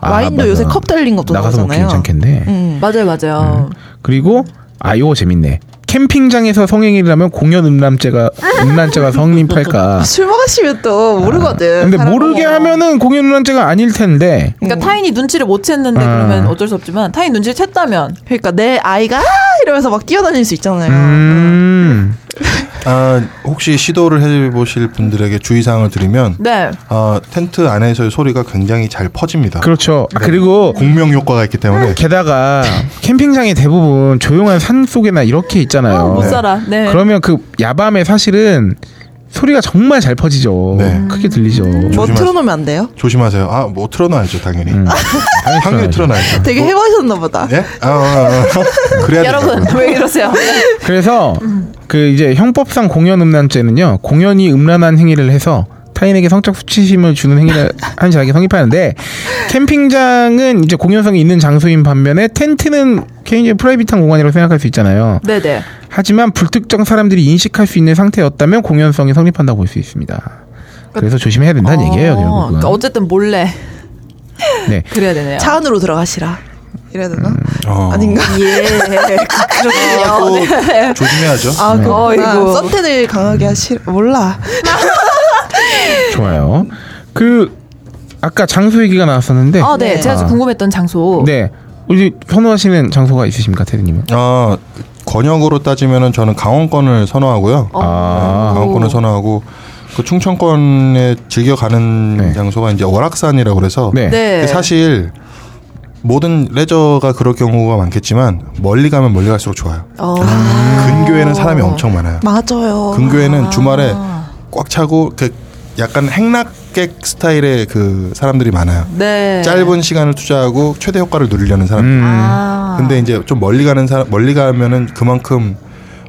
아, 와인도 맞아. 요새 컵 달린 것도 나가서 먹기 나오잖아요 괜찮겠네. 음. 맞아요, 맞아요. 그리고 아 요거 재밌네. 캠핑장에서 성행위를 하면 공연 음란죄가 음란죄가 성립할까? 술 먹으시면 또 모르거든 근데 사람 모르게 먹어. 하면은 공연 음란죄가 아닐 텐데. 그러니까 타인이 눈치를 못 챘는데 아. 그러면 어쩔 수 없지만 타인 눈치를 챘다면 그러니까 내 아이가 아! 이러면서 막 뛰어다닐 수 있잖아요 음. 아, 혹시 시도를 해보실 분들에게 주의사항을 드리면 네. 아, 텐트 안에서의 소리가 굉장히 잘 퍼집니다. 그렇죠. 아, 그리고 공명 효과가 있기 때문에 게다가 캠핑장이 대부분 조용한 산 속에나 이렇게 있잖아요. 어, 못 살아. 네. 그러면 그 야밤에 사실은 소리가 정말 잘 퍼지죠. 네. 크게 들리죠. 뭐 조심하세요. 틀어놓으면 안 돼요? 조심하세요. 아, 뭐 틀어놔야죠, 당연히. 음. 당연히 틀어놔야죠. 되게 해보셨나 보다 예? 아, 아, 아. 그래야 여러분. 왜 이러세요? 그래서 그 이제 형법상 공연 음란죄는요 공연이 음란한 행위를 해서 타인에게 성적 수치심을 주는 행위를 한 자에게 성립하는데 캠핑장은 이제 공연성이 있는 장소인 반면에 텐트는 개인적인 프라이빗한 공간이라고 생각할 수 있잖아요. 네네. 하지만 불특정 사람들이 인식할 수 있는 상태였다면 공연성이 성립한다고 볼 수 있습니다. 그래서 조심해야 된다는 얘기예요 결국은. 그러니까 어쨌든 몰래 네. 그래야 되네요. 차 안으로 들어가시라 이래야 되나? 어. 아닌가? 예. 아, 또 조심해야죠. 아, 네. 그렇구나. 어이구. 선텐을 강하게 하시 몰라. 좋아요. 그 아까 장소 얘기가 나왔었는데 아, 네. 네. 제가 좀 아. 궁금했던 장소. 네. 우리 선호하시는 장소가 있으십니까, 테드님은? 아, 권역으로 따지면은 저는 강원권을 선호하고요. 어. 아. 강원권을 선호하고 그 충청권에 즐겨 가는 네. 장소가 이제 월악산이라고 그래서 네. 네. 사실 모든 레저가 그럴 경우가 많겠지만 멀리 가면 멀리 갈수록 좋아요. 어. 근교에는 사람이 엄청 많아요. 맞아요. 근교에는 주말에 꽉 차고 그 약간 행락객 스타일의 그 사람들이 많아요. 네. 짧은 시간을 투자하고 최대 효과를 누리려는 사람. 음. 아. 근데 이제 좀 멀리 가는 사람 멀리 가면은 그만큼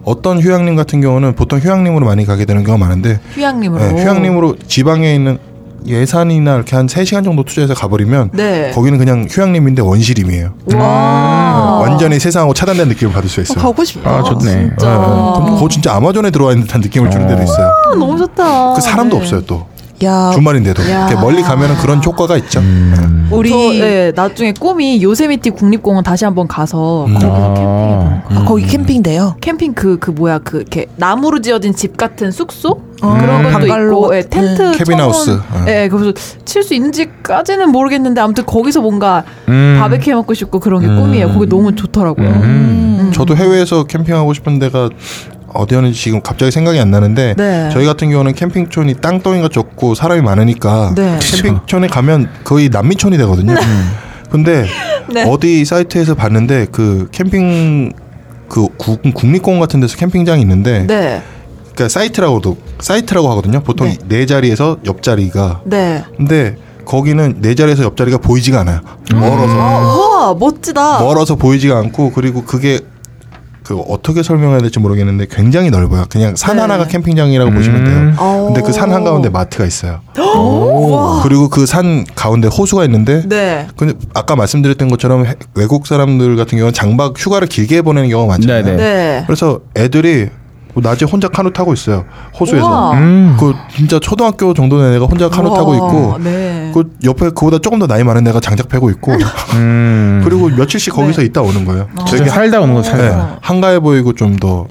어떤 휴양림 같은 경우는 보통 휴양림으로 많이 가게 되는 경우가 많은데 휴양림으로. 네, 휴양림으로 지방에 있는 예산이나 이렇게 한 3시간 정도 투자해서 가버리면 네. 거기는 그냥 휴양림인데 원시림이에요. 와. 완전히 세상하고 차단된 느낌을 받을 수 어, 있어요. 가고 싶다. 아, 좋네. 진짜. 그럼 그거 진짜 아마존에 들어와 있는 듯한 느낌을 주는 데도 있어요. 아, 너무 좋다. 그 사람도 네. 없어요 또 야, 주말인데도 야. 이렇게 멀리 가면은 그런 효과가 있죠. 음. 우리 저, 네, 나중에 꿈이 요세미티 국립공원 다시 한번 가서 음. 거기 아. 캠핑해 보는 거. 아, 거기 캠핑돼요. 캠핑 그그 뭐야 그 이렇게 나무로 지어진 집 같은 숙소 어, 그런 것도 있고 예, 같은. 텐트 cabin house. 어. 예 그래서 칠 수 있는지까지는 모르겠는데 아무튼 거기서 뭔가 음. 바베큐 해 먹고 싶고 그런 게 음. 꿈이에요. 거기 너무 좋더라고요. 음. 저도 해외에서 캠핑하고 싶은 데가 어디였는지 지금 갑자기 생각이 안 나는데 네. 저희 같은 경우는 캠핑촌이 땅덩이가 좁고 사람이 많으니까 네. 캠핑촌에 가면 거의 난민촌이 되거든요. 근데 네. 어디 사이트에서 봤는데 그 캠핑 그 국, 국립공원 같은 데서 캠핑장이 있는데 네. 그러니까 사이트라고도 사이트라고 하거든요. 보통 네. 네, 자리에서 옆자리가 네. 근데 거기는 네 자리에서 옆자리가 보이지가 않아요. 멀어서 와 멋지다. 멀어서 보이지가 않고 그리고 그게 그 어떻게 설명해야 될지 모르겠는데 굉장히 넓어요. 그냥 산 네. 하나가 캠핑장이라고 보시면 돼요. 어. 근데 그 산 한가운데 마트가 있어요. 와. 그리고 그 산 가운데 호수가 있는데 네. 근데 아까 말씀드렸던 것처럼 해- 외국 사람들 같은 경우는 장박 휴가를 길게 보내는 경우가 많잖아요. 네네. 네. 그래서 애들이 뭐 낮에 혼자 카누 타고 있어요. 호수에서. 우와. 음. 그 진짜 초등학교 정도 된 애가 혼자 카누 타고 와, 있고 네. 그 옆에 그보다 조금 더 나이 많은 애가 장작 패고 있고 음. 그리고 며칠씩 거기서 있다 오는 거예요. 되게 되게 살다 오는 거 네, 살다. 한가해 보이고 좀 더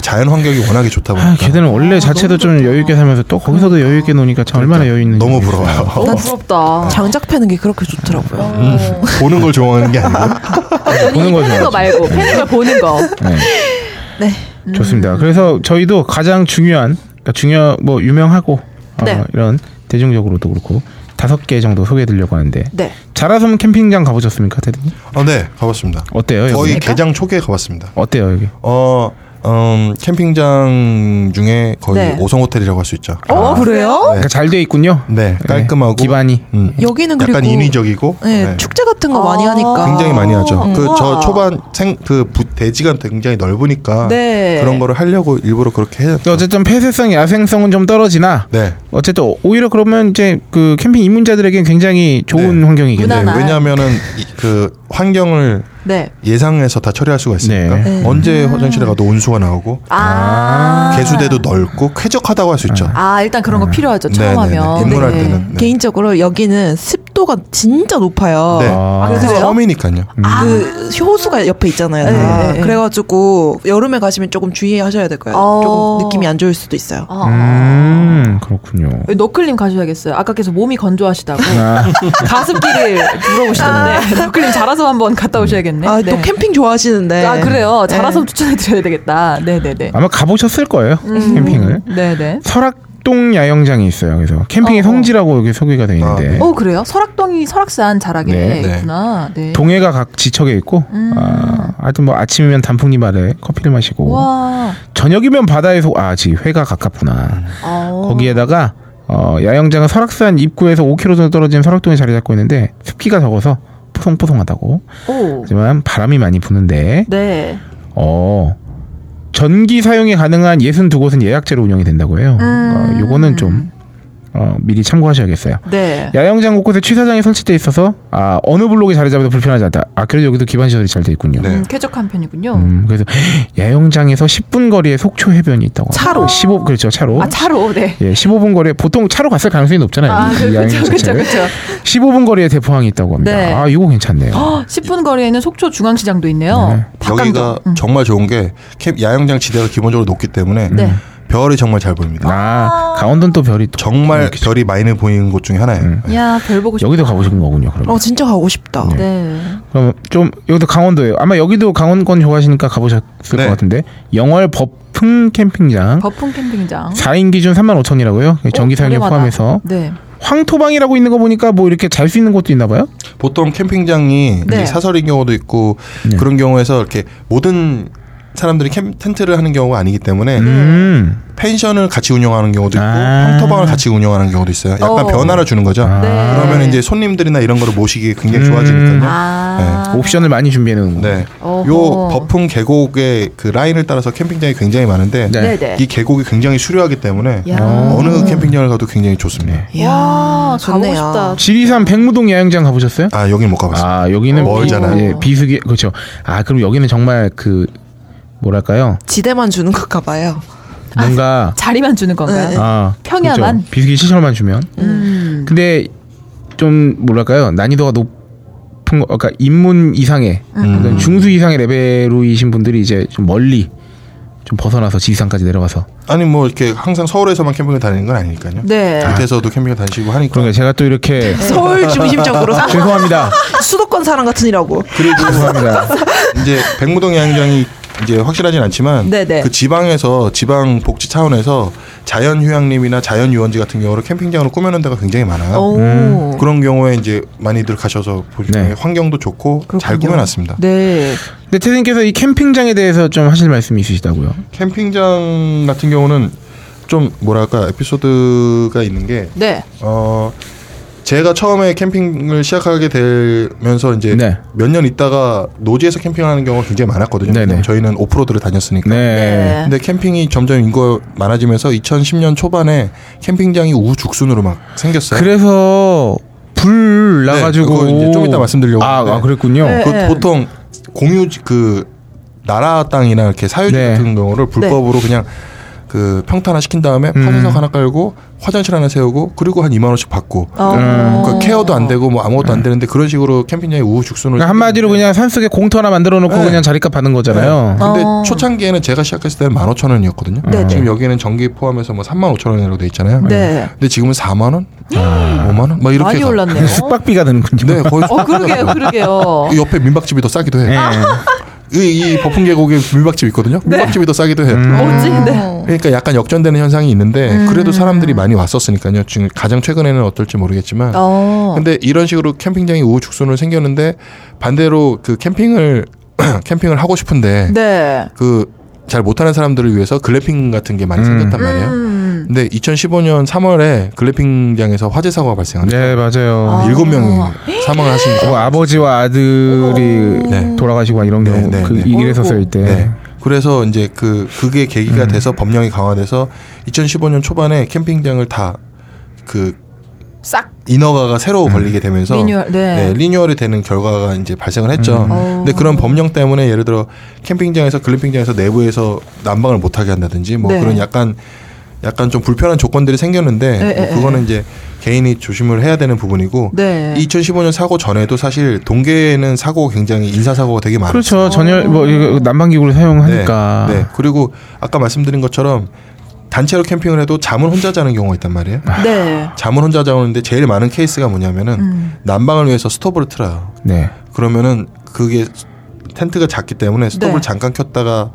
자연 환경이 워낙에 좋다 아, 보니까 걔들은 원래 자체도 좀 여유 있게 살면서 또 거기서도 여유 있게 노니까 참 얼마나 여유 있는. 너무 부러워요. 너무 부럽다. 장작 패는 게 그렇게 좋더라고요. 음, 보는 걸 좋아하는 게 아니고 보는 거 패는 거 말고 패는 걸 보는 거. 네. 네. 좋습니다. 그래서 저희도 가장 중요한 그러니까 중요 뭐 유명하고 어, 네. 이런 대중적으로도 그렇고 다섯 개 정도 소개해드리려고 하는데 네. 자라섬 캠핑장 가보셨습니까, 테드님? 어, 네 가봤습니다. 어때요? 여기? 거의 개장 초기에 가봤습니다. 어때요 여기? 어 음, 캠핑장 중에 거의 네. 5성 호텔이라고 할 수 있죠. 어, 그래요? 그러니까 잘 돼 있군요. 네, 깔끔하고 기반이. 음, 여기는 약간 그리고 인위적이고 네, 네. 축제 같은 거 많이 아. 하니까 굉장히 많이 하죠. 그저 우와. 초반 생그 대지가 굉장히 넓으니까 네. 그런 거를 하려고 일부러 그렇게 해요. 어쨌든 폐쇄성, 야생성은 좀 떨어지나. 네. 어쨌든 오히려 그러면 이제 그 캠핑 입문자들에게는 굉장히 좋은 네. 환경이겠네요. 네, 왜냐하면은 이- 그 환경을 네. 예상해서 다 처리할 수가 있으니까 네. 언제 화장실에 가도 온수가 나오고 아. 개수대도 넓고 쾌적하다고 할 수 있죠. 아, 일단 그런 거 필요하죠. 처음 네, 네, 네. 하면. 입문할 네. 때는. 네. 개인적으로 여기는 습 도가 진짜 높아요. 네. 아, 그래요? 섬이니까요. 그 효수가 옆에 있잖아요. 네, 다. 네. 그래가지고 여름에 가시면 조금 주의하셔야 될 거예요. 어. 조금 느낌이 안 좋을 수도 있어요. 아, 음, 그렇군요. 너클님 가셔야겠어요. 아까 계속 몸이 건조하시다고 아, 가습기를 물어보시던데 너클님 자라섬 한번 갔다 오셔야겠네. 아, 네. 또 캠핑 좋아하시는데. 아 그래요. 네. 자라섬 추천해드려야 되겠다. 네네네. 아마 가보셨을 거예요. 캠핑을. 네네. 설악 동 야영장이 있어요. 그래서 캠핑의 어. 성지라고 여기 소개가 되어 있는데 아, 네. 어 그래요? 설악동이 설악산 자락에 네. 네. 있구나. 네. 동해가 각 지척에 있고 아, 하여튼 뭐 아침이면 단풍잎 아래 커피를 마시고 와. 저녁이면 바다에서 아 지 회가 가깝구나. 어. 거기에다가 어, 야영장은 설악산 입구에서 5km 정도 떨어진 설악동에 자리 잡고 있는데 습기가 적어서 포송포송하다고. 오. 하지만 바람이 많이 부는데 네. 어 전기 사용이 가능한 62곳은 예약제로 운영이 된다고 해요. 음. 어, 요거는 좀 어, 미리 참고하셔야겠어요. 네. 야영장 곳곳에 취사장이 설치돼 있어서 아 어느 블록에 자리 잡아도 불편하지 않다. 아 그래도 여기도 기반 시설이 잘 돼 있군요. 네. 음, 쾌적한 편이군요. 음, 그래서 야영장에서 10분 거리에 속초 해변이 있다고. 차로? 15 그렇죠 차로. 아 차로 네. 예, 15분 거리에 보통 차로 갔을 가능성이 높잖아요. 아이 그렇죠 그렇죠. 그렇죠. 15분 거리에 대포항이 있다고 합니다. 네. 아 이거 괜찮네요. 10분 거리에는 속초 중앙시장도 있네요. 네. 여기가 음. 정말 좋은 게 캠, 야영장 지대가 기본적으로 높기 때문에 네. 별이 정말 잘 보입니다. 아 강원도는 또 별이 또 정말 이렇게 별이 많이 보이는 곳 중에 하나예요. 음. 야, 별 보고 싶다. 여기도 가보신 거군요. 그럼. 어, 진짜 가고 싶다. 네. 네. 그럼 좀 여기도 강원도예요. 아마 여기도 강원권 좋아하시니까 가보셨을 네. 것 같은데 영월 법흥 캠핑장 거품 캠핑장. 4인 기준 3만 5천이라고요. 전기 어, 사용료. 포함해서 네. 황토방이라고 있는 거 보니까 뭐 이렇게 잘 수 있는 곳도 있나 봐요. 보통 캠핑장이 네. 사설인 경우도 있고 네. 그런 경우에서 이렇게 모든 사람들이 캠 텐트를 하는 경우가 아니기 때문에 음. 펜션을 같이 운영하는 경우도 있고 아. 황토방을 같이 운영하는 경우도 있어요. 약간 어. 변화를 주는 거죠. 아. 네. 그러면 이제 손님들이나 이런 거를 모시기 굉장히 음. 좋아지니까요. 아. 옵션을 많이 준비해 놓은 거. 네. 어허. 요 버풍 계곡의 그 라인을 따라서 캠핑장이 굉장히 많은데 네. 네네. 이 계곡이 굉장히 수려하기 때문에 야. 어느 캠핑장을 가도 굉장히 좋습니다. 와, 가보고 좋네요. 싶다. 지리산 백무동 야영장 가보셨어요? 아 여긴 못 가봤습니다. 아 여기는 멀잖아요. 비, 예, 비수기 그렇죠. 아 그럼 여기는 정말 그 뭐랄까요? 지대만 주는 것가 봐요. 뭔가 자리만 주는 건가요? 네. 아 평야만? 그렇죠. 비수기 시설만 주면. 음. 근데 좀 뭐랄까요? 난이도가 높은 거, 그러니까 입문 이상의 음. 어떤 중수 이상의 레벨로이신 분들이 이제 좀 멀리 좀 벗어나서 지리산까지 내려가서 아니 뭐 이렇게 항상 서울에서만 캠핑을 다니는 건 아니니까요. 네. 밑에서도 캠핑을 다니시고 하니까 그러니까 제가 또 이렇게 서울 중심적으로 사- 죄송합니다. 수도권 사람 같으니라고. 그리고 죄송합니다. 이제 백무동 야영장이 이제 확실하진 않지만 네네. 그 지방에서 지방 복지 차원에서 자연 휴양림이나 자연 유원지 같은 경우를 캠핑장으로 꾸며놓은 데가 굉장히 많아요. 오. 음. 그런 경우에 이제 많이들 가셔서 보시면 네. 환경도 좋고 잘 그렇군요. 꾸며놨습니다. 네. 근데 태생께서 이 캠핑장에 대해서 좀 하실 말씀이 있으시다고요? 캠핑장 같은 경우는 좀 뭐랄까 에피소드가 있는 게 네. 어. 제가 처음에 캠핑을 시작하게 되면서 이제 네. 몇년 있다가 노지에서 캠핑하는 경우가 굉장히 많았거든요. 네네. 저희는 오프로드를 다녔으니까. 네. 근데 캠핑이 점점 인구가 많아지면서 2010년 초반에 캠핑장이 우후죽순으로 막 생겼어요. 그래서 불 네, 나가지고 그거 이제 좀 이따 말씀드리려고 아. 아 그랬군요. 네. 그 보통 공유 그 나라 땅이나 이렇게 사유지 네. 같은 경우를 불법으로 그냥 그 평탄화 시킨 다음에 음. 파쇄석 하나 깔고 화장실 하나 세우고 그리고 한 2만 원씩 받고 어. 그러니까 케어도 안 되고 뭐 아무것도 안 되는데 그런 식으로 캠핑장이 우후죽순을 그러니까 한마디로 그냥 산속에 공터 하나 만들어 놓고 네. 그냥 자리값 받는 거잖아요. 근데 어. 초창기에는 제가 시작했을 때는 15,000원이었거든요. 네네. 지금 여기는 전기 포함해서 뭐 35,000원이라고 돼 있잖아요. 네. 근데 지금은 4만 원? 5만 원? 막 이렇게 많이 가. 올랐네요. 숙박비가 드는군요. 네, 거의 어, 그러게요, 그러게요. 옆에 민박집이 더 싸기도 해. 네. 이, 이 버풍 계곡에 민박집 있거든요. 민박집이 더 싸기도 해요. 음. 어찌, 네. 그러니까 약간 역전되는 현상이 있는데 그래도 사람들이 많이 왔었으니까요. 지금 가장 최근에는 어떨지 모르겠지만. 어. 근데 이런 식으로 캠핑장이 우후죽순으로 생겼는데 반대로 그 캠핑을 캠핑을 하고 싶은데 네. 그잘 못하는 사람들을 위해서 글램핑 같은 게 많이 음. 생겼단 말이에요. 음. 근데 2015년 3월에 글램핑장에서 화재 사고가 발생한 네 맞아요. 아. 일곱 명이 사망을 하신 뭐 거예요. 아버지와 아들이 네. 돌아가시고 막 이런 네, 경우 네, 그 네. 이랬었어요 이때. 네. 그래서 이제 그 그게 계기가 음. 돼서 법령이 강화돼서 2015년 초반에 캠핑장을 다그 싹 인허가가 새로 걸리게 되면서 리뉴얼. 네. 네, 리뉴얼이 되는 결과가 이제 발생을 했죠. 음. 어. 근데 그런 법령 때문에 예를 들어 캠핑장에서 글램핑장에서 내부에서 난방을 못 하게 한다든지 뭐 네. 그런 약간 약간 좀 불편한 조건들이 생겼는데 네, 뭐 네, 그거는 이제 개인이 조심을 해야 되는 부분이고 네. 2015년 사고 전에도 사실 동계에는 사고가 굉장히 인사 사고가 되게 많았어요. 그렇죠. 전열 뭐 이거 난방 기구를 사용하니까. 네, 네. 그리고 아까 말씀드린 것처럼 단체로 캠핑을 해도 잠은 혼자 자는 경우가 있단 말이에요. 네. 잠은 혼자 자는데 제일 많은 케이스가 뭐냐면은 음. 난방을 위해서 스토브를 틀어요. 네. 그러면은 그게 텐트가 작기 때문에 스토브를 네. 잠깐 켰다가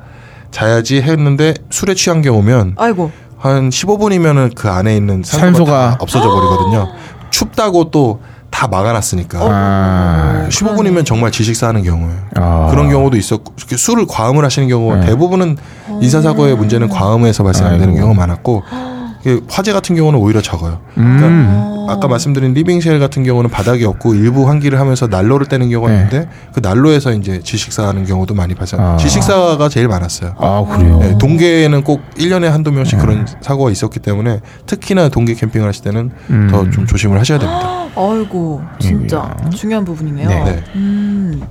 자야지 했는데 술에 취한 경우면 아이고. 한 15분이면은 그 안에 있는 산소가, 산소가. 다 없어져 버리거든요. 춥다고 또 다 막아놨으니까. 아. 15분이면 정말 질식사 하는 경우예요. 아. 그런 경우도 있었고 이렇게 술을 과음을 하시는 경우가 네. 대부분은 인사사고의 문제는 과음에서 발생되는 아이고. 경우가 많았고 화재 같은 경우는 오히려 적어요. 그러니까 음. 아까 말씀드린 living shell 같은 경우는 바닥이 없고 일부 환기를 하면서 난로를 때는 경우가 네. 있는데 그 난로에서 이제 질식사 하는 경우도 많이 발생. 아. 질식사가 제일 많았어요. 아 그래요. 네, 동계에는 꼭 1년에 한두 명씩 네. 그런 사고가 있었기 때문에 특히나 동계 캠핑을 하실 때는 음. 더좀 조심을 하셔야 됩니다. 아이고. 진짜 이게요. 중요한 부분이네요. 네. 네. 음.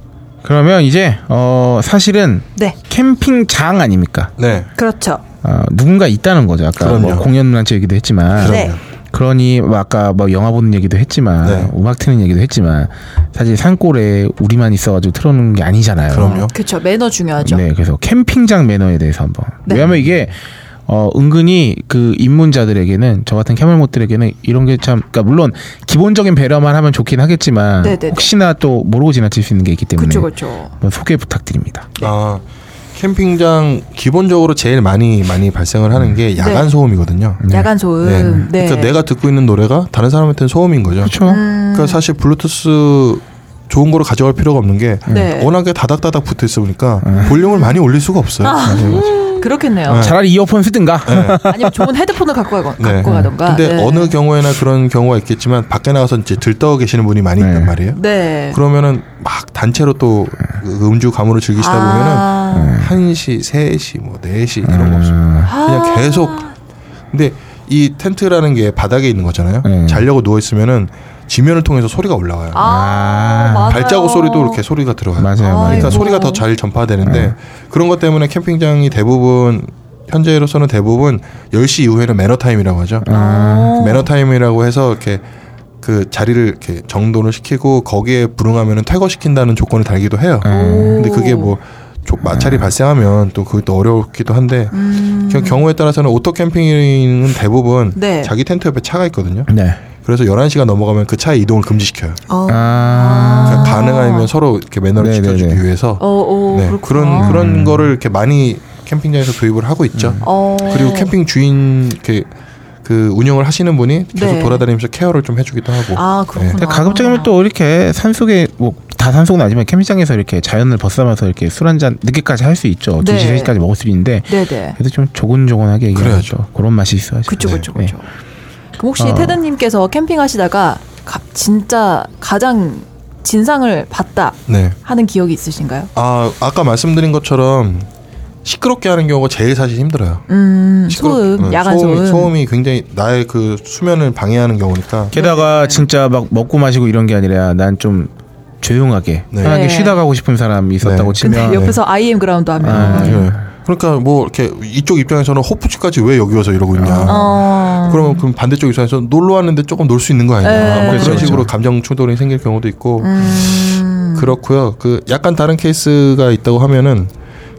그러면 이제 어 사실은 네. 캠핑장 아닙니까? 네. 그렇죠. 어, 누군가 있다는 거죠. 아까 뭐 그럼요. 공연문화체 얘기도 했지만 네. 그럼요. 그러니 뭐 아까 뭐 영화 보는 얘기도 했지만 네. 음악 트는 얘기도 했지만 사실 산골에 우리만 있어가지고 틀어놓는 게 아니잖아요. 그럼요. 그렇죠. 매너 중요하죠. 네, 그래서 캠핑장 매너에 대해서 한번. 네. 왜냐하면 이게 어 은근히 그 입문자들에게는 저 같은 캐멀못들에게는 이런 게 참 그러니까 물론 기본적인 배려만 하면 좋긴 하겠지만 네네네. 혹시나 또 모르고 지나칠 수 있는 게 있기 때문에 그렇죠. 그렇죠. 한번 소개 부탁드립니다. 아 캠핑장 기본적으로 제일 많이 많이 발생을 하는 게 야간 네. 소음이거든요. 네. 야간 소음. 네. 네. 그러니까 내가 듣고 있는 노래가 다른 사람한테는 소음인 거죠. 그렇죠. 음. 그러니까 사실 블루투스 좋은 거를 가져갈 필요가 없는 게 네. 워낙에 다닥다닥 붙어 있으니까 음. 볼륨을 많이 올릴 수가 없어요. 그렇겠네요. 네. 차라리 이어폰 쓰든가. 아니면 좋은 헤드폰을 갖고, 가, 네. 갖고 가던가. 근데 네. 어느 경우에나 그런 경우가 있겠지만 밖에 나가서 이제 들떠 계시는 분이 많이 네. 있단 말이에요. 네. 그러면은 막 단체로 또그 음주 가무를 즐기시다 보면은 아. 1시, 3시, 뭐 4시 이런 거 없어요. 음, 그냥 계속 근데 이 텐트라는 게 바닥에 있는 거잖아요. 네. 자려고 누워 있으면 지면을 통해서 소리가 올라와요. 아, 맞아요. 발자국 소리도 이렇게 소리가 들어가요. 맞아요, 맞아요. 그러니까 아이고. 소리가 더 잘 전파되는데 네. 그런 것 때문에 캠핑장이 대부분 현재로서는 대부분 10시 이후에는 매너 타임이라고 하죠. 아, 어. 매너 타임이라고 해서 이렇게 그 자리를 이렇게 정돈을 시키고 거기에 불응하면은 퇴거시킨다는 조건을 달기도 해요. 음. 근데 그게 뭐 조- 마찰이 발생하면 또 그것도 어렵기도 한데 음. 그 경우에 따라서는 오토 캠핑은 대부분 네. 자기 텐트 옆에 차가 있거든요. 네. 그래서 11시가 넘어가면 그 차의 이동을 금지시켜요. 어. 아, 그러니까 가능하면 서로 이렇게 매너를 네네네. 지켜주기 위해서 어, 어, 네. 그런 그런 음. 거를 이렇게 많이 캠핑장에서 도입을 하고 있죠. 어. 그리고 캠핑 주인 이렇게 그 운영을 하시는 분이 계속 네. 돌아다니면서 케어를 좀 해주기도 하고. 아, 그렇구나. 근데 가급적이면 또 이렇게 산속에 뭐 다 산속은 아니지만 캠핑장에서 이렇게 자연을 벗삼아서 이렇게 술 한잔 늦게까지 할 수 있죠. 네. 2시, 3시까지 먹을 수 있는데 네네. 그래도 좀 조곤조곤하게 얘기하죠. 그래야죠. 그런 맛이 있어야죠. 그쵸, 네. 그쵸, 그쵸. 그럼 혹시 어. 테드님께서 캠핑하시다가 가- 진짜 가장 진상을 봤다 네. 하는 기억이 있으신가요? 아 아까 말씀드린 것처럼 시끄럽게 하는 경우가 제일 사실 힘들어요. 음, 시끄럽- 소음, 어, 야간 소음이, 소음. 소음이 굉장히 나의 그 수면을 방해하는 경우니까. 게다가 진짜 막 먹고 마시고 이런 게 아니라 난 좀 조용하게 네. 편하게 네. 쉬다 가고 싶은 사람이 있었다고 네. 근데 치면 옆에서 IM 그라운드 하면. 아, 네. 그러니까 뭐 이렇게 이쪽 입장에서는 호프집 가지 왜 여기 와서 이러고 있냐. 어. 그러면 그럼 반대쪽 입장에서 놀러 왔는데 조금 놀 수 있는 거 아니냐. 네. 뭐 그렇죠, 그런 식으로 그렇죠. 감정 충돌이 생길 경우도 있고 음. 그렇고요. 그 약간 다른 케이스가 있다고 하면은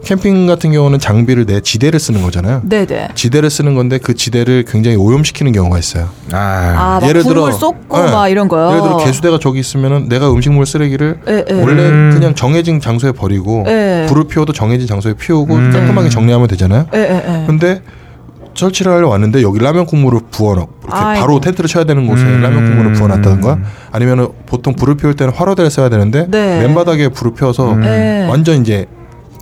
캠핑 같은 경우는 장비를 내 지대를 쓰는 거잖아요. 네네. 지대를 쓰는 건데 그 지대를 굉장히 오염시키는 경우가 있어요. 아, 아, 막 예를 들어- 쏟고 네. 막 이런 거요. 예를 들어 개수대가 저기 있으면은 내가 음식물 쓰레기를 예, 예. 원래 음. 그냥 정해진 장소에 버리고 예. 불을 피워도 정해진 장소에 피우고 음. 깔끔하게 정리하면 되잖아요. 예, 예, 예. 근데 설치를 하려 왔는데 여기 라면 국물을 부어놓고 이렇게 아이고. 바로 텐트를 쳐야 되는 곳에 음. 라면 국물을 부어놨다든가 아니면은 보통 불을 피울 때는 화로대를 써야 되는데 네. 맨바닥에 불을 피워서 음. 예. 완전 이제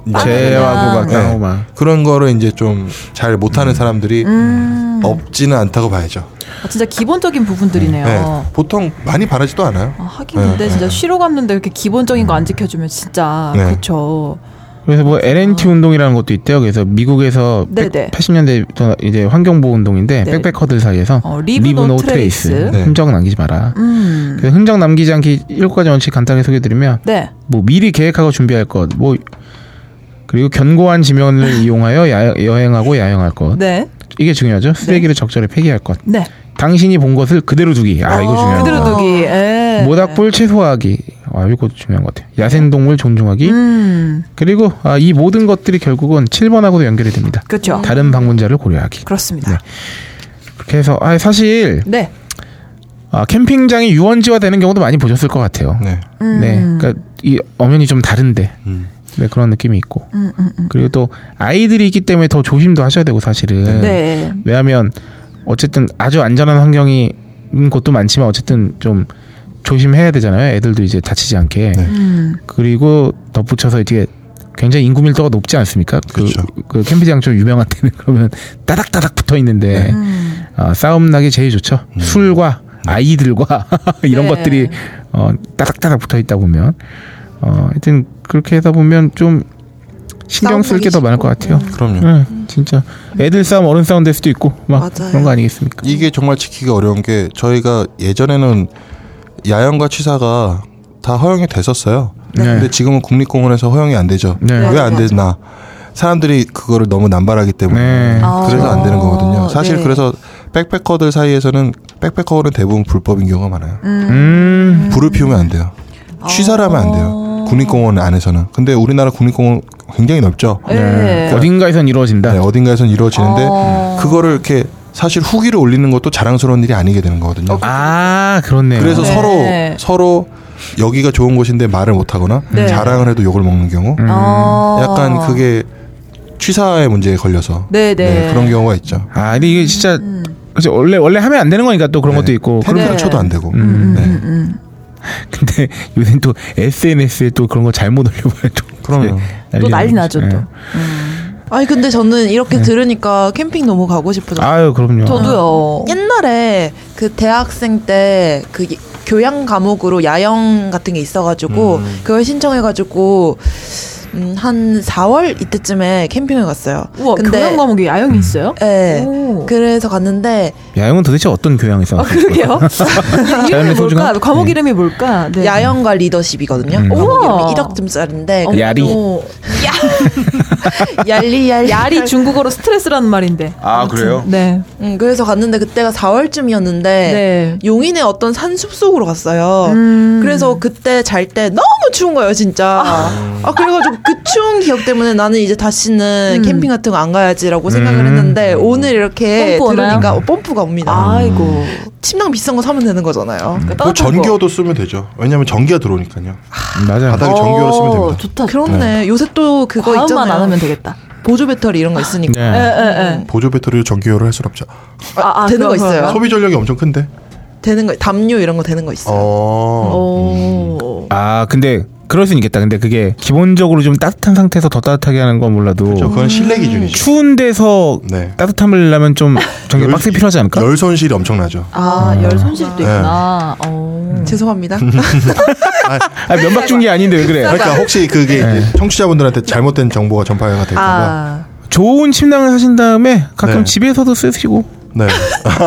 제하고 막 네. 막. 그런 거를 이제 좀 잘 못하는 사람들이 음. 없지는 않다고 봐야죠. 아, 진짜 기본적인 부분들이네요. 네. 보통 많이 바라지도 않아요. 아, 하긴 네, 근데 진짜 네. 쉬러 갔는데 이렇게 기본적인 거 안 지켜주면 진짜 네. 그렇죠. 그래서 뭐 LNT 운동이라는 것도 있대요. 그래서 미국에서 아. 네네. 80년대 이제 환경보호 운동인데 네. backpacker들 사이에서 어, Leave No Trace. 네. 흔적 남기지 마라. 음. 흔적 남기지 않기 일곱 가지 원칙 간단히 소개해드리면 네. 뭐 미리 계획하고 준비할 것, 뭐 그리고 견고한 지면을 이용하여 야, 여행하고 야영할 것. 네. 이게 중요하죠. 쓰레기를 적절히 폐기할 것. 네. 당신이 본 것을 그대로 두기. 아 이거 중요해요. 그대로 두기. 예. 모닥불 최소화하기. 아 이거 중요한 것 같아요. 야생동물 존중하기. 음. 그리고 아, 이 모든 것들이 결국은 7번하고도 연결이 됩니다. 그렇죠. 다른 방문자를 고려하기. 그렇습니다. 네. 그렇게 해서 아, 사실 네. 아, 캠핑장이 유원지화 되는 경우도 많이 보셨을 것 같아요. 네. 음. 네, 그러니까 이 엄연히 좀 다른데 음. 네, 그런 느낌이 있고 음, 음, 음. 그리고 또 아이들이 있기 때문에 더 조심도 하셔야 되고 사실은 네. 왜냐하면 어쨌든 아주 안전한 환경이 있는 곳도 많지만 어쨌든 좀 조심해야 되잖아요. 애들도 이제 다치지 않게 네. 음. 그리고 덧붙여서 이게 굉장히 인구 밀도가 높지 않습니까? 그, 그렇죠. 그 캠핑장 좀 유명한 데는 그러면 따닥따닥 붙어 있는데 음. 아, 싸움 나기 제일 좋죠. 음. 술과 아이들과 이런 네. 것들이 어, 따닥따닥 붙어 있다 보면 어, 하여튼 그렇게 하다 보면 좀 신경 쓸 게 더 많을 것 같아요. 그럼요. 네, 진짜 애들 싸움 어른 싸움 될 수도 있고 막 맞아요. 그런 거 아니겠습니까? 이게 정말 지키기 어려운 게 저희가 예전에는 야영과 취사가 다 허용이 됐었어요. 네. 근데 지금은 국립공원에서 허용이 안 되죠. 네. 왜 안. 되나? 사람들이 그거를 너무 남발하기 때문에 네. 아. 그래서 안 되는 거거든요. 사실 네. 그래서 백패커들 사이에서는 백패커는 대부분 불법인 경우가 많아요. 음, 불을 피우면 안 돼요. 취사를 하면 안 돼요. 국립공원 안에서는. 근데 우리나라 국립공원 굉장히 넓죠. 네. 어딘가에선 이루어진다. 네, 어딘가에선 이루어지는데 어. 그거를 이렇게 사실 후기를 올리는 것도 자랑스러운 일이 아니게 되는 거거든요. 아 그렇네요. 그래서 네. 서로 서로 여기가 좋은 곳인데 말을 못 하거나 네. 자랑을 해도 욕을 먹는 경우 음. 어. 약간 그게 취사의 문제에 걸려서 네, 네. 그런 경우가 있죠. 아 근데 이게 진짜 음. 그렇죠. 원래 원래 하면 안 되는 거니까 또 그런 네. 것도 있고. 텐트를 네. 쳐도 안 되고. 음. 네. 음. 근데 요새 또 SNS에 또 그런 거 잘못 올려봐요. 또 그럼요. 또 난리 나죠 또. 네. 음. 아니 근데 저는 이렇게 들으니까 캠핑 너무 가고 싶어요. 아유 그럼요. 저도요. 옛날에 그 대학생 때 그 교양 과목으로 야영 같은 게 있어가지고 음. 그걸 신청해가지고 음, 한 4월 이때쯤에 캠핑을 갔어요. 우와 교양 과목에 야영이 있어요? 네. 오. 그래서 갔는데 야영은 도대체 어떤 교양에서? 아 그러게요. 자연의 뭘까? 소중함? 과목 네. 이름이 뭘까? 네. 야영과 리더십이거든요. 음. 과목. 이름이 1억쯤짜리인데 어, 야리. 어. 얄리 얄리 야리 중국어로 스트레스라는 말인데. 아, 그래요? 네. 음, 그래서 갔는데 그때가 4월쯤이었는데 네. 용인의 어떤 산숲 속으로 갔어요. 음. 그래서 그때 잘 때 너무 추운 거예요, 진짜. 아, 그래가지고 그 추운 기억 때문에 나는 이제 다시는 음. 캠핑 같은 거 안 가야지라고 생각을 음. 했는데 오늘 이렇게 오나요? 들으니까 어, 펌프가 옵니다. 아이고. 침낭 비싼 거 사면 되는 거잖아요. 그 따뜻한 거. 전기어도 쓰면 되죠. 왜냐하면 전기가 들어오니까요. 맞아요. 바닥에 전기어로 쓰면 됩니다. 어, 좋다. 그렇네. 요새 또 그거 있잖아요. 안 하면 되겠다. 보조 배터리 이런 거 있으니까. 에, 네. 에, 에. 보조 배터리로 전기어를 할 수는 없죠. 아, 아, 되는 거 있어요. 소비 전력이 엄청 큰데. 되는 거 담요 이런 거 되는 거 있어요. 어. 오. 아 근데 그럴 수는 있겠다. 근데 그게 기본적으로 좀 따뜻한 상태에서 더 따뜻하게 하는 건 몰라도 그렇죠. 그건 실내 기준이죠. 추운 데서 네. 따뜻함을 내려면 좀 전기 열- 빡세 필요하지 않을까? 열 손실이 엄청나죠. 아, 열 손실도 네. 있구나. 어. 죄송합니다. 아, 면박 준게 아닌데 왜 그래? 그러니까 혹시 그게 이제 청취자분들한테 잘못된 정보가 전파가 될까봐. 아, 좋은 침낭을 사신 다음에 가끔 네. 집에서도 쓰시고 네.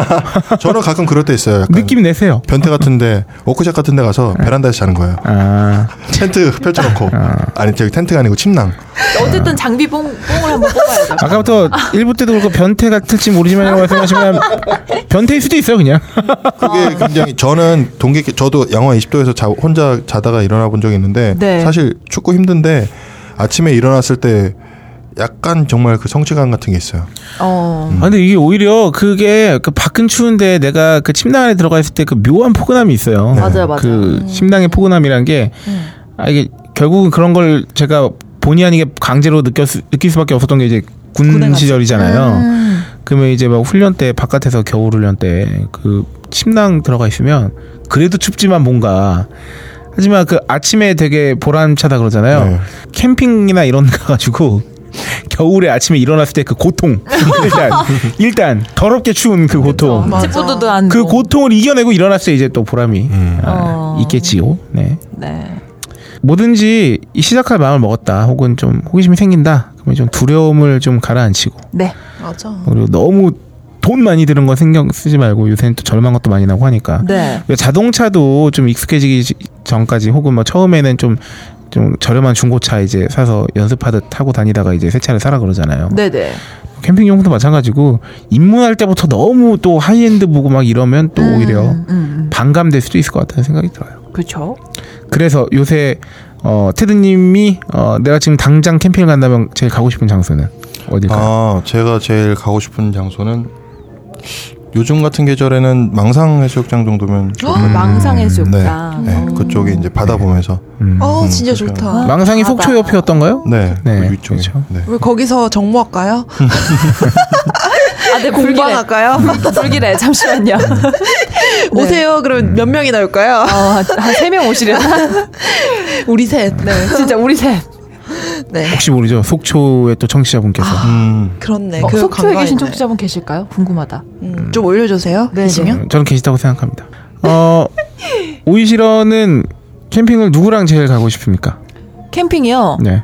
저는 가끔 그럴 때 있어요. 약간 느낌 내세요. 변태 같은데 워크샵 같은데 가서 베란다에서 자는 거예요. 아, 텐트 펼쳐놓고 아 니 저기 텐트가 아니고 침낭. 어쨌든 장비 뽕, 뽕을 한번 뽑아야죠. 아까부터 일부 때도 그렇고 변태 같을지 모르지만 말씀하시면 변태일 수도 있어요 그냥. 그게 굉장히 저는 동계 저도 영하 20도에서 자, 혼자 자다가 일어나 본 적이 있는데 네. 사실 춥고 힘든데 아침에 일어났을 때 약간 정말 그 성취감 같은 게 있어요. 어. 아, 근데 이게 오히려 그게 그 밖은 추운데 내가 그 침낭 안에 들어가 있을 때 그 묘한 포근함이 있어요. 맞아요, 맞아요. 그 침낭의 포근함이란 게 아, 이게 결국은 그런 걸 제가 본의 아니게 강제로 느꼈 느낄 수밖에 없었던 게 이제 군 시절이잖아요. 음. 그러면 이제 막 훈련 때 바깥에서 겨울 훈련 때 그 침낭 들어가 있으면 그래도 춥지만 뭔가 하지만 그 아침에 되게 보람차다 그러잖아요. 네. 캠핑이나 이런 데 가가지고 겨울에 아침에 일어났을 때 그 고통 일단 일단 더럽게 추운 그 고통 안. 그 고통을 이겨내고 일어났을 때 이제 또 보람이 음. 아, 어. 있겠지요. 네. 네. 뭐든지 이 시작할 마음을 먹었다 혹은 좀 호기심이 생긴다 그러면 좀 두려움을 좀 가라앉히고 네. 맞아. 그리고 너무 돈 많이 드는 거 신경 쓰지 말고 요새는 또 저렴한 것도 많이 나고 하니까 네. 왜 자동차도 좀 익숙해지기 지- 전까지 혹은 뭐 처음에는 좀 좀 저렴한 중고차 이제 사서 연습하듯 타고 다니다가 이제 새 차를 사라 그러잖아요. 네네. 캠핑용도 마찬가지고 입문할 때부터 너무 또 하이엔드 보고 막 이러면 또 오히려 음, 음, 반감될 수도 있을 것 같다는 생각이 들어요. 음. 그렇죠. 그래서 요새 어, 테드님이 어, 내가 지금 당장 캠핑을 간다면 제일 가고 싶은 장소는 어딜까요? 아, 제가 제일 가고 싶은 장소는 요즘 같은 계절에는 망상 해수욕장 정도면 좋을 것 같아요. 망상 해수욕장. 네, 어. 그쪽에 이제 바다 보면서 음. 어 음, 진짜 그렇죠. 좋다. 망상이 바다. 속초 옆이었던가요? 네, 네, 그 위쪽에. 그렇죠. 네. 우리 거기서 정모할까요? 아, 네. 공방할까요? 불길해. 잠시만요. 오세요. 그럼 몇 명이 나 올까요? 어, 한세 명 오시려나? 우리 셋. 네. 진짜 우리 셋. 네. 혹시 모르죠. 속초의 또 청취자분께서 음, 그렇네. 어, 그 속초에 계신. 청취자분 계실까요? 궁금하다. 음, 좀 올려주세요. 네, 계시면. 어, 저는 계시다고 생각합니다. 어, 오이시러는 캠핑을 누구랑 제일 가고 싶습니까? 캠핑이요? 네.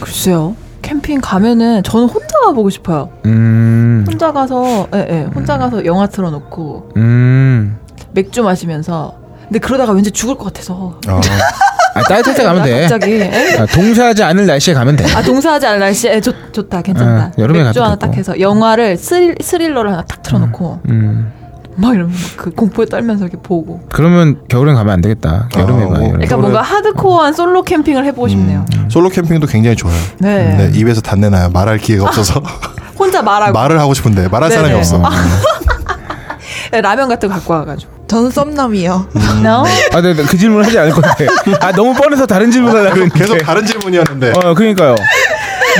글쎄요. 캠핑 가면은 저는 혼자 가보고 싶어요. 음, 혼자 가서, 예, 예, 혼자 가서 영화 틀어놓고 음. 맥주 마시면서. 근데 그러다가 왠지 죽을 것 같아서. 아, 아, 따뜻할 때 가면 돼. 갑자기. 예? 아, 동사하지 않을 날씨에 가면 돼. 아 동사하지 않을 날씨에 좋, 좋다 괜찮다 아, 여름에 맥주 가도 하나 되고. 딱 해서 영화를 스릴, 스릴러를 하나 딱 틀어놓고 음. 막 이러면 막그 공포에 떨면서 이렇게 보고 그러면 겨울엔 가면 안 되겠다. 여름에 아, 가. 뭐. 여름에. 그러니까 뭔가 하드코어한 솔로 캠핑을 해보고 싶네요 솔로 캠핑도 굉장히 좋아요. 네. 네, 입에서 단내 나요. 말할 기회가 없어서 혼자 말하고 말을 하고 싶은데 말할 네네. 사람이 없어. 어. 네, 라면 같은 거 갖고 와가지고 저는 썸남이요. no? 아, 네, 네, 그 질문 하지 않을 건데. 아, 너무 뻔해서 다른 질문 하려고 그랬는데. 계속 다른 질문이었는데. 어, 그러니까요.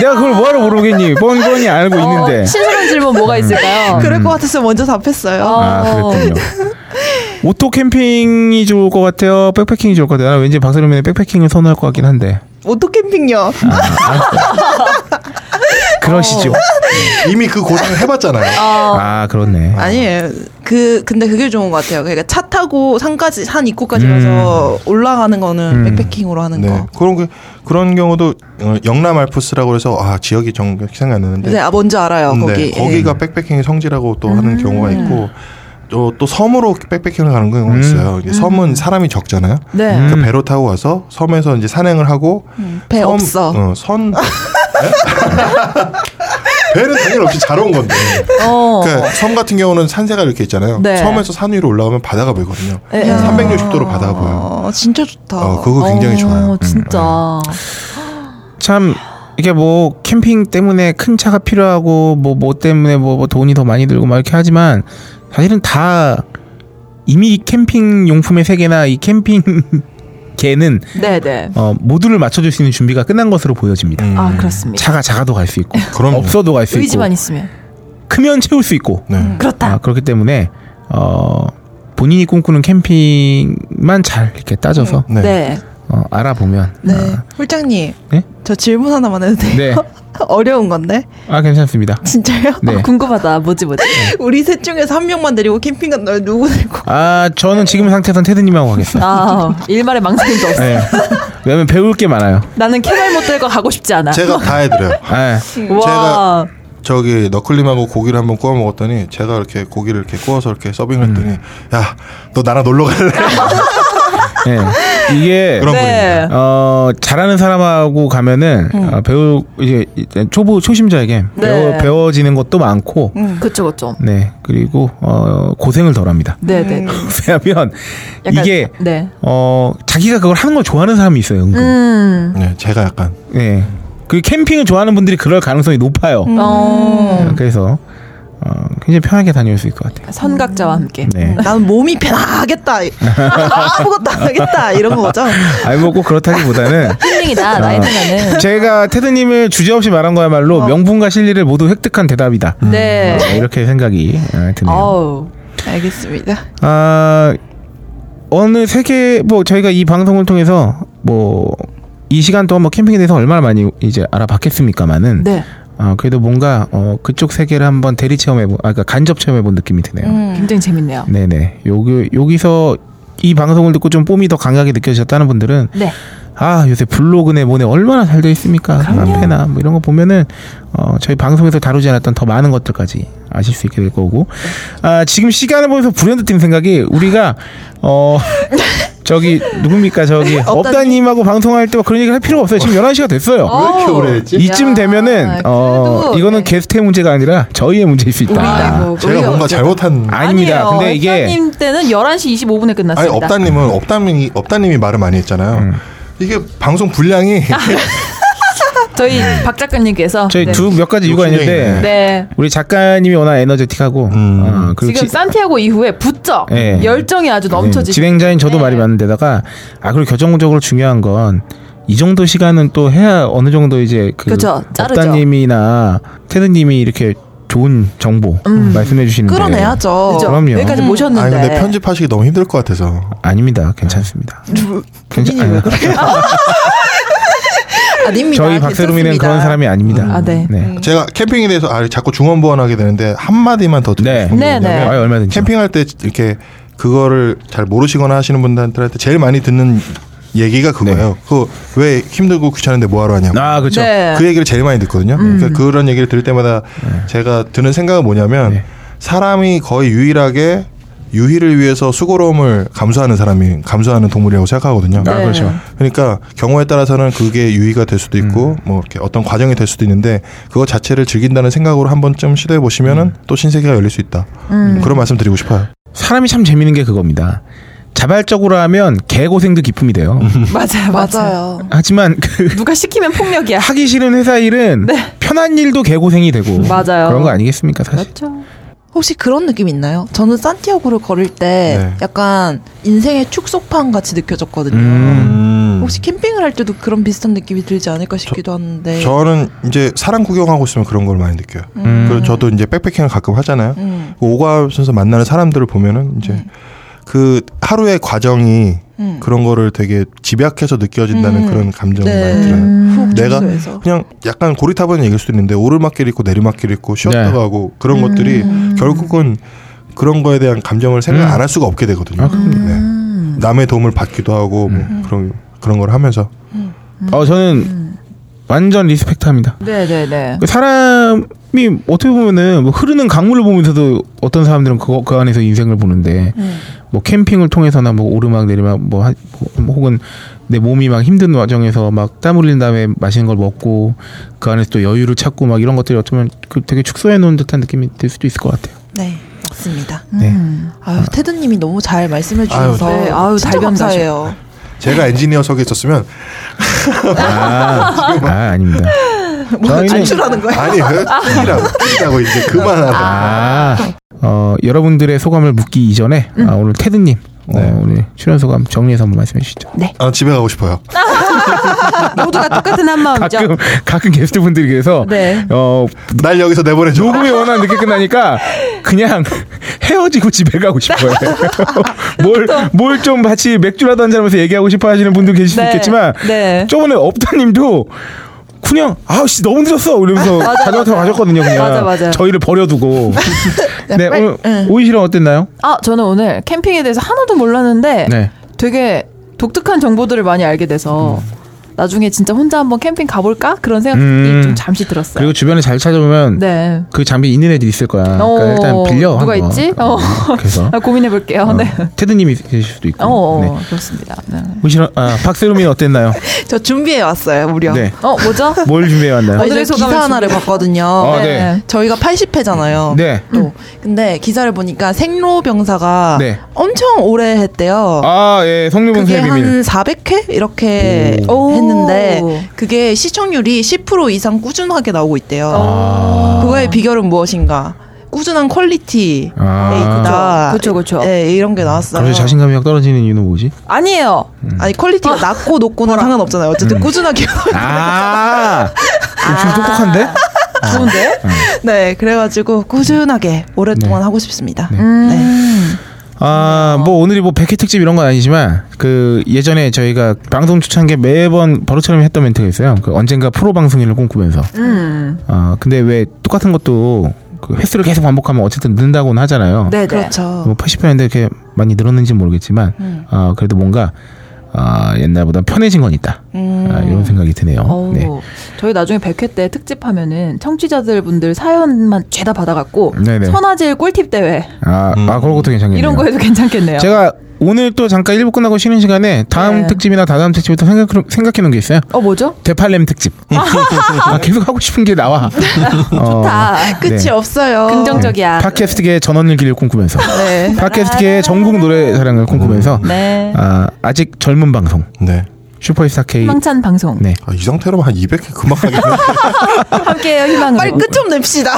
내가 그걸 뭐하러 모르겠니? 뻔뻔히 알고 있는데. 어, 신선한 질문 뭐가 있을까요? 그럴 것 같아서 먼저 답했어요. 어. 아, 그랬군요. 오토 캠핑이 좋을 것 같아요. backpacking이 좋을 것 같아요. 나는 왠지 박세롬이는 backpacking을 선호할 것 같긴 한데. 오토 캠핑요. 그러시죠. 이미 그 고생을 해봤잖아요. 아, 그렇네. 아니에요. 그 근데 그게 좋은 것 같아요. 그러니까 차 타고 산까지 산 입구까지 음. 가서 올라가는 거는 음. 백패킹으로 하는 네, 거. 그런 게 그런 경우도 어, 영남 알프스라고 해서 아 지역이 정확히 생각 안 나는데 네, 아 뭔지 알아요. 네, 거기. 거기가 백패킹의 성지라고 또 하는 경우가 있고 또, 또 섬으로 백패킹을 가는 경우가 음. 있어요. 이게 섬은 사람이 적잖아요. 네. 음. 그러니까 배로 타고 가서 섬에서 이제 산행을 하고 예. 배 섬- 없어. 어, 선 네? 배는 당연히 없이 잘 온 건데. 어. 그러니까 섬 같은 경우는 산세가 이렇게 있잖아요. 네. 섬에서 산 위로 올라가면 바다가 보이거든요. 예, 예. 360도로 바다가 보여요. 어, 진짜 좋다. 어, 그거 굉장히 어, 좋아요. 진짜 참 이게 뭐 캠핑 때문에 큰 차가 필요하고 뭐뭐 때문에 뭐, 뭐 돈이 더 많이 들고 막 이렇게 하지만 사실은 다 이미 캠핑 용품의 세계나 이 캠핑 개는 네네 어, 모두를 맞춰줄 수 있는 준비가 끝난 것으로 보여집니다. 음. 아 그렇습니다 차가 작아도 갈 수 있고 그럼요. 없어도 갈 수 있고 의지만 있으면 크면 채울 수 있고 네. 그렇다 아, 그렇기 때문에 어, 본인이 꿈꾸는 캠핑만 잘 이렇게 따져서 네. 네. 어, 알아보면 네. 아, 홀장님. 네? 저 질문 하나만 해도 돼요? 네. 어려운 건데. 아 괜찮습니다. 진짜요? 네. 아, 궁금하다 뭐지 뭐지 우리 셋 중에서 한 명만 데리고 캠핑 간다. 누구 데리고? 아 저는 지금 상태에선 테드님하고 가겠어요. 아 일말의 망설임도 없어 네. 왜냐면 배울 게 많아요. 나는 캐말 못 들고 가고 싶지 않아 제가 다 해드려요. 아, 와 저기 너클림하고 고기를 한번 구워 먹었더니 제가 이렇게 고기를 이렇게 구워서 이렇게 서빙을 했더니 음. 야너 나랑 놀러 갈래? 네. 이게 그런 네. 분입니다. 어 잘하는 사람하고 가면은 어, 배우 이제 초보 초심자에게 네. 배워 배워지는 것도 많고 그쵸 그쵸 네 그리고 어 고생을 덜합니다. 네네 왜냐하면 약간- 이게 네 어 자기가 그걸 하는 걸 좋아하는 사람이 있어요. 은근. 음. 네, 제가 약간 네. 그 캠핑을 좋아하는 분들이 그럴 가능성이 높아요. 어. 그래서 어, 굉장히 편하게 다녀올 수 있을 것 같아요. 선각자와 함께 네. 나는 몸이 편하겠다. 아무것도 안 하겠다. 이런 거죠. 아니 뭐 꼭 그렇다기보다는 힐링이다 나이 들면은 제가 테드님을 주저없이 말한 거야말로 명분과 진리를 모두 획득한 대답이다. 네 어, 이렇게 생각이 어, 드네요. 어우 알겠습니다. 아 어느 세계 뭐 저희가 이 방송을 통해서 뭐 이 시간 동안 뭐 캠핑에 대해서 얼마나 많이 이제 알아봤겠습니까마는 네. 어, 그래도 뭔가 어, 그쪽 세계를 한번 대리 체험해보, 아, 그러니까 간접 체험해본 느낌이 드네요. 음. 굉장히 재밌네요. 네네. 여기 여기서 이 방송을 듣고 좀 뽐이 더 강하게 느껴지셨다는 분들은 네. 아 요새 블로그네 뭐네 얼마나 잘 돼 있습니까? 카페나 뭐 이런 거 보면은 어, 저희 방송에서 다루지 않았던 더 많은 것들까지 아실 수 있게 될 거고 아 지금 시간을 보면서 불현듯 든 생각이 우리가 어 저기 누굽니까 저기 업다님하고 방송할 때와 그런 얘기를 할 필요가 없어요. 지금 11시가 됐어요. 왜 이렇게 오래 했지? 이쯤 야, 되면은 어 이거는 네. 게스트의 문제가 아니라 저희의 문제일 수 있다. 아이고, 제가 뭔가 잘못한 아닙니다. 아니에요. 근데 이게 님 때는 11시 25분에 아니 끝났습니다. 업다님은 업다님이 업다님이 말을 많이 했잖아요. 음. 이게 방송 분량이 저희 박 작가님께서 저희 네. 두몇 가지 이유가. 있는데 네. 우리 작가님이 워낙 에너제틱하고 음. 어, 그리고 지금 지- 산티아고 이후에 부쩍 예. 열정이 아주 네, 넘쳐지고 진행자인 저도 네. 말이 많은데다가 아 그리고 결정적으로 중요한 건 이 정도 시간은 또 해야 어느 정도 이제 그. 업다님이나 테드님이 이렇게 좋은 정보 말씀해 주시는 데 끌어내야죠. 그죠? 그럼요. 여기까지 아니 모셨는데 근데 편집하시기 너무 힘들 것 같아서 아닙니다 괜찮습니다 괜찮 본인이 왜 그래? 아닙니다. 저희 박세롬이는. 그런 사람이 아닙니다 아, 네. 제가 캠핑에 대해서 아, 자꾸 중원부원하게 되는데 한 마디만 더 듣고 네. 싶은 게 네, 네. 아, 얼마든지 캠핑할 때 이렇게 그거를 잘 모르시거나 하시는 분들한테 제일 많이 듣는 얘기가 그거예요. 그 왜 힘들고 귀찮은데 뭐하러 하냐고. 아 그렇죠 네. 그 얘기를 제일 많이 듣거든요. 그러니까 그런 얘기를 들을 때마다 제가 드는 생각은 뭐냐면 네. 사람이 거의 유일하게 유희를 위해서 수고로움을 감수하는 사람이 감수하는 동물이라고 생각하거든요. 아 네. 그렇죠 그러니까 경우에 따라서는 그게 유의가 될 수도 있고 음. 뭐 이렇게 어떤 과정이 될 수도 있는데 그거 자체를 즐긴다는 생각으로 한 번쯤 시도해 보시면은 음. 또 신세계가 열릴 수 있다. 그런 말씀 드리고 싶어요. 사람이 참 재밌는 게 그겁니다 자발적으로 하면 개고생도 기쁨이 돼요 맞아요, 맞아요. 하지만 그 누가 시키면 폭력이야. 하기 싫은 회사 일은 편한 일도 개고생이 되고 네. 맞아요. 그런 거 아니겠습니까 사실 그렇죠. 혹시 그런 느낌 있나요? 저는 산티아고를 걸을 때 네. 약간 인생의 축소판 같이 느껴졌거든요. 음. 혹시 캠핑을 할 때도 그런 비슷한 느낌이 들지 않을까 싶기도 하는데. 저는 이제 사람 구경하고 있으면 그런 걸 많이 느껴요. 음. 그리고 저도 이제 백패킹을 가끔 하잖아요. 음. 그 오가면서 만나는 사람들을 보면은 이제 그 하루의 과정이 음. 그런 거를 되게 집약해서 느껴진다는 음. 그런 감정이 네. 많이 들어요. 훅 내가. 그냥 약간 고리타분한 얘기일 수도 있는데 오르막길 있고 내리막길 있고 쉬었다가 네. 하고 그런 것들이 결국은 그런 거에 대한 감정을 생각 음. 안할 수가 없게 되거든요. 아, 그럼요. 네. 남의 도움을 받기도 하고 뭐 그런 그런 걸 하면서 어 저는 완전 리스펙트합니다. 네, 네, 네. 그 사람이 어떻게 보면은 뭐 흐르는 강물을 보면서도 어떤 사람들은 그, 그 안에서 인생을 보는데 뭐 캠핑을 통해서나 뭐 오르막 내리막 뭐, 하, 뭐 혹은 내 몸이 막 힘든 와중에서 막 땀 흘린 다음에 맛있는 걸 먹고 그 안에서 또 여유를 찾고 막 이런 것들이 어쩌면 그 되게 축소해 놓은 듯한 느낌이 들 수도 있을 것 같아요. 네, 맞습니다. 네. 아유, 테드님이 너무 잘 말씀해 주셔서 아유, 네. 아유, 진짜. 감사해요. 제가 엔지니어석에 있었으면 아, 아 아닙니다. 저희는 진출하는 거예요? 아니 끝이라고 끝이라고 이제 그만하자. 아, 어, 여러분들의 소감을 묻기 이전에 아, 오늘 테드님 네. 어, 오늘 출연 소감 정리해서 한번 말씀해 주시죠. 아, 집에 가고 싶어요. 모두가 똑같은 한 마음이죠. 가끔 가끔 게스트 분들이 그래서 네. 어날 여기서 내보내 줘. 녹음이 워낙 늦게 끝나니까 그냥 헤어지고 집에 가고 싶어요. 뭘 뭘 좀 같이 맥주라도 한잔 하면서 얘기하고 싶어 하시는 분도 계실 수 네. 있겠지만 네. 저번에 업다님도 그냥 아씨 너무 늦었어 이러면서 맞아, 자전거 타고. 가셨거든요 그냥 맞아, 맞아. 저희를 버려두고 네 빨리- 오늘 응. 오이 씨랑 어땠나요? 아, 저는 오늘 캠핑에 대해서 하나도 몰랐는데 네. 되게 독특한 정보들을 많이 알게 돼서 나중에 진짜 혼자 한번 캠핑 가볼까? 그런 생각이 음. 좀 잠시 들었어요. 그리고 주변에 잘 찾아보면 네. 그 장비 있는 애들 있을 거야. 그러니까 어, 일단 빌려. 누가 한번. 있지? 어. 그래서 아, 고민해 볼게요. 어, 네. 테드님이 계실 수도 있고. 어, 어 네. 그렇습니다. 네. 우시라 아, 박세롬이는 어땠나요? 저 준비해 왔어요, 무려. 네. 어, 뭐죠? 뭘 준비해 왔나요? 소감을 기사 하나를 준비해. 봤거든요. 어, 네. 저희가 80회잖아요. 네. 또 근데 기사를 보니까 생로병사가 네. 엄청 오래 했대요. 아, 예, 성류봉사의 비밀. 한 400회 이렇게 오. 했는데 그게 시청률이 10% 이상 꾸준하게 나오고 있대요. 아. 그거의 비결은 무엇인가? 꾸준한 quality에 아. 있다. 그쵸, 그쵸. 네, 이런 게 나왔어요. 그래서 자신감이 확 떨어지는 이유는 뭐지? 아니에요. 아니 quality가 낮고 높고는 상관없잖아요. 어쨌든 꾸준하게. 아, 지금 똑똑한데? 좋은데? 네, 그래가지고 꾸준하게 오랫동안 하고 싶습니다. 네. 음. 아, 뭐 오늘이 뭐 100회 특집 이런 건 아니지만 그 예전에 저희가 방송 초창기에 매번 버릇처럼 했던 멘트가 있어요. 그 언젠가 프로 방송인을 꿈꾸면서. 음. 아, 근데 왜 똑같은 것도 그 횟수를 계속 반복하면 어쨌든 는다고는 하잖아요. 네, 네. 그렇죠. 뭐 80회인데 이렇게 많이 늘었는지 는 모르겠지만 아, 그래도 뭔가 아, 옛날보다 편해진 건 있다. 음. 아, 이런 생각이 드네요. 어우, 네. 저희 나중에 100회 때 특집하면은 청취자들 분들 사연만 죄다 받아갖고 네네. 선화질 꿀팁 대회 아, 음. 아 그런 것도 괜찮겠네요. 이런 거 해도 괜찮겠네요. 제가 오늘 또 잠깐 일부 끝나고 쉬는 시간에 다음 네. 특집이나 다다음 특집을 또 생각, 생각해 놓은 게 있어요. 어 뭐죠? 대팔렘 특집. 아, 계속 하고 싶은 게 나와. 어, 다 끝이 네. 없어요. 긍정적이야. 팟캐스트계 전원을 길을 꿈꾸면서 네. 팟캐스트계 전국 노래 사랑을 꿈꾸면서 네. 아, 아직 젊은 방송 네. 슈퍼스타 K 희망찬 방송 네. 아, 이 상태로만 한 200회 금방 가겠네. 함께해요 희망으로. 빨리 끝 좀 냅시다.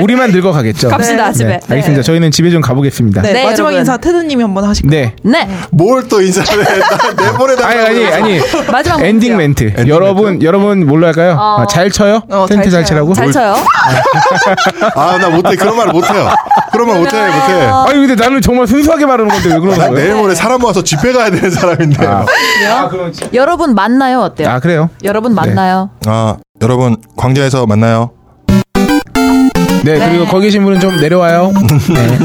우리만 늙어가겠죠. 갑시다, 집에. 알겠습니다. 저희는 집에 좀 가보겠습니다. 네, 네, 마지막 여러분. 인사 테드님이 한번 하실까요? 네. 네. 뭘 또 인사를 해. 나 내보내달라고. 아니 아니 아니 마지막 엔딩. 멘트. 엔딩 여러분 여러분 뭘로 할까요? 어. 아, 잘 쳐요? 어, 텐트 잘잘 치라고? 잘 쳐요. 아, 나 못해. 그런 말 못해요. 그런 말 못해, 못해. 아니 근데 나는 정말 순수하게 말하는 건데 왜 그러는 난 거예요? 내일 모레 사람 모아서 집회 가야 되는 사람인데. 아. 아, 여러분 만나요 어때요? 아 그래요? 여러분 만나요. 아, 여러분, 광장에서 만나요. 네, 네. 그리고 거기 계신 분은 좀 내려와요. 네.